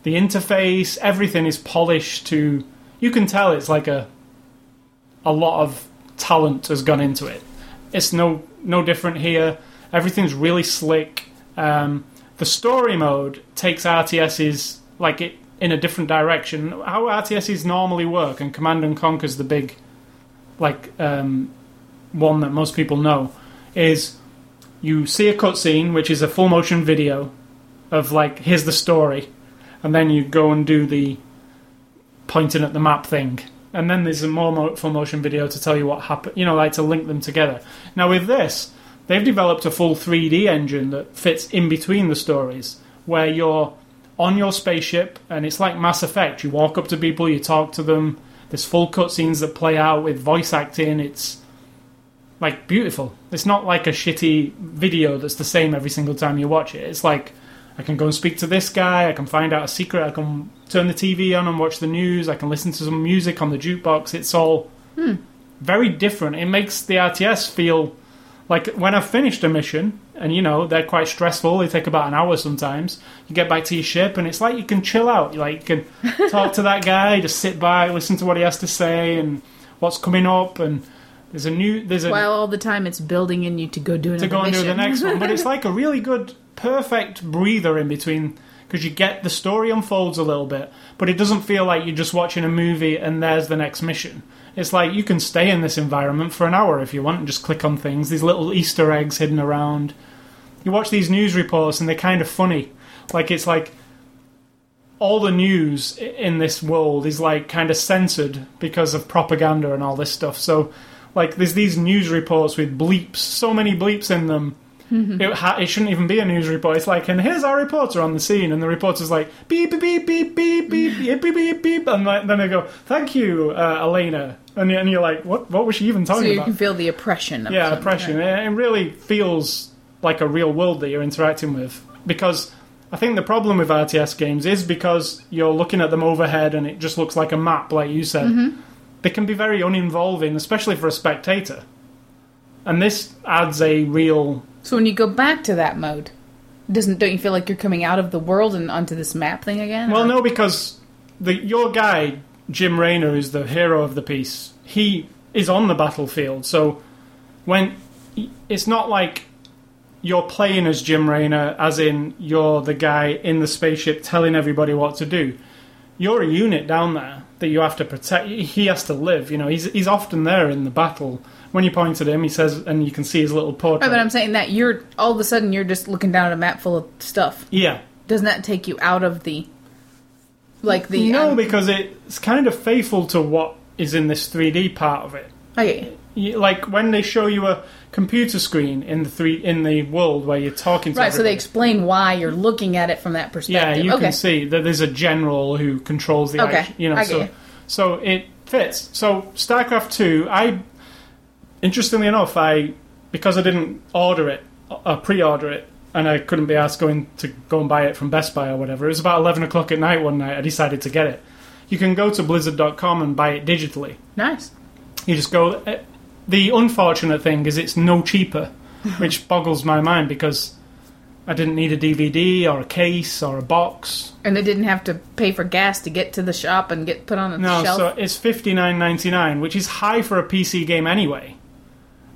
[SPEAKER 1] the interface, everything is polished to. You can tell it's like a a lot of talent has gone into it. It's no no different here. Everything's really slick. Um, the story mode takes RTS's like it in a different direction. How RTSs normally work, and Command and Conquer's the big like um, one that most people know is you see a cutscene, which is a full motion video of like here's the story, and then you go and do the pointing at the map thing, and then there's a more mo- full motion video to tell you what happened. You know, like to link them together. Now with this, they've developed a full 3D engine that fits in between the stories, where you're on your spaceship, and it's like Mass Effect. You walk up to people, you talk to them. There's full cutscenes that play out with voice acting. It's like beautiful. It's not like a shitty video that's the same every single time you watch it. It's like I can go and speak to this guy. I can find out a secret. I can turn the TV on and watch the news. I can listen to some music on the jukebox. It's all hmm. very different. It makes the RTS feel like when I've finished a mission, and you know they're quite stressful. They take about an hour sometimes. You get back to your ship, and it's like you can chill out. Like you can *laughs* talk to that guy, just sit by, listen to what he has to say, and what's coming up. And there's a new there's a
[SPEAKER 2] While all the time it's building in you to go do another
[SPEAKER 1] to go and do the next one. But it's *laughs* like a really good, perfect breather in between because you get the story unfolds a little bit, but it doesn't feel like you're just watching a movie and there's the next mission. It's like you can stay in this environment for an hour if you want and just click on things. These little Easter eggs hidden around. You watch these news reports and they're kind of funny. Like it's like all the news in this world is like kind of censored because of propaganda and all this stuff. So, like, there's these news reports with bleeps, so many bleeps in them. It, ha- it shouldn't even be a news report. It's like, and here's our reporter on the scene, and the reporter's like, beep, beep, beep, beep, beep, beep, beep, beep, beep, beep, and like, then they go, thank you, uh, Elena. And, and you're like, what, what was she even
[SPEAKER 2] so
[SPEAKER 1] talking
[SPEAKER 2] you
[SPEAKER 1] about?
[SPEAKER 2] can feel the oppression.
[SPEAKER 1] Yeah, oppression.
[SPEAKER 2] right?
[SPEAKER 1] It, it really feels like a real world that you're interacting with because I think the problem with RTS games is because you're looking at them overhead and it just looks like a map, like you said.
[SPEAKER 2] Mm-hmm.
[SPEAKER 1] They can be very uninvolving, especially for a spectator. And this adds a real.
[SPEAKER 2] So when you go back to that mode, doesn't don't you feel like you're coming out of the world and onto this map thing again?
[SPEAKER 1] Well,
[SPEAKER 2] or-
[SPEAKER 1] no, because the your guy Jim Raynor, who's the hero of the piece, he is on the battlefield. So when it's not like you're playing as Jim Raynor, as in you're the guy in the spaceship telling everybody what to do. You're a unit down there that you have to protect. He has to live. You know, he's he's often there in the battle. When you point at him, he says, and you can see his little portrait.
[SPEAKER 2] Right, but I'm saying that you're all of a sudden you're just looking down at a map full of stuff.
[SPEAKER 1] yeah,
[SPEAKER 2] Doesn't that take you out of the like the
[SPEAKER 1] no,
[SPEAKER 2] um,
[SPEAKER 1] because it's kind of faithful to what is in this 3D part of it.
[SPEAKER 2] okay.
[SPEAKER 1] You- like when they show you a computer screen in the three in the world where you're talking to
[SPEAKER 2] Right, so they explain why you're looking at it from that perspective yeah
[SPEAKER 1] you
[SPEAKER 2] okay.
[SPEAKER 1] can see that there's a general who controls the
[SPEAKER 2] Okay,
[SPEAKER 1] action you know
[SPEAKER 2] I
[SPEAKER 1] so
[SPEAKER 2] you.
[SPEAKER 1] so it fits so starcraft 2 i interestingly enough i because i didn't order it uh, pre-order it and i couldn't be asked going to go and buy it from best buy or whatever it was about 11 o'clock at night one night i decided to get it you can go to blizzard.com and buy it digitally
[SPEAKER 2] Nice.
[SPEAKER 1] you just go. eh, The unfortunate thing is it's no cheaper, *laughs* which boggles my mind because I didn't need a DVD or a case or a box.
[SPEAKER 2] And they didn't have to pay for gas to get to the shop and get put on a
[SPEAKER 1] No,
[SPEAKER 2] shelf.
[SPEAKER 1] so it's fifty nine ninety nine, which is high for a PC game anyway.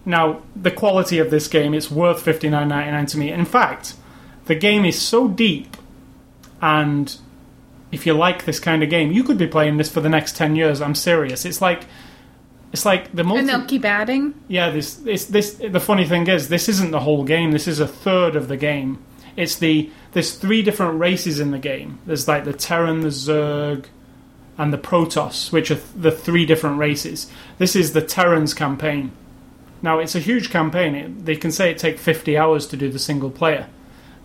[SPEAKER 1] Now, the quality of this game is worth fifty nine ninety nine to me. In fact, the game is so deep, and if you like this kind of game, you could be playing this for the next ten years. I'm serious. It's like, it's like the multi-
[SPEAKER 2] and they'll keep adding.
[SPEAKER 1] Yeah, this this this the funny thing is this isn't the whole game. This is a third of the game. It's the there's three different races in the game. There's like the Terran, the Zerg, and the Protoss, which are th- the three different races. This is the Terrans campaign. Now, it's a huge campaign. It, they can say it take 50 hours to do the single player.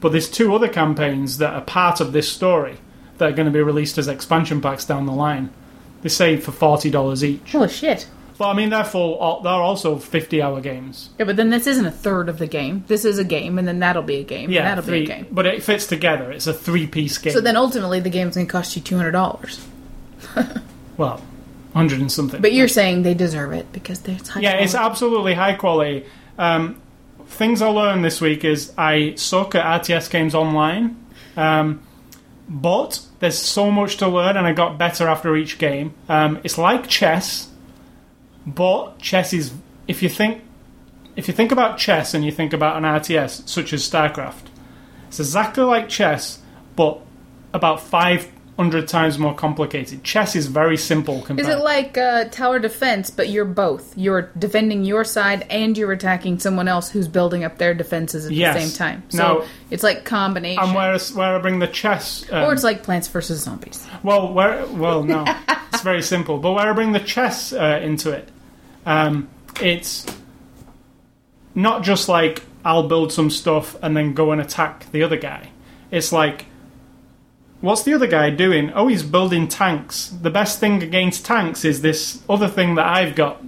[SPEAKER 1] But there's two other campaigns that are part of this story that are going to be released as expansion packs down the line. They say for $40 each.
[SPEAKER 2] Holy shit.
[SPEAKER 1] But I mean, they're, full, uh, they're also 50 hour games.
[SPEAKER 2] Yeah, but then this isn't a third of the game. This is a game, and then that'll be a game.
[SPEAKER 1] Yeah,
[SPEAKER 2] that'll
[SPEAKER 1] three,
[SPEAKER 2] be a game.
[SPEAKER 1] but it fits together. It's a three piece game.
[SPEAKER 2] So then ultimately the game's going to cost you $200. *laughs*
[SPEAKER 1] well, 100 and something.
[SPEAKER 2] But you're saying they deserve it because they're high
[SPEAKER 1] Yeah, it's absolutely high quality. Um, things I learned this week is I suck at RTS games online, um, but there's so much to learn, and I got better after each game. Um, it's like chess, but chess is if you think if you think about chess and you think about an RTS such as StarCraft, it's exactly like chess, but about five hundred times more complicated. Chess is very simple compared.
[SPEAKER 2] Is it like uh, tower defense, but you're both? You're defending your side and you're attacking someone else who's building up their defenses at
[SPEAKER 1] Yes.
[SPEAKER 2] the same time. So
[SPEAKER 1] Now-
[SPEAKER 2] it's like combination.
[SPEAKER 1] and where, where I bring the chess, um,
[SPEAKER 2] or it's like Plants vs Zombies.
[SPEAKER 1] Well, where well no, *laughs* it's very simple. But where I bring the chess uh, into it, um, it's not just like I'll build some stuff and then go and attack the other guy. It's like, what's the other guy doing? Oh, he's building tanks. The best thing against tanks is this other thing that I've got.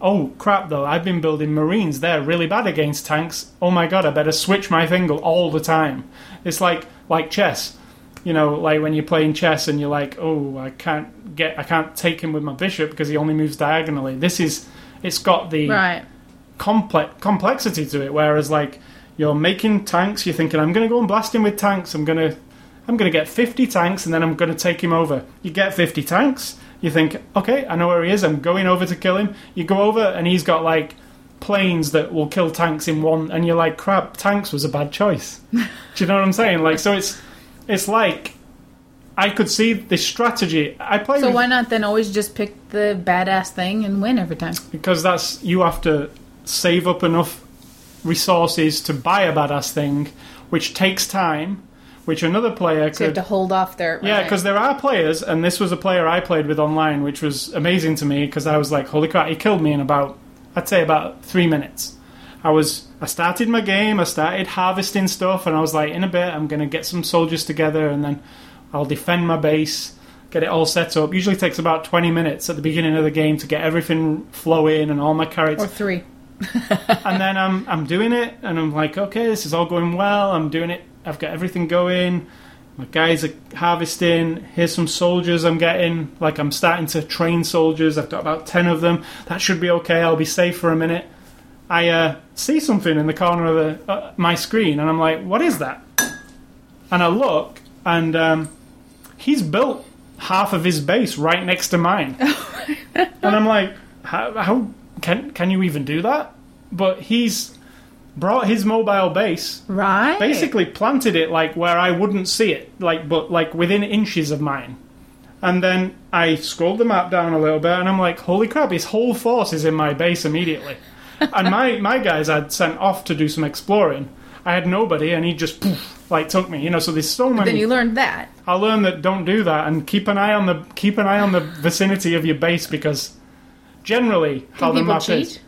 [SPEAKER 1] Oh crap! Though I've been building marines. They're really bad against tanks. Oh my god! I better switch my thing all the time. It's like like chess you know, like when you're playing chess and you're like, oh, I can't get, I can't take him with my bishop because he only moves diagonally. This is, it's got the
[SPEAKER 2] Right.
[SPEAKER 1] complex complexity to it. Whereas like you're making tanks, you're thinking, I'm going to go and blast him with tanks. I'm going to, I'm going to get 50 tanks and then I'm going to take him over. You get 50 tanks. You think, okay, I know where he is. I'm going over to kill him. You go over and he's got like planes that will kill tanks in one, and you're like, crap, tanks was a bad choice. *laughs* Do you know what I'm saying? Like, so it's, it's like I could see this strategy. I play
[SPEAKER 2] So
[SPEAKER 1] with-
[SPEAKER 2] why not then always just pick the badass thing and win every time?
[SPEAKER 1] because that's you have to save up enough resources to buy a badass thing, which takes time, which another player
[SPEAKER 2] So you have
[SPEAKER 1] could.
[SPEAKER 2] to hold off their.
[SPEAKER 1] Yeah, because there are players, and this was a player I played with online, which was amazing to me because I was like, "Holy crap!" He killed me in about, I'd say, about three minutes. I was, I started my game, I started harvesting stuff, and I was like, in a bit, I'm gonna get some soldiers together, and then I'll defend my base, get it all set up. Usually takes about 20 minutes at the beginning of the game to get everything flowing and all my characters
[SPEAKER 2] or three. *laughs*
[SPEAKER 1] and then I'm I'm doing it, and I'm like, okay, this is all going well. I'm doing it. I've got everything going. My guys are harvesting. Here's some soldiers I'm getting. Like I'm starting to train soldiers. I've got about ten of them. That should be okay. I'll be safe for a minute. I uh, see something in the corner of the, uh, my screen, and I'm like, what is that? And I look, and um, he's built half of his base right next to mine. *laughs* and I'm like, how, how can can you even do that? But he's brought his mobile base,
[SPEAKER 2] Right.
[SPEAKER 1] basically planted it like where I wouldn't see it, like but like within inches of mine. And then I scrolled the map down a little bit, and I'm like, holy crap! His whole force is in my base immediately. *laughs* and my my guys I'd sent off to do some exploring. I had nobody, and he just poof, like took me. You know, so there's so many.
[SPEAKER 2] Then you learned that.
[SPEAKER 1] I learned that don't do that and keep an eye on the keep an eye on the vicinity of your base because generally how
[SPEAKER 2] Can
[SPEAKER 1] the map
[SPEAKER 2] cheat?
[SPEAKER 1] is.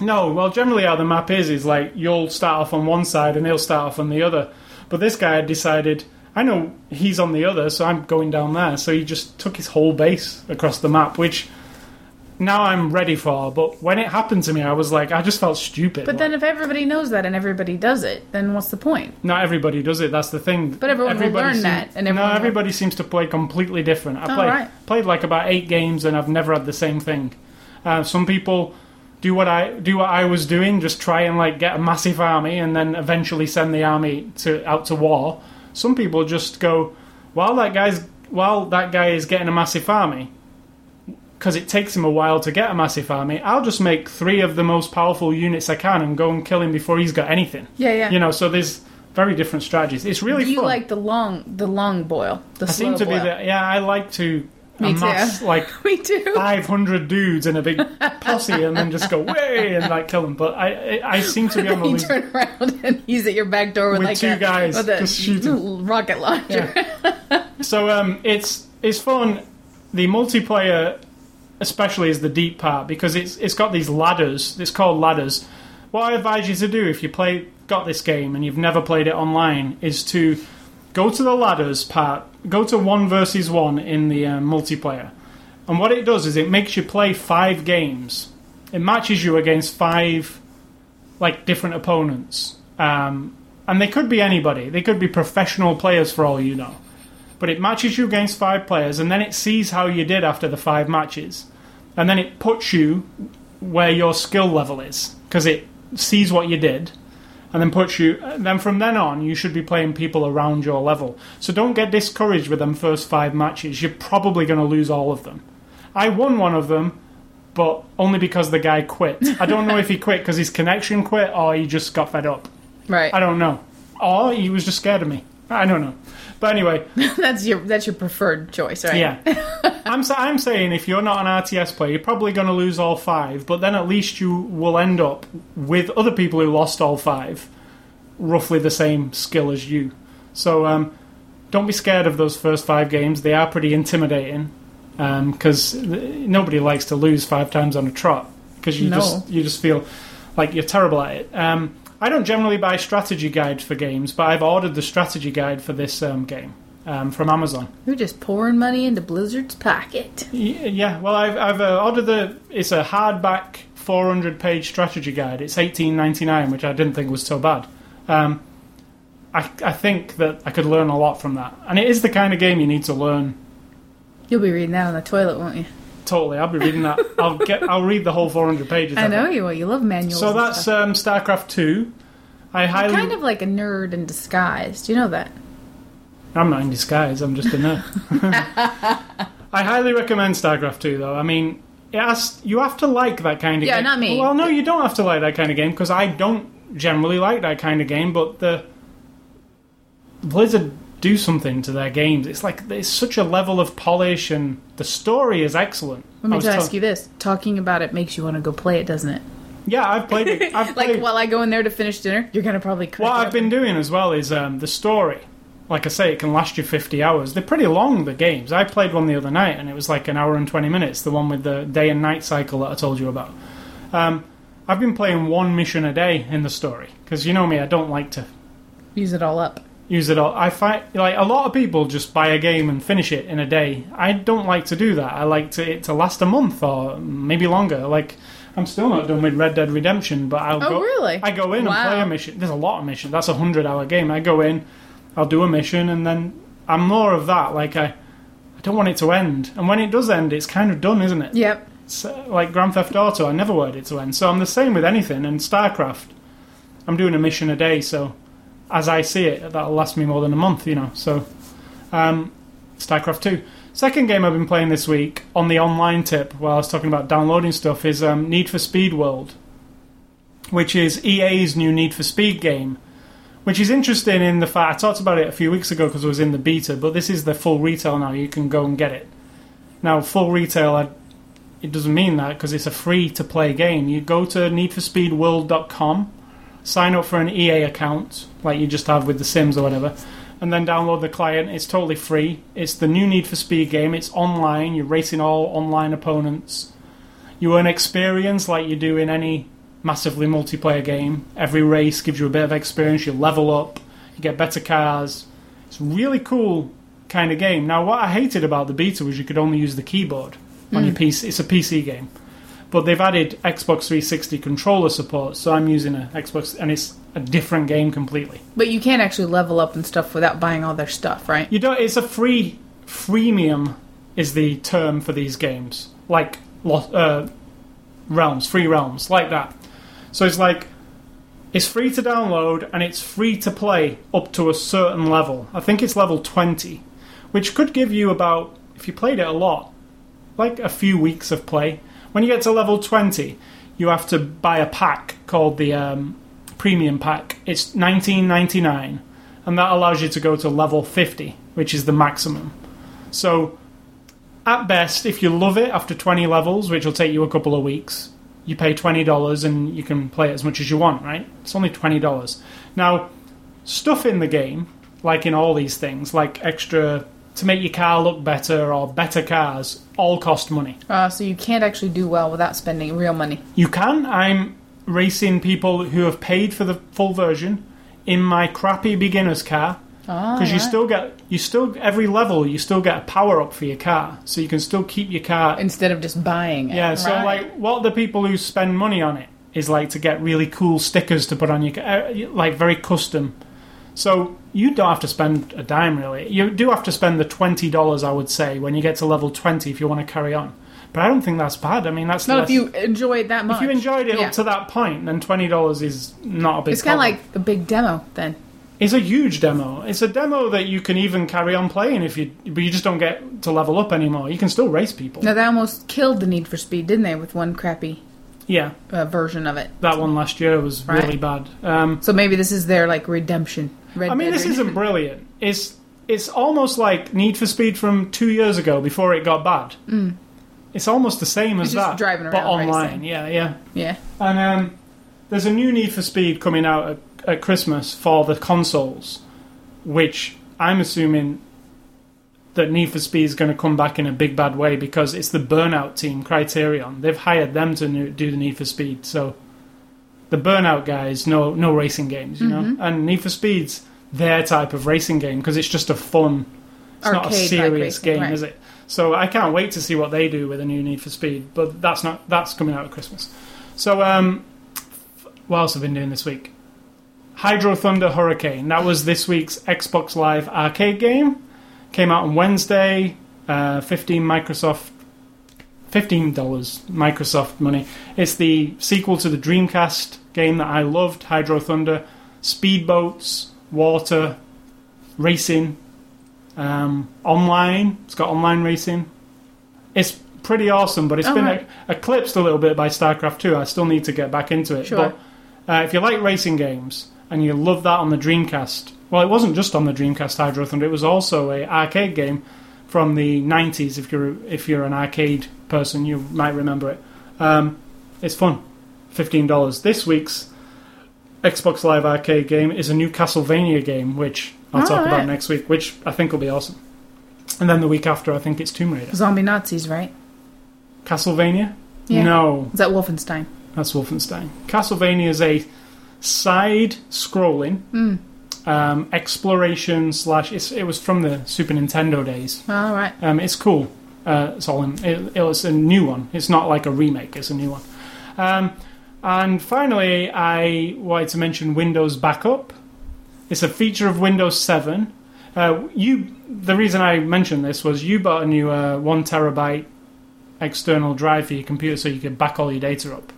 [SPEAKER 1] No, well, generally how the map is is like you'll start off on one side and he'll start off on the other. But this guy had decided, I know he's on the other, so I'm going down there. So he just took his whole base across the map, which now I'm ready for. But when it happened to me, I was like, I just felt stupid.
[SPEAKER 2] But then if everybody knows that and everybody does it, then what's the point?
[SPEAKER 1] Not everybody does it. That's the thing.
[SPEAKER 2] But everyone will
[SPEAKER 1] Everybody
[SPEAKER 2] learn
[SPEAKER 1] seem-
[SPEAKER 2] that, and
[SPEAKER 1] no,
[SPEAKER 2] everyone will-
[SPEAKER 1] everybody seems to play completely different. I
[SPEAKER 2] Oh,
[SPEAKER 1] played
[SPEAKER 2] right.
[SPEAKER 1] played like about eight games, and I've never had the same thing. Uh, some people do what I do what I was doing, just try and like get a massive army, and then eventually send the army to out to war. Some people just go while that guy's while that guy is getting a massive army. Because it takes him a while to get a massive army, I'll just make three of the most powerful units I can and go and kill him before he's got anything.
[SPEAKER 2] Yeah, yeah.
[SPEAKER 1] You know, so there's very different strategies. It's really
[SPEAKER 2] Do you
[SPEAKER 1] fun.
[SPEAKER 2] like the long, the long boil, the
[SPEAKER 1] I seem to be the yeah. I like to *laughs*
[SPEAKER 2] Me too.
[SPEAKER 1] like
[SPEAKER 2] Me too.
[SPEAKER 1] 500 dudes in a big *laughs* posse and then just go way and like kill them. But I I, I seem to be on the *laughs*
[SPEAKER 2] you turn around and he's at your back door with,
[SPEAKER 1] With
[SPEAKER 2] like
[SPEAKER 1] two
[SPEAKER 2] a,
[SPEAKER 1] guys
[SPEAKER 2] with a
[SPEAKER 1] just shooting.
[SPEAKER 2] rocket launcher.
[SPEAKER 1] So um, it's it's fun. the multiplayer, especially, is the deep part because it's it's got these ladders. It's called ladders. What I advise you to do if you play got this game and you've never played it online is to go to the ladders part. Go to one versus one in the uh, multiplayer, and what it does is it makes you play five games. It matches you against five like different opponents. Um, and they could be anybody. They could be professional players for all you know. But it matches you against five players, and then it sees how you did after the five matches, and then it puts you where your skill level is because it sees what you did, and then puts you. Then from then on, you should be playing people around your level. So don't get discouraged with them first five matches. You're probably going to lose all of them. I won one of them, but only because the guy quit. I don't know if he quit because his connection quit or he just got fed up.
[SPEAKER 2] Right.
[SPEAKER 1] I don't know. Or he was just scared of me. I don't know. But anyway, *laughs*
[SPEAKER 2] that's your that's your preferred choice, right?
[SPEAKER 1] yeah. *laughs* I'm, I'm saying if you're not an RTS player, you're probably going to lose all five, but then at least you will end up with other people who lost all five, roughly the same skill as you. So um, don't be scared of those first five games. They are pretty intimidating because nobody likes to lose five times on a trot because you
[SPEAKER 2] No.
[SPEAKER 1] just you just feel like you're terrible at it. Um, I don't generally buy strategy guides for games, but I've ordered the strategy guide for this um, game um, from Amazon.
[SPEAKER 2] You're just pouring money into Blizzard's pocket.
[SPEAKER 1] Y- Yeah, well, I've, I've uh, ordered the. It's a hardback 400 page strategy guide. It's 18.99, which I didn't think was so bad. Um, I, I think that I could learn a lot from that, and it is the kind of game you need to learn.
[SPEAKER 2] You'll be reading that on the toilet, won't you?
[SPEAKER 1] Totally, I'll be reading that. I'll get. I'll read the whole 400 pages.
[SPEAKER 2] I know
[SPEAKER 1] it.
[SPEAKER 2] you will. You love manuals.
[SPEAKER 1] So that's um, StarCraft 2. I
[SPEAKER 2] You're
[SPEAKER 1] highly.
[SPEAKER 2] kind of like a nerd in disguise. Do you know that?
[SPEAKER 1] I'm not in disguise. I'm just a nerd. *laughs* I highly recommend StarCraft 2, though. I mean, it has, you have to like that kind of
[SPEAKER 2] Yeah,
[SPEAKER 1] game.
[SPEAKER 2] not me.
[SPEAKER 1] Well, no, you don't have to like that kind of game because I don't generally like that kind of game. But the Blizzard do something to their games. It's like it's such a level of polish, and the story is excellent.
[SPEAKER 2] Let me just
[SPEAKER 1] tell-
[SPEAKER 2] ask you this: talking about it makes you want to go play it, doesn't it?
[SPEAKER 1] Yeah, I've played it. *laughs* I've
[SPEAKER 2] Like
[SPEAKER 1] played,
[SPEAKER 2] while I go in there to finish dinner, you're gonna probably.
[SPEAKER 1] What I've been doing as well is um, the story. Like I say, it can last you 50 hours. They're pretty long, the games. I played one the other night and it was like an hour and 20 minutes, the one with the day and night cycle that I told you about. Um, I've been playing one mission a day in the story because you know me, I don't like to
[SPEAKER 2] use it all up.
[SPEAKER 1] Use it all. I find like a lot of people just buy a game and finish it in a day. I don't like to do that. I like to, it to last a month or maybe longer. Like I'm still not done with Red Dead Redemption, but I'll
[SPEAKER 2] Oh,
[SPEAKER 1] go.
[SPEAKER 2] really?
[SPEAKER 1] I go in
[SPEAKER 2] Wow.
[SPEAKER 1] and play a mission. There's a lot of missions. That's a hundred hour game. I go in, I'll do a mission, and then I'm more of that. Like I, I don't want it to end. And when it does end, it's kind of done, isn't it?
[SPEAKER 2] Yep.
[SPEAKER 1] Uh, like Grand Theft Auto, I never wanted it to end. So I'm the same with anything. And StarCraft, I'm doing a mission a day. So as I see it, that'll last me more than a month. You know. So um, StarCraft two. Second game I've been playing this week on the online tip while I was talking about downloading stuff is um, Need for Speed World, which is EA's new Need for Speed game. Which is interesting in the fact I talked about it a few weeks ago because it was in the beta, but this is the full retail now. You can go and get it. Now, full retail, I, it doesn't mean that because it's a free to play game. You go to needforspeedworld.com, sign up for an EA account like you just have with The Sims or whatever, and then download the client. It's totally free. It's the new Need for Speed game. It's online. You're racing all online opponents. You earn experience like you do in any massively multiplayer game. Every race gives you a bit of experience. You level up. You get better cars. It's a really cool kind of game. Now, what I hated about the beta was you could only use the keyboard on your hmm. PC. It's a PC game, but they've added Xbox 360 controller support. So I'm using a Xbox, and it's a different game completely.
[SPEAKER 2] But you can't actually level up and stuff without buying all their stuff, right?
[SPEAKER 1] You don't. It's a free freemium is the term for these games, like uh, realms, free realms, like that. So it's like it's free to download and it's free to play up to a certain level. I think it's level twenty, which could give you about if you played it a lot, like a few weeks of play. When you get to level twenty, you have to buy a pack called the um, premium pack. It's nineteen ninety nine and that allows you to go to level 50, which is the maximum. So, at best, if you love it after 20 levels, which will take you a couple of weeks, you pay $20 and you can play as much as you want, right? It's only $20. Now, stuff in the game, like in all these things, like extra to make your car look better or better cars all cost money.
[SPEAKER 2] Uh, so you can't actually do well without spending real money.
[SPEAKER 1] You can. I'm racing people who have paid for the full version in my crappy beginner's car
[SPEAKER 2] Oh,
[SPEAKER 1] because you
[SPEAKER 2] right.
[SPEAKER 1] still get you still every level you still get a power up for your car, so you can still keep your car.
[SPEAKER 2] instead of just buying it.
[SPEAKER 1] yeah. So
[SPEAKER 2] Right.
[SPEAKER 1] like, what the people who spend money on it is like to get really cool stickers to put on your car, uh, like very custom. So you don't have to spend a dime really. You do have to spend the twenty dollars, I would say, when you get to level twenty if you want to carry on. But I don't think that's bad. I mean, that's
[SPEAKER 2] not
[SPEAKER 1] less-
[SPEAKER 2] if you enjoy it that much.
[SPEAKER 1] if you enjoyed it
[SPEAKER 2] Yeah.
[SPEAKER 1] up to that point, then twenty dollars is not a big.
[SPEAKER 2] It's kind of like a big demo then.
[SPEAKER 1] it's a huge demo. It's a demo that you can even carry on playing if you, but you just don't get to level up anymore. You can still race people.
[SPEAKER 2] Now they almost killed the Need for Speed, didn't they, with one crappy
[SPEAKER 1] Yeah,
[SPEAKER 2] uh, version of it?
[SPEAKER 1] that one last year was
[SPEAKER 2] Right.
[SPEAKER 1] really bad. Um,
[SPEAKER 2] So maybe this is their like redemption. Red
[SPEAKER 1] I mean,
[SPEAKER 2] Dead
[SPEAKER 1] this isn't brilliant. It's it's almost like Need for Speed from two years ago before it got bad. It's almost the same as
[SPEAKER 2] Mm. Just
[SPEAKER 1] that,
[SPEAKER 2] driving
[SPEAKER 1] but
[SPEAKER 2] around
[SPEAKER 1] online.
[SPEAKER 2] racing.
[SPEAKER 1] Yeah, yeah.
[SPEAKER 2] Yeah.
[SPEAKER 1] And um, there's a new Need for Speed coming out at, at Christmas for the consoles, which I'm assuming that Need for Speed is going to come back in a big bad way because it's the Burnout team, Criterion. They've hired them to do the Need for Speed. So the Burnout guys, no no racing games, you
[SPEAKER 2] Mm-hmm.
[SPEAKER 1] know. And Need for Speed's their type of racing game because it's just a fun. It's not a serious
[SPEAKER 2] racing,
[SPEAKER 1] game,
[SPEAKER 2] right.
[SPEAKER 1] is it? So I can't wait to see what they do with a new Need for Speed. But that's not that's coming out at Christmas. So um, what else have I been doing this week? Hydro Thunder Hurricane. That was this week's Xbox Live arcade game. Came out on Wednesday. Uh, Fifteen Microsoft. Fifteen dollars Microsoft money. It's the sequel to the Dreamcast game that I loved. Hydro Thunder. Speedboats, water, racing, um, online. It's got online racing. It's pretty awesome, but it's
[SPEAKER 2] Oh,
[SPEAKER 1] been
[SPEAKER 2] right.
[SPEAKER 1] eclipsed a little bit by StarCraft 2. I still need to get back into it.
[SPEAKER 2] Sure.
[SPEAKER 1] But uh, if you like racing games and you love that on the Dreamcast, well, it wasn't just on the Dreamcast Hydro Thunder. It was also a arcade game from the 90s. If you're if you're an arcade person, you might remember it. Um, it's fun. Fifteen dollars. This week's Xbox Live arcade game is a new Castlevania game, which I'll
[SPEAKER 2] Oh,
[SPEAKER 1] talk about next week, which I think will be awesome. And then the week after, I think it's Tomb Raider.
[SPEAKER 2] Zombie Nazis, right?
[SPEAKER 1] Castlevania?
[SPEAKER 2] Yeah.
[SPEAKER 1] No,
[SPEAKER 2] Is that Wolfenstein?
[SPEAKER 1] that's Wolfenstein. Castlevania is a side-scrolling
[SPEAKER 2] Hmm.
[SPEAKER 1] um, exploration slash. It's, it was from the Super Nintendo days.
[SPEAKER 2] All right.
[SPEAKER 1] Um, it's cool. Uh, it's all in, it, it's a new one. It's not like a remake. It's a new one. Um, and finally, I wanted to mention Windows Backup. It's a feature of Windows 7. Uh, you, the reason I mentioned this was you bought a new uh, one terabyte external drive for your computer so you could back all your data up.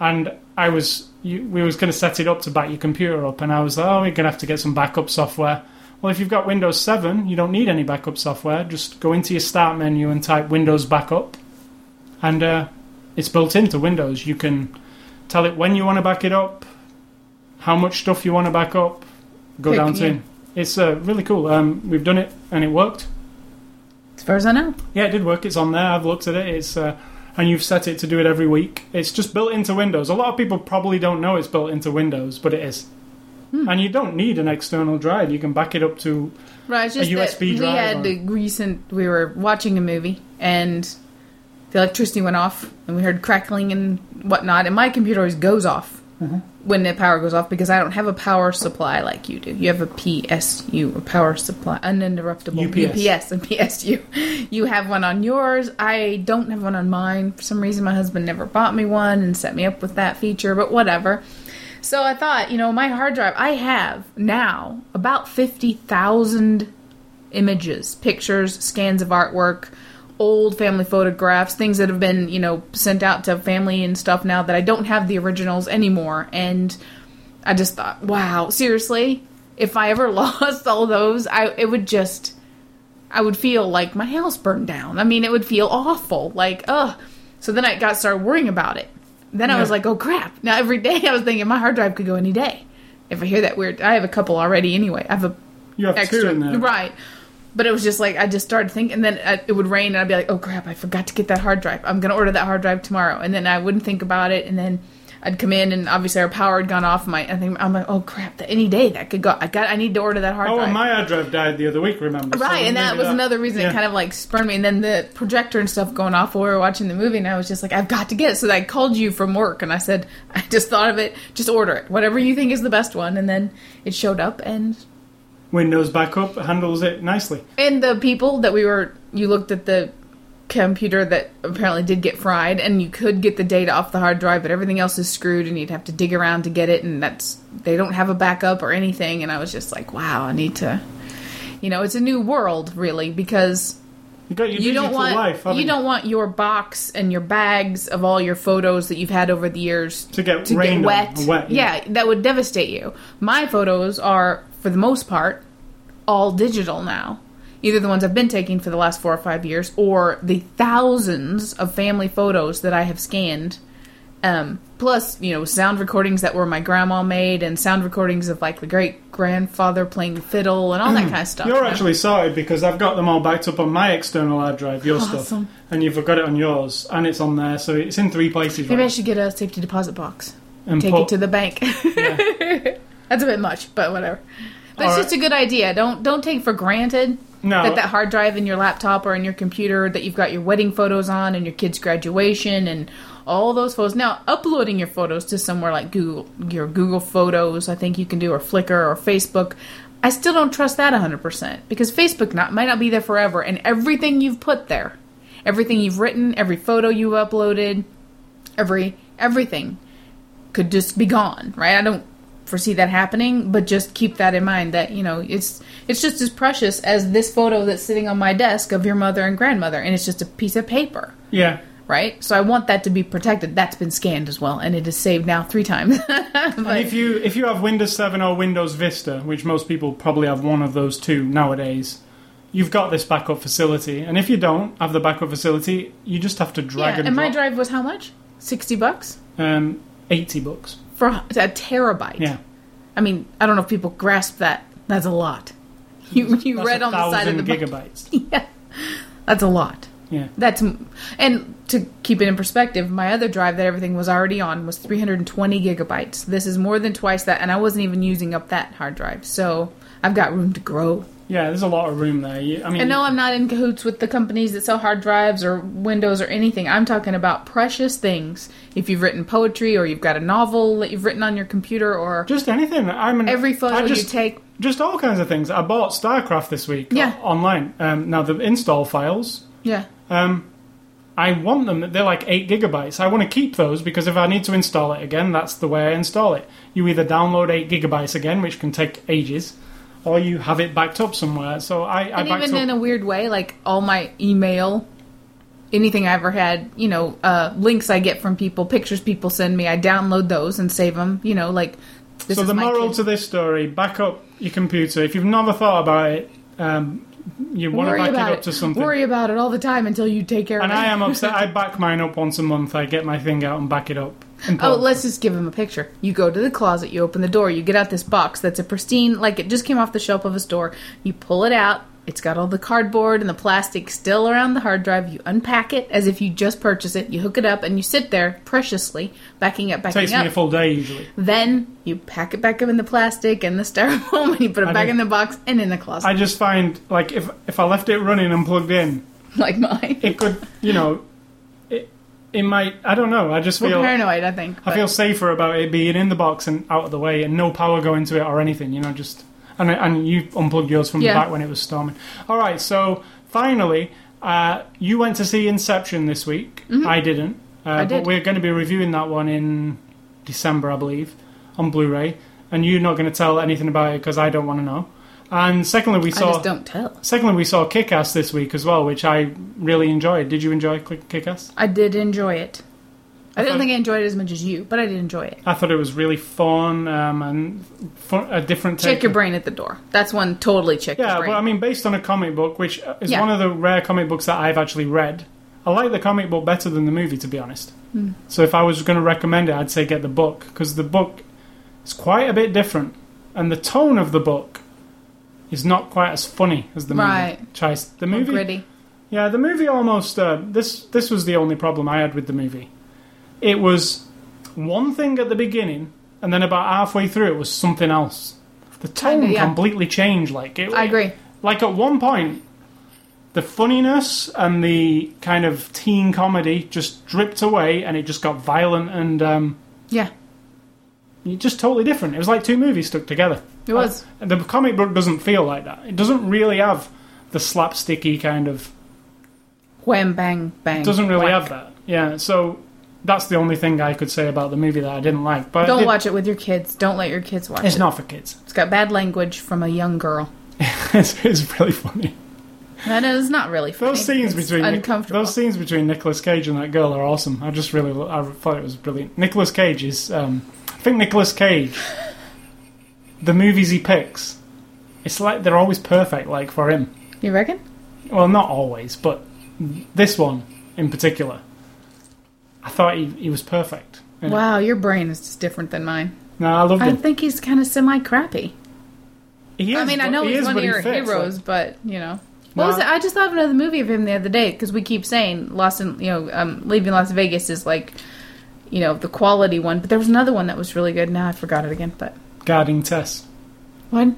[SPEAKER 1] And I was, you, we was going to set it up to back your computer up, and I was like, oh, we're going to have to get some backup software. Well, if you've got Windows 7, you don't need any backup software. Just go into your Start menu and type Windows Backup, and uh, it's built into Windows. You can tell it when you want to back it up, how much stuff you want to back up, go
[SPEAKER 2] Pick,
[SPEAKER 1] down to.
[SPEAKER 2] yeah.
[SPEAKER 1] It's uh, really cool. Um, we've done it and it worked.
[SPEAKER 2] As far as I know.
[SPEAKER 1] Yeah, it did work. It's on there. I've looked at it. It's uh, and you've set it to do it every week. It's just built into Windows. A lot of people probably don't know it's built into Windows, but it is.
[SPEAKER 2] Hmm.
[SPEAKER 1] And you don't need an external drive. You can back it up to
[SPEAKER 2] Right, just
[SPEAKER 1] A USB
[SPEAKER 2] we had
[SPEAKER 1] or-
[SPEAKER 2] recent. We were watching a movie and the electricity went off, and we heard crackling and whatnot. And my computer always goes off
[SPEAKER 1] Mm-hmm.
[SPEAKER 2] when the power goes off because I don't have a power supply like you do. You have a PSU, a power supply, uninterruptible
[SPEAKER 1] UPS.
[SPEAKER 2] UPS and PSU. *laughs* You have one on yours. I don't have one on mine. For some reason, my husband never bought me one and set me up with that feature. But whatever. So I thought, you know, my hard drive, I have now about 50,000 images, pictures, scans of artwork, old family photographs, things that have been, you know, sent out to family and stuff now that I don't have the originals anymore. And I just thought, wow, seriously, if I ever *laughs* lost all those, I it would just I would feel like my house burned down. I mean, it would feel awful. Like, ugh. So then I got started worrying about it. Then I was like, oh crap. Now every day *laughs* I was thinking my hard drive could go any day. If I hear that weird, I have a couple already anyway. I have a
[SPEAKER 1] you have
[SPEAKER 2] extra,
[SPEAKER 1] two in there.
[SPEAKER 2] right? But it was just like I just started thinking, and then uh, it would rain, and I'd be like, "Oh crap! I forgot to get that hard drive. I'm gonna order that hard drive tomorrow." And then I wouldn't think about it, and then I'd come in and obviously our power had gone off. My I think I'm like, oh crap! That any day that could go. I got. I need to order that hard
[SPEAKER 1] Oh,
[SPEAKER 2] drive.
[SPEAKER 1] and my hard drive died the other week. Remember? So
[SPEAKER 2] Right, and that was another reason
[SPEAKER 1] yeah.
[SPEAKER 2] it kind of like spurned me. And then the projector and stuff going off while we were watching the movie, and I was just like, I've got to get it. So I called you from work, and I said, *laughs* I just thought of it, just order it, whatever you think is the best one. And then it showed up, and
[SPEAKER 1] Windows backup handles it nicely.
[SPEAKER 2] and the people that we were, you looked at the computer that apparently did get fried, and you could get the data off the hard drive, but everything else is screwed, and you'd have to dig around to get it, and that's they don't have a backup or anything. And I was just like, wow, I need to. You know, it's a new world, really, because
[SPEAKER 1] You got your
[SPEAKER 2] you don't want
[SPEAKER 1] life. haven't
[SPEAKER 2] you don't want your box and your bags of all your photos that you've had over the years
[SPEAKER 1] to get
[SPEAKER 2] to get wet.
[SPEAKER 1] wet.
[SPEAKER 2] yeah. that would devastate you. My photos are, for the most part, all digital now. Either the ones I've been taking for the last four or five years, or the thousands of family photos that I have scanned. Um, plus, you know, sound recordings that were my grandma made, and sound recordings of like the great grandfather playing fiddle and all that *clears throat* kind of stuff.
[SPEAKER 1] You're
[SPEAKER 2] you know?
[SPEAKER 1] actually sorted because I've got them all backed up on my external hard drive, your stuff, and you've got it on yours, and it's on there, so it's in three places.
[SPEAKER 2] Maybe I should get a safety deposit box.
[SPEAKER 1] And
[SPEAKER 2] take
[SPEAKER 1] put-
[SPEAKER 2] it to the bank. *laughs* That's a bit much, but whatever. But it's
[SPEAKER 1] All
[SPEAKER 2] just a good idea. Don't don't take for granted
[SPEAKER 1] No.
[SPEAKER 2] that that hard drive in your laptop or in your computer that you've got your wedding photos on and your kid's graduation and all those photos. Now, uploading your photos to somewhere like Google, your Google Photos, I think you can do, or Flickr or Facebook. I still don't trust that 100% because Facebook not, might not be there forever, and everything you've put there, everything you've written, every photo you've uploaded, every everything could just be gone, right? I don't foresee that happening, but just keep that in mind that, you know, it's it's just as precious as this photo that's sitting on my desk of your mother and grandmother and it's just a piece of paper,
[SPEAKER 1] yeah.
[SPEAKER 2] right? So I want that to be protected. That's been scanned as well and it is saved now 3 times. *laughs*
[SPEAKER 1] And if you if you have Windows 7 or Windows Vista, which most people probably have one of those two nowadays, you've got this backup facility. And if you don't have the backup facility, you just have to drag
[SPEAKER 2] yeah,
[SPEAKER 1] and,
[SPEAKER 2] and my drive was how much? 60 bucks
[SPEAKER 1] um, 80 bucks.
[SPEAKER 2] For a terabyte.
[SPEAKER 1] Yeah.
[SPEAKER 2] I mean, I don't know if people grasp that. That's a lot. You you
[SPEAKER 1] That's
[SPEAKER 2] read on the side of the book.
[SPEAKER 1] gigabytes. *laughs*
[SPEAKER 2] Yeah, that's a lot.
[SPEAKER 1] Yeah.
[SPEAKER 2] That's and to keep it in perspective, my other drive that everything was already on was 320 gigabytes. This is more than twice that, and I wasn't even using up that hard drive. So I've got room to grow.
[SPEAKER 1] Yeah, there's a lot of room there. You- I mean,
[SPEAKER 2] And no, I'm not in cahoots with the companies that sell hard drives or Windows or anything. I'm talking about precious things. If you've written poetry or you've got a novel that you've written on your computer or
[SPEAKER 1] just anything. I'm an,
[SPEAKER 2] every photo
[SPEAKER 1] I just,
[SPEAKER 2] you take.
[SPEAKER 1] Just all kinds of things. I bought StarCraft this week
[SPEAKER 2] Yeah.
[SPEAKER 1] o- online. Um, now, the install files,
[SPEAKER 2] Yeah.
[SPEAKER 1] um, I want them. They're like 8 gigabytes. I want to keep those because if I need to install it again, that's the way I install it. You either download 8 gigabytes again, which can take ages, or you have it backed up somewhere. So I, I
[SPEAKER 2] and even
[SPEAKER 1] up.
[SPEAKER 2] in a weird way, like all my email, anything I ever had, you know, uh, links I get from people, pictures people send me, I download those and save them. You know, like this
[SPEAKER 1] so the moral
[SPEAKER 2] kid.
[SPEAKER 1] to this story: back up your computer. If you've never thought about it, um, you want to back it up
[SPEAKER 2] it.
[SPEAKER 1] to something.
[SPEAKER 2] Worry about it all the time until you take care
[SPEAKER 1] and
[SPEAKER 2] of it.
[SPEAKER 1] And I am upset. I *laughs* back mine up once a month. I get my thing out and back it up.
[SPEAKER 2] Oh, let's just give him a picture. You go to the closet, you open the door, you get out this box that's a pristine, like it just came off the shelf of a store. You pull it out. It's got all the cardboard and the plastic still around the hard drive. You unpack it as if you just purchased it. You hook it up and you sit there preciously, backing up, backing
[SPEAKER 1] takes
[SPEAKER 2] up.
[SPEAKER 1] Takes me a full day usually.
[SPEAKER 2] Then you pack it back up in the plastic and the styrofoam, *laughs* and you put it
[SPEAKER 1] I
[SPEAKER 2] back in the box and in the closet,
[SPEAKER 1] I just find like if if I left it running and plugged in, *laughs*
[SPEAKER 2] like mine.
[SPEAKER 1] it could you know, it might. I don't know. I just
[SPEAKER 2] We're
[SPEAKER 1] feel
[SPEAKER 2] paranoid, I think.
[SPEAKER 1] I
[SPEAKER 2] but-
[SPEAKER 1] feel safer about it being in the box and out of the way and no power going to it or anything. You know, just and and you unplugged yours from
[SPEAKER 2] Yeah.
[SPEAKER 1] the back when it was storming. All right, so finally, uh, you went to see Inception this week. I didn't. Uh,
[SPEAKER 2] Mm-hmm. I
[SPEAKER 1] But
[SPEAKER 2] did.
[SPEAKER 1] we're going to be reviewing that one in December, I believe, on Blu-ray. And you're not going to tell anything about it because I don't want to know. And secondly, we
[SPEAKER 2] I
[SPEAKER 1] saw
[SPEAKER 2] just don't tell.
[SPEAKER 1] secondly we saw Kick-Ass this week as well, which I really enjoyed. Did you enjoy Kick- Kick-Ass?
[SPEAKER 2] I did enjoy it. I, don't think I enjoyed it as much as you, but I did enjoy it.
[SPEAKER 1] I thought it was really fun um, and fun, a different take.
[SPEAKER 2] Check your brain at the door. That's one totally check
[SPEAKER 1] Yeah,
[SPEAKER 2] your brain.
[SPEAKER 1] but I mean, based on a comic book, which is
[SPEAKER 2] Yeah.
[SPEAKER 1] one of the rare comic books that I've actually read, I like the comic book better than the movie, to be honest.
[SPEAKER 2] Hmm.
[SPEAKER 1] So if I was going to recommend it, I'd say get the book because the book is quite a bit different, and the tone of the book is not quite as funny as the
[SPEAKER 2] Right.
[SPEAKER 1] movie. Tries the movie.
[SPEAKER 2] gritty.
[SPEAKER 1] Yeah, the movie almost. Uh, this this was the only problem I had with the movie. It was one thing at the beginning, and then about halfway through, it was something else. The tone
[SPEAKER 2] yeah.
[SPEAKER 1] completely changed. Like it,
[SPEAKER 2] I agree.
[SPEAKER 1] Like at one point, the funniness and the kind of teen comedy just dripped away, and it just got violent and um,
[SPEAKER 2] Yeah,
[SPEAKER 1] just totally different. It was like two movies stuck together.
[SPEAKER 2] It was.
[SPEAKER 1] The comic book doesn't feel like that. It doesn't really have the slapsticky kind of.
[SPEAKER 2] Wham, bang, bang.
[SPEAKER 1] It doesn't really
[SPEAKER 2] whack.
[SPEAKER 1] have that. Yeah, so that's the only thing I could say about the movie that I didn't like. But
[SPEAKER 2] Don't
[SPEAKER 1] it-
[SPEAKER 2] watch it with your kids. Don't let your kids watch
[SPEAKER 1] It's
[SPEAKER 2] it.
[SPEAKER 1] not for kids.
[SPEAKER 2] It's got bad language from a young girl. *laughs*
[SPEAKER 1] it's, it's really funny.
[SPEAKER 2] That is not really funny.
[SPEAKER 1] Those scenes
[SPEAKER 2] It's
[SPEAKER 1] between Nic-
[SPEAKER 2] uncomfortable.
[SPEAKER 1] those scenes between Nicolas Cage and that girl are awesome. I just really I thought it was brilliant. Nicolas Cage is um, I think Nicolas Cage the movies he picks it's like they're always perfect like for him.
[SPEAKER 2] You reckon?
[SPEAKER 1] Well, not always, but this one in particular. I thought he, he was perfect. in it.
[SPEAKER 2] Wow, your brain is just different than mine.
[SPEAKER 1] No, I loved
[SPEAKER 2] I
[SPEAKER 1] him.
[SPEAKER 2] think he's kind of semi crappy.
[SPEAKER 1] He is,
[SPEAKER 2] I mean, I know
[SPEAKER 1] he
[SPEAKER 2] he's
[SPEAKER 1] is,
[SPEAKER 2] one of
[SPEAKER 1] he
[SPEAKER 2] your
[SPEAKER 1] fits,
[SPEAKER 2] heroes,
[SPEAKER 1] like-
[SPEAKER 2] but you know. What
[SPEAKER 1] No,
[SPEAKER 2] was it? I just thought of another movie of him the other day because we keep saying Lost in, you know, um, Leaving Las Vegas is like, you know, the quality one. But there was another one that was really good. Now I forgot it again. But
[SPEAKER 1] Guarding Tess.
[SPEAKER 2] what?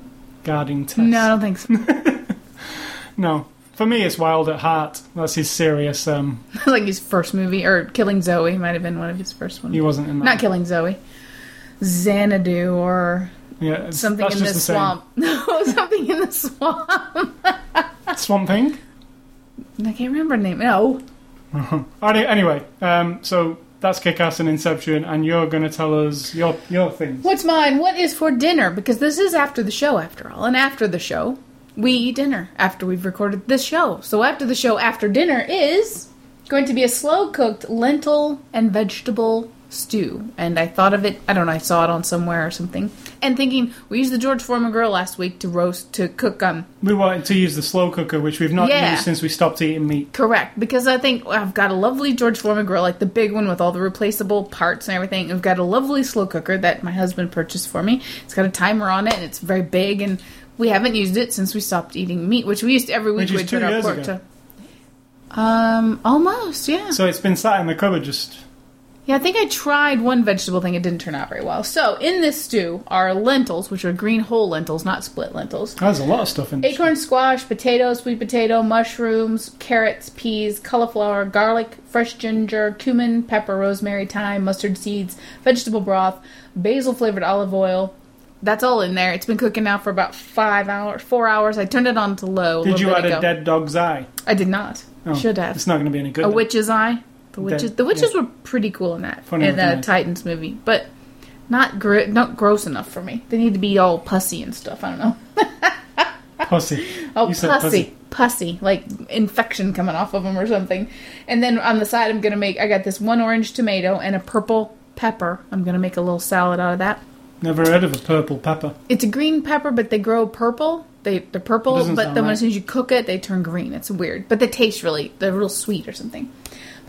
[SPEAKER 1] Guarding Tess.
[SPEAKER 2] No, I don't think so. *laughs* *laughs*
[SPEAKER 1] No. For me, it's Wild at Heart. That's his serious. Um, *laughs*
[SPEAKER 2] like his first movie or Killing Zoe might have been one of his first ones.
[SPEAKER 1] he wasn't in that.
[SPEAKER 2] Not Killing Zoe. Xanadu or
[SPEAKER 1] yeah,
[SPEAKER 2] something in the,
[SPEAKER 1] the
[SPEAKER 2] swamp. No, something in the swamp.
[SPEAKER 1] Swamp Thing.
[SPEAKER 2] I can't remember the name. No.
[SPEAKER 1] Any- Anyway, um, so that's Kick-Ass and Inception, and you're going to tell us your your things.
[SPEAKER 2] What's mine? What is for dinner? Because this is after the show, after all. And after the show, we eat dinner after we've recorded this show. So after the show, after dinner is going to be a slow cooked lentil and vegetable stew. And I thought of it, I don't know, I saw it on somewhere or something. And thinking, we used the George Foreman grill last week to roast, to cook, um,
[SPEAKER 1] We wanted to use the slow cooker, which we've not
[SPEAKER 2] Yeah.
[SPEAKER 1] used since we stopped eating meat.
[SPEAKER 2] Correct, because I think I've got a lovely George Foreman grill, like the big one with all the replaceable parts and everything. I've got a lovely slow cooker that my husband purchased for me. It's got a timer on it, and it's very big. And we haven't used it since we stopped eating meat, which we used every week. We'd put our pork
[SPEAKER 1] ago.
[SPEAKER 2] to. Um, almost, yeah.
[SPEAKER 1] So it's been sat in the cupboard just.
[SPEAKER 2] Yeah, I think I tried one vegetable thing. It didn't turn out very well. So in this stew are lentils, which are green whole lentils, not split lentils.
[SPEAKER 1] There's a lot of stuff in.
[SPEAKER 2] Acorn squash, potato, sweet potato, mushrooms, carrots, peas, cauliflower, garlic, fresh ginger, cumin, pepper, rosemary, thyme, mustard seeds, vegetable broth, basil flavored olive oil. That's all in there. It's been cooking now for about five hours, four hours. I turned it on to low. A
[SPEAKER 1] Did you add
[SPEAKER 2] ago.
[SPEAKER 1] a dead dog's eye?
[SPEAKER 2] I did not.
[SPEAKER 1] Oh,
[SPEAKER 2] Should have.
[SPEAKER 1] It's not going to be any good.
[SPEAKER 2] A
[SPEAKER 1] then.
[SPEAKER 2] witch's eye. The witches.
[SPEAKER 1] Dead-
[SPEAKER 2] the witches
[SPEAKER 1] yeah.
[SPEAKER 2] were pretty cool in that
[SPEAKER 1] Funny
[SPEAKER 2] in the
[SPEAKER 1] eyes.
[SPEAKER 2] Titans movie, but not gr- not gross enough for me. They need to be all pussy and stuff. I don't know. *laughs*
[SPEAKER 1] Pussy.
[SPEAKER 2] Oh,
[SPEAKER 1] said
[SPEAKER 2] pussy. pussy, like infection coming off of them or something. And then on the side, I'm gonna make. I got this one orange tomato and a purple pepper. I'm gonna make a little salad out of that.
[SPEAKER 1] Never heard of a purple pepper.
[SPEAKER 2] It's a green pepper, but they grow purple. They they're purple, but then
[SPEAKER 1] right.
[SPEAKER 2] as soon as you cook it, they turn green. It's weird, but they taste really. They're real sweet or something.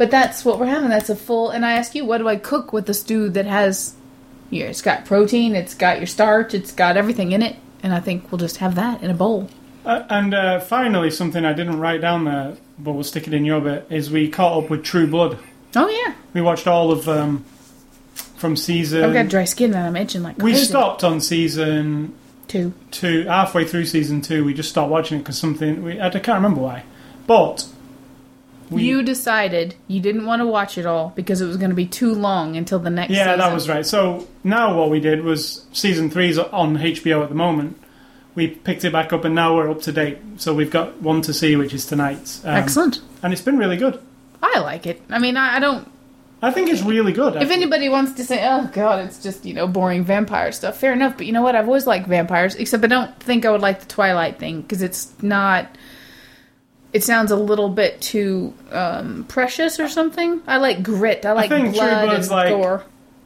[SPEAKER 2] But that's what we're having. That's a full. And I ask you, what do I cook with the stew that has? Yeah, it's got protein. It's got your starch. It's got everything in it. And I think we'll just have that in a bowl.
[SPEAKER 1] Uh, and uh, finally, something I didn't write down there, but we'll stick it in your bit, is we caught up with True Blood.
[SPEAKER 2] Oh yeah,
[SPEAKER 1] We watched all of um, from season.
[SPEAKER 2] I've got dry skin I'm itching like
[SPEAKER 1] we stopped on season
[SPEAKER 2] two.
[SPEAKER 1] two, halfway through season two. We just stopped watching it because something we I can't remember why, but we,
[SPEAKER 2] you decided you didn't want to watch it all because it was going to be too long until the next.
[SPEAKER 1] yeah, that was right. So now what we did was season three's on HBO at the moment. We picked it back up and now we're up to date. So we've got one to see, which is tonight's. Um,
[SPEAKER 2] excellent.
[SPEAKER 1] and it's been really good.
[SPEAKER 2] I like it. I mean, I, I don't.
[SPEAKER 1] I think it's really good.
[SPEAKER 2] If anybody wants to say, "Oh God, it's just you know boring vampire stuff," fair enough. But you know what? I've always liked vampires, except I don't think I would like the Twilight thing because it's not. It sounds a little bit too um, precious or something. I like grit. I like
[SPEAKER 1] think True
[SPEAKER 2] blood
[SPEAKER 1] Blood's
[SPEAKER 2] and
[SPEAKER 1] like-
[SPEAKER 2] gore.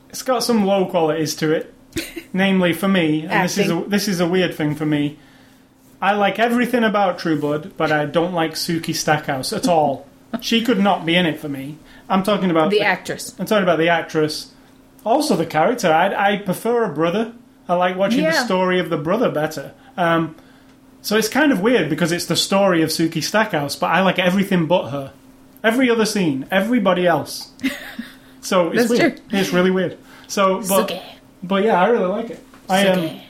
[SPEAKER 1] it's got some low qualities to it. *laughs* Namely, for me, and this is a, this is a weird thing for me. I like everything about True Blood, but I don't like Sookie Stackhouse at all. *laughs* she could not be in it for me. I'm talking about
[SPEAKER 2] The actress.
[SPEAKER 1] I'm talking about the actress. Also, the character. I, I prefer a brother. I like watching the story of the brother better. Um, so it's kind of weird because it's the story of Sookie Stackhouse, but I like everything but her. Every other scene, everybody else. *laughs* So it's
[SPEAKER 2] That's
[SPEAKER 1] weird.
[SPEAKER 2] true.
[SPEAKER 1] It's really weird. So, but
[SPEAKER 2] Sookie.
[SPEAKER 1] but yeah, I really like it. I um,
[SPEAKER 2] Sookie.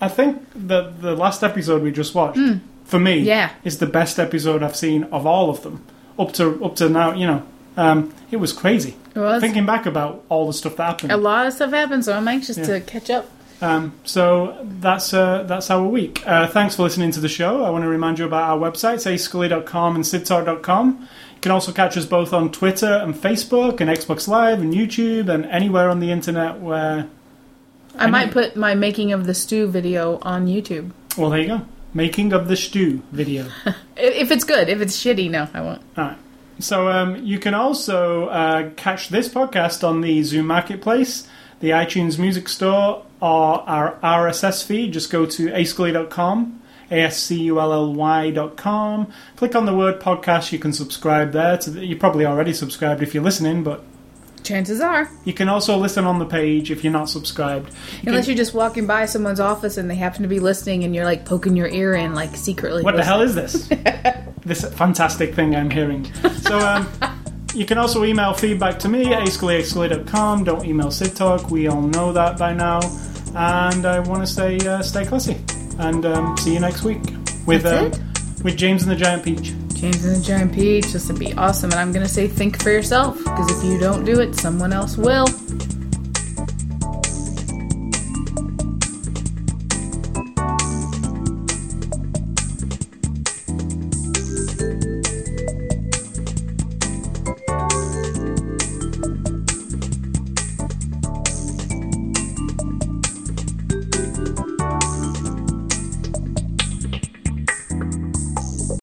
[SPEAKER 1] I think the the last episode we just watched for me
[SPEAKER 2] Hmm. Yeah.
[SPEAKER 1] is the best episode I've seen of all of them up to up to now. You know, um, it was crazy.
[SPEAKER 2] It was.
[SPEAKER 1] Thinking back about all the stuff that happened.
[SPEAKER 2] A lot of stuff happened, so I'm anxious to catch up.
[SPEAKER 1] Um, so that's uh, that's our week. Uh, thanks for listening to the show. I want to remind you about our websites, ascully.com and sidtalk.com. You can also catch us both on Twitter and Facebook and Xbox Live and YouTube and anywhere on the internet where.
[SPEAKER 2] I might put my making of the stew video on YouTube.
[SPEAKER 1] Well, there you go. Making of the stew video. *laughs*
[SPEAKER 2] If it's good. If it's shitty, no, I won't.
[SPEAKER 1] All right. So um, you can also uh, catch this podcast on the Zune Marketplace, the iTunes Music Store, or our RSS feed. Just go to ascully.com, A-S-C-U-L-L-Y.com. Click on the word podcast. You can subscribe there. The, you're probably already subscribed if you're listening, but
[SPEAKER 2] Chances are.
[SPEAKER 1] you can also listen on the page if you're not subscribed. You
[SPEAKER 2] Unless
[SPEAKER 1] can-
[SPEAKER 2] you're just walking by someone's office and they happen to be listening and you're like poking your ear in, like secretly.
[SPEAKER 1] What the hell is this? *laughs* this fantastic thing I'm hearing. So, um, *laughs* you can also email feedback to me at ascully.com. Don't email Sid Talk. We all know that by now. And I want to say, uh, stay classy. And um, see you next week with um, with James and the Giant Peach.
[SPEAKER 2] James and the Giant Peach. This would be awesome. And I'm going to say think for yourself because if you don't do it, someone else will.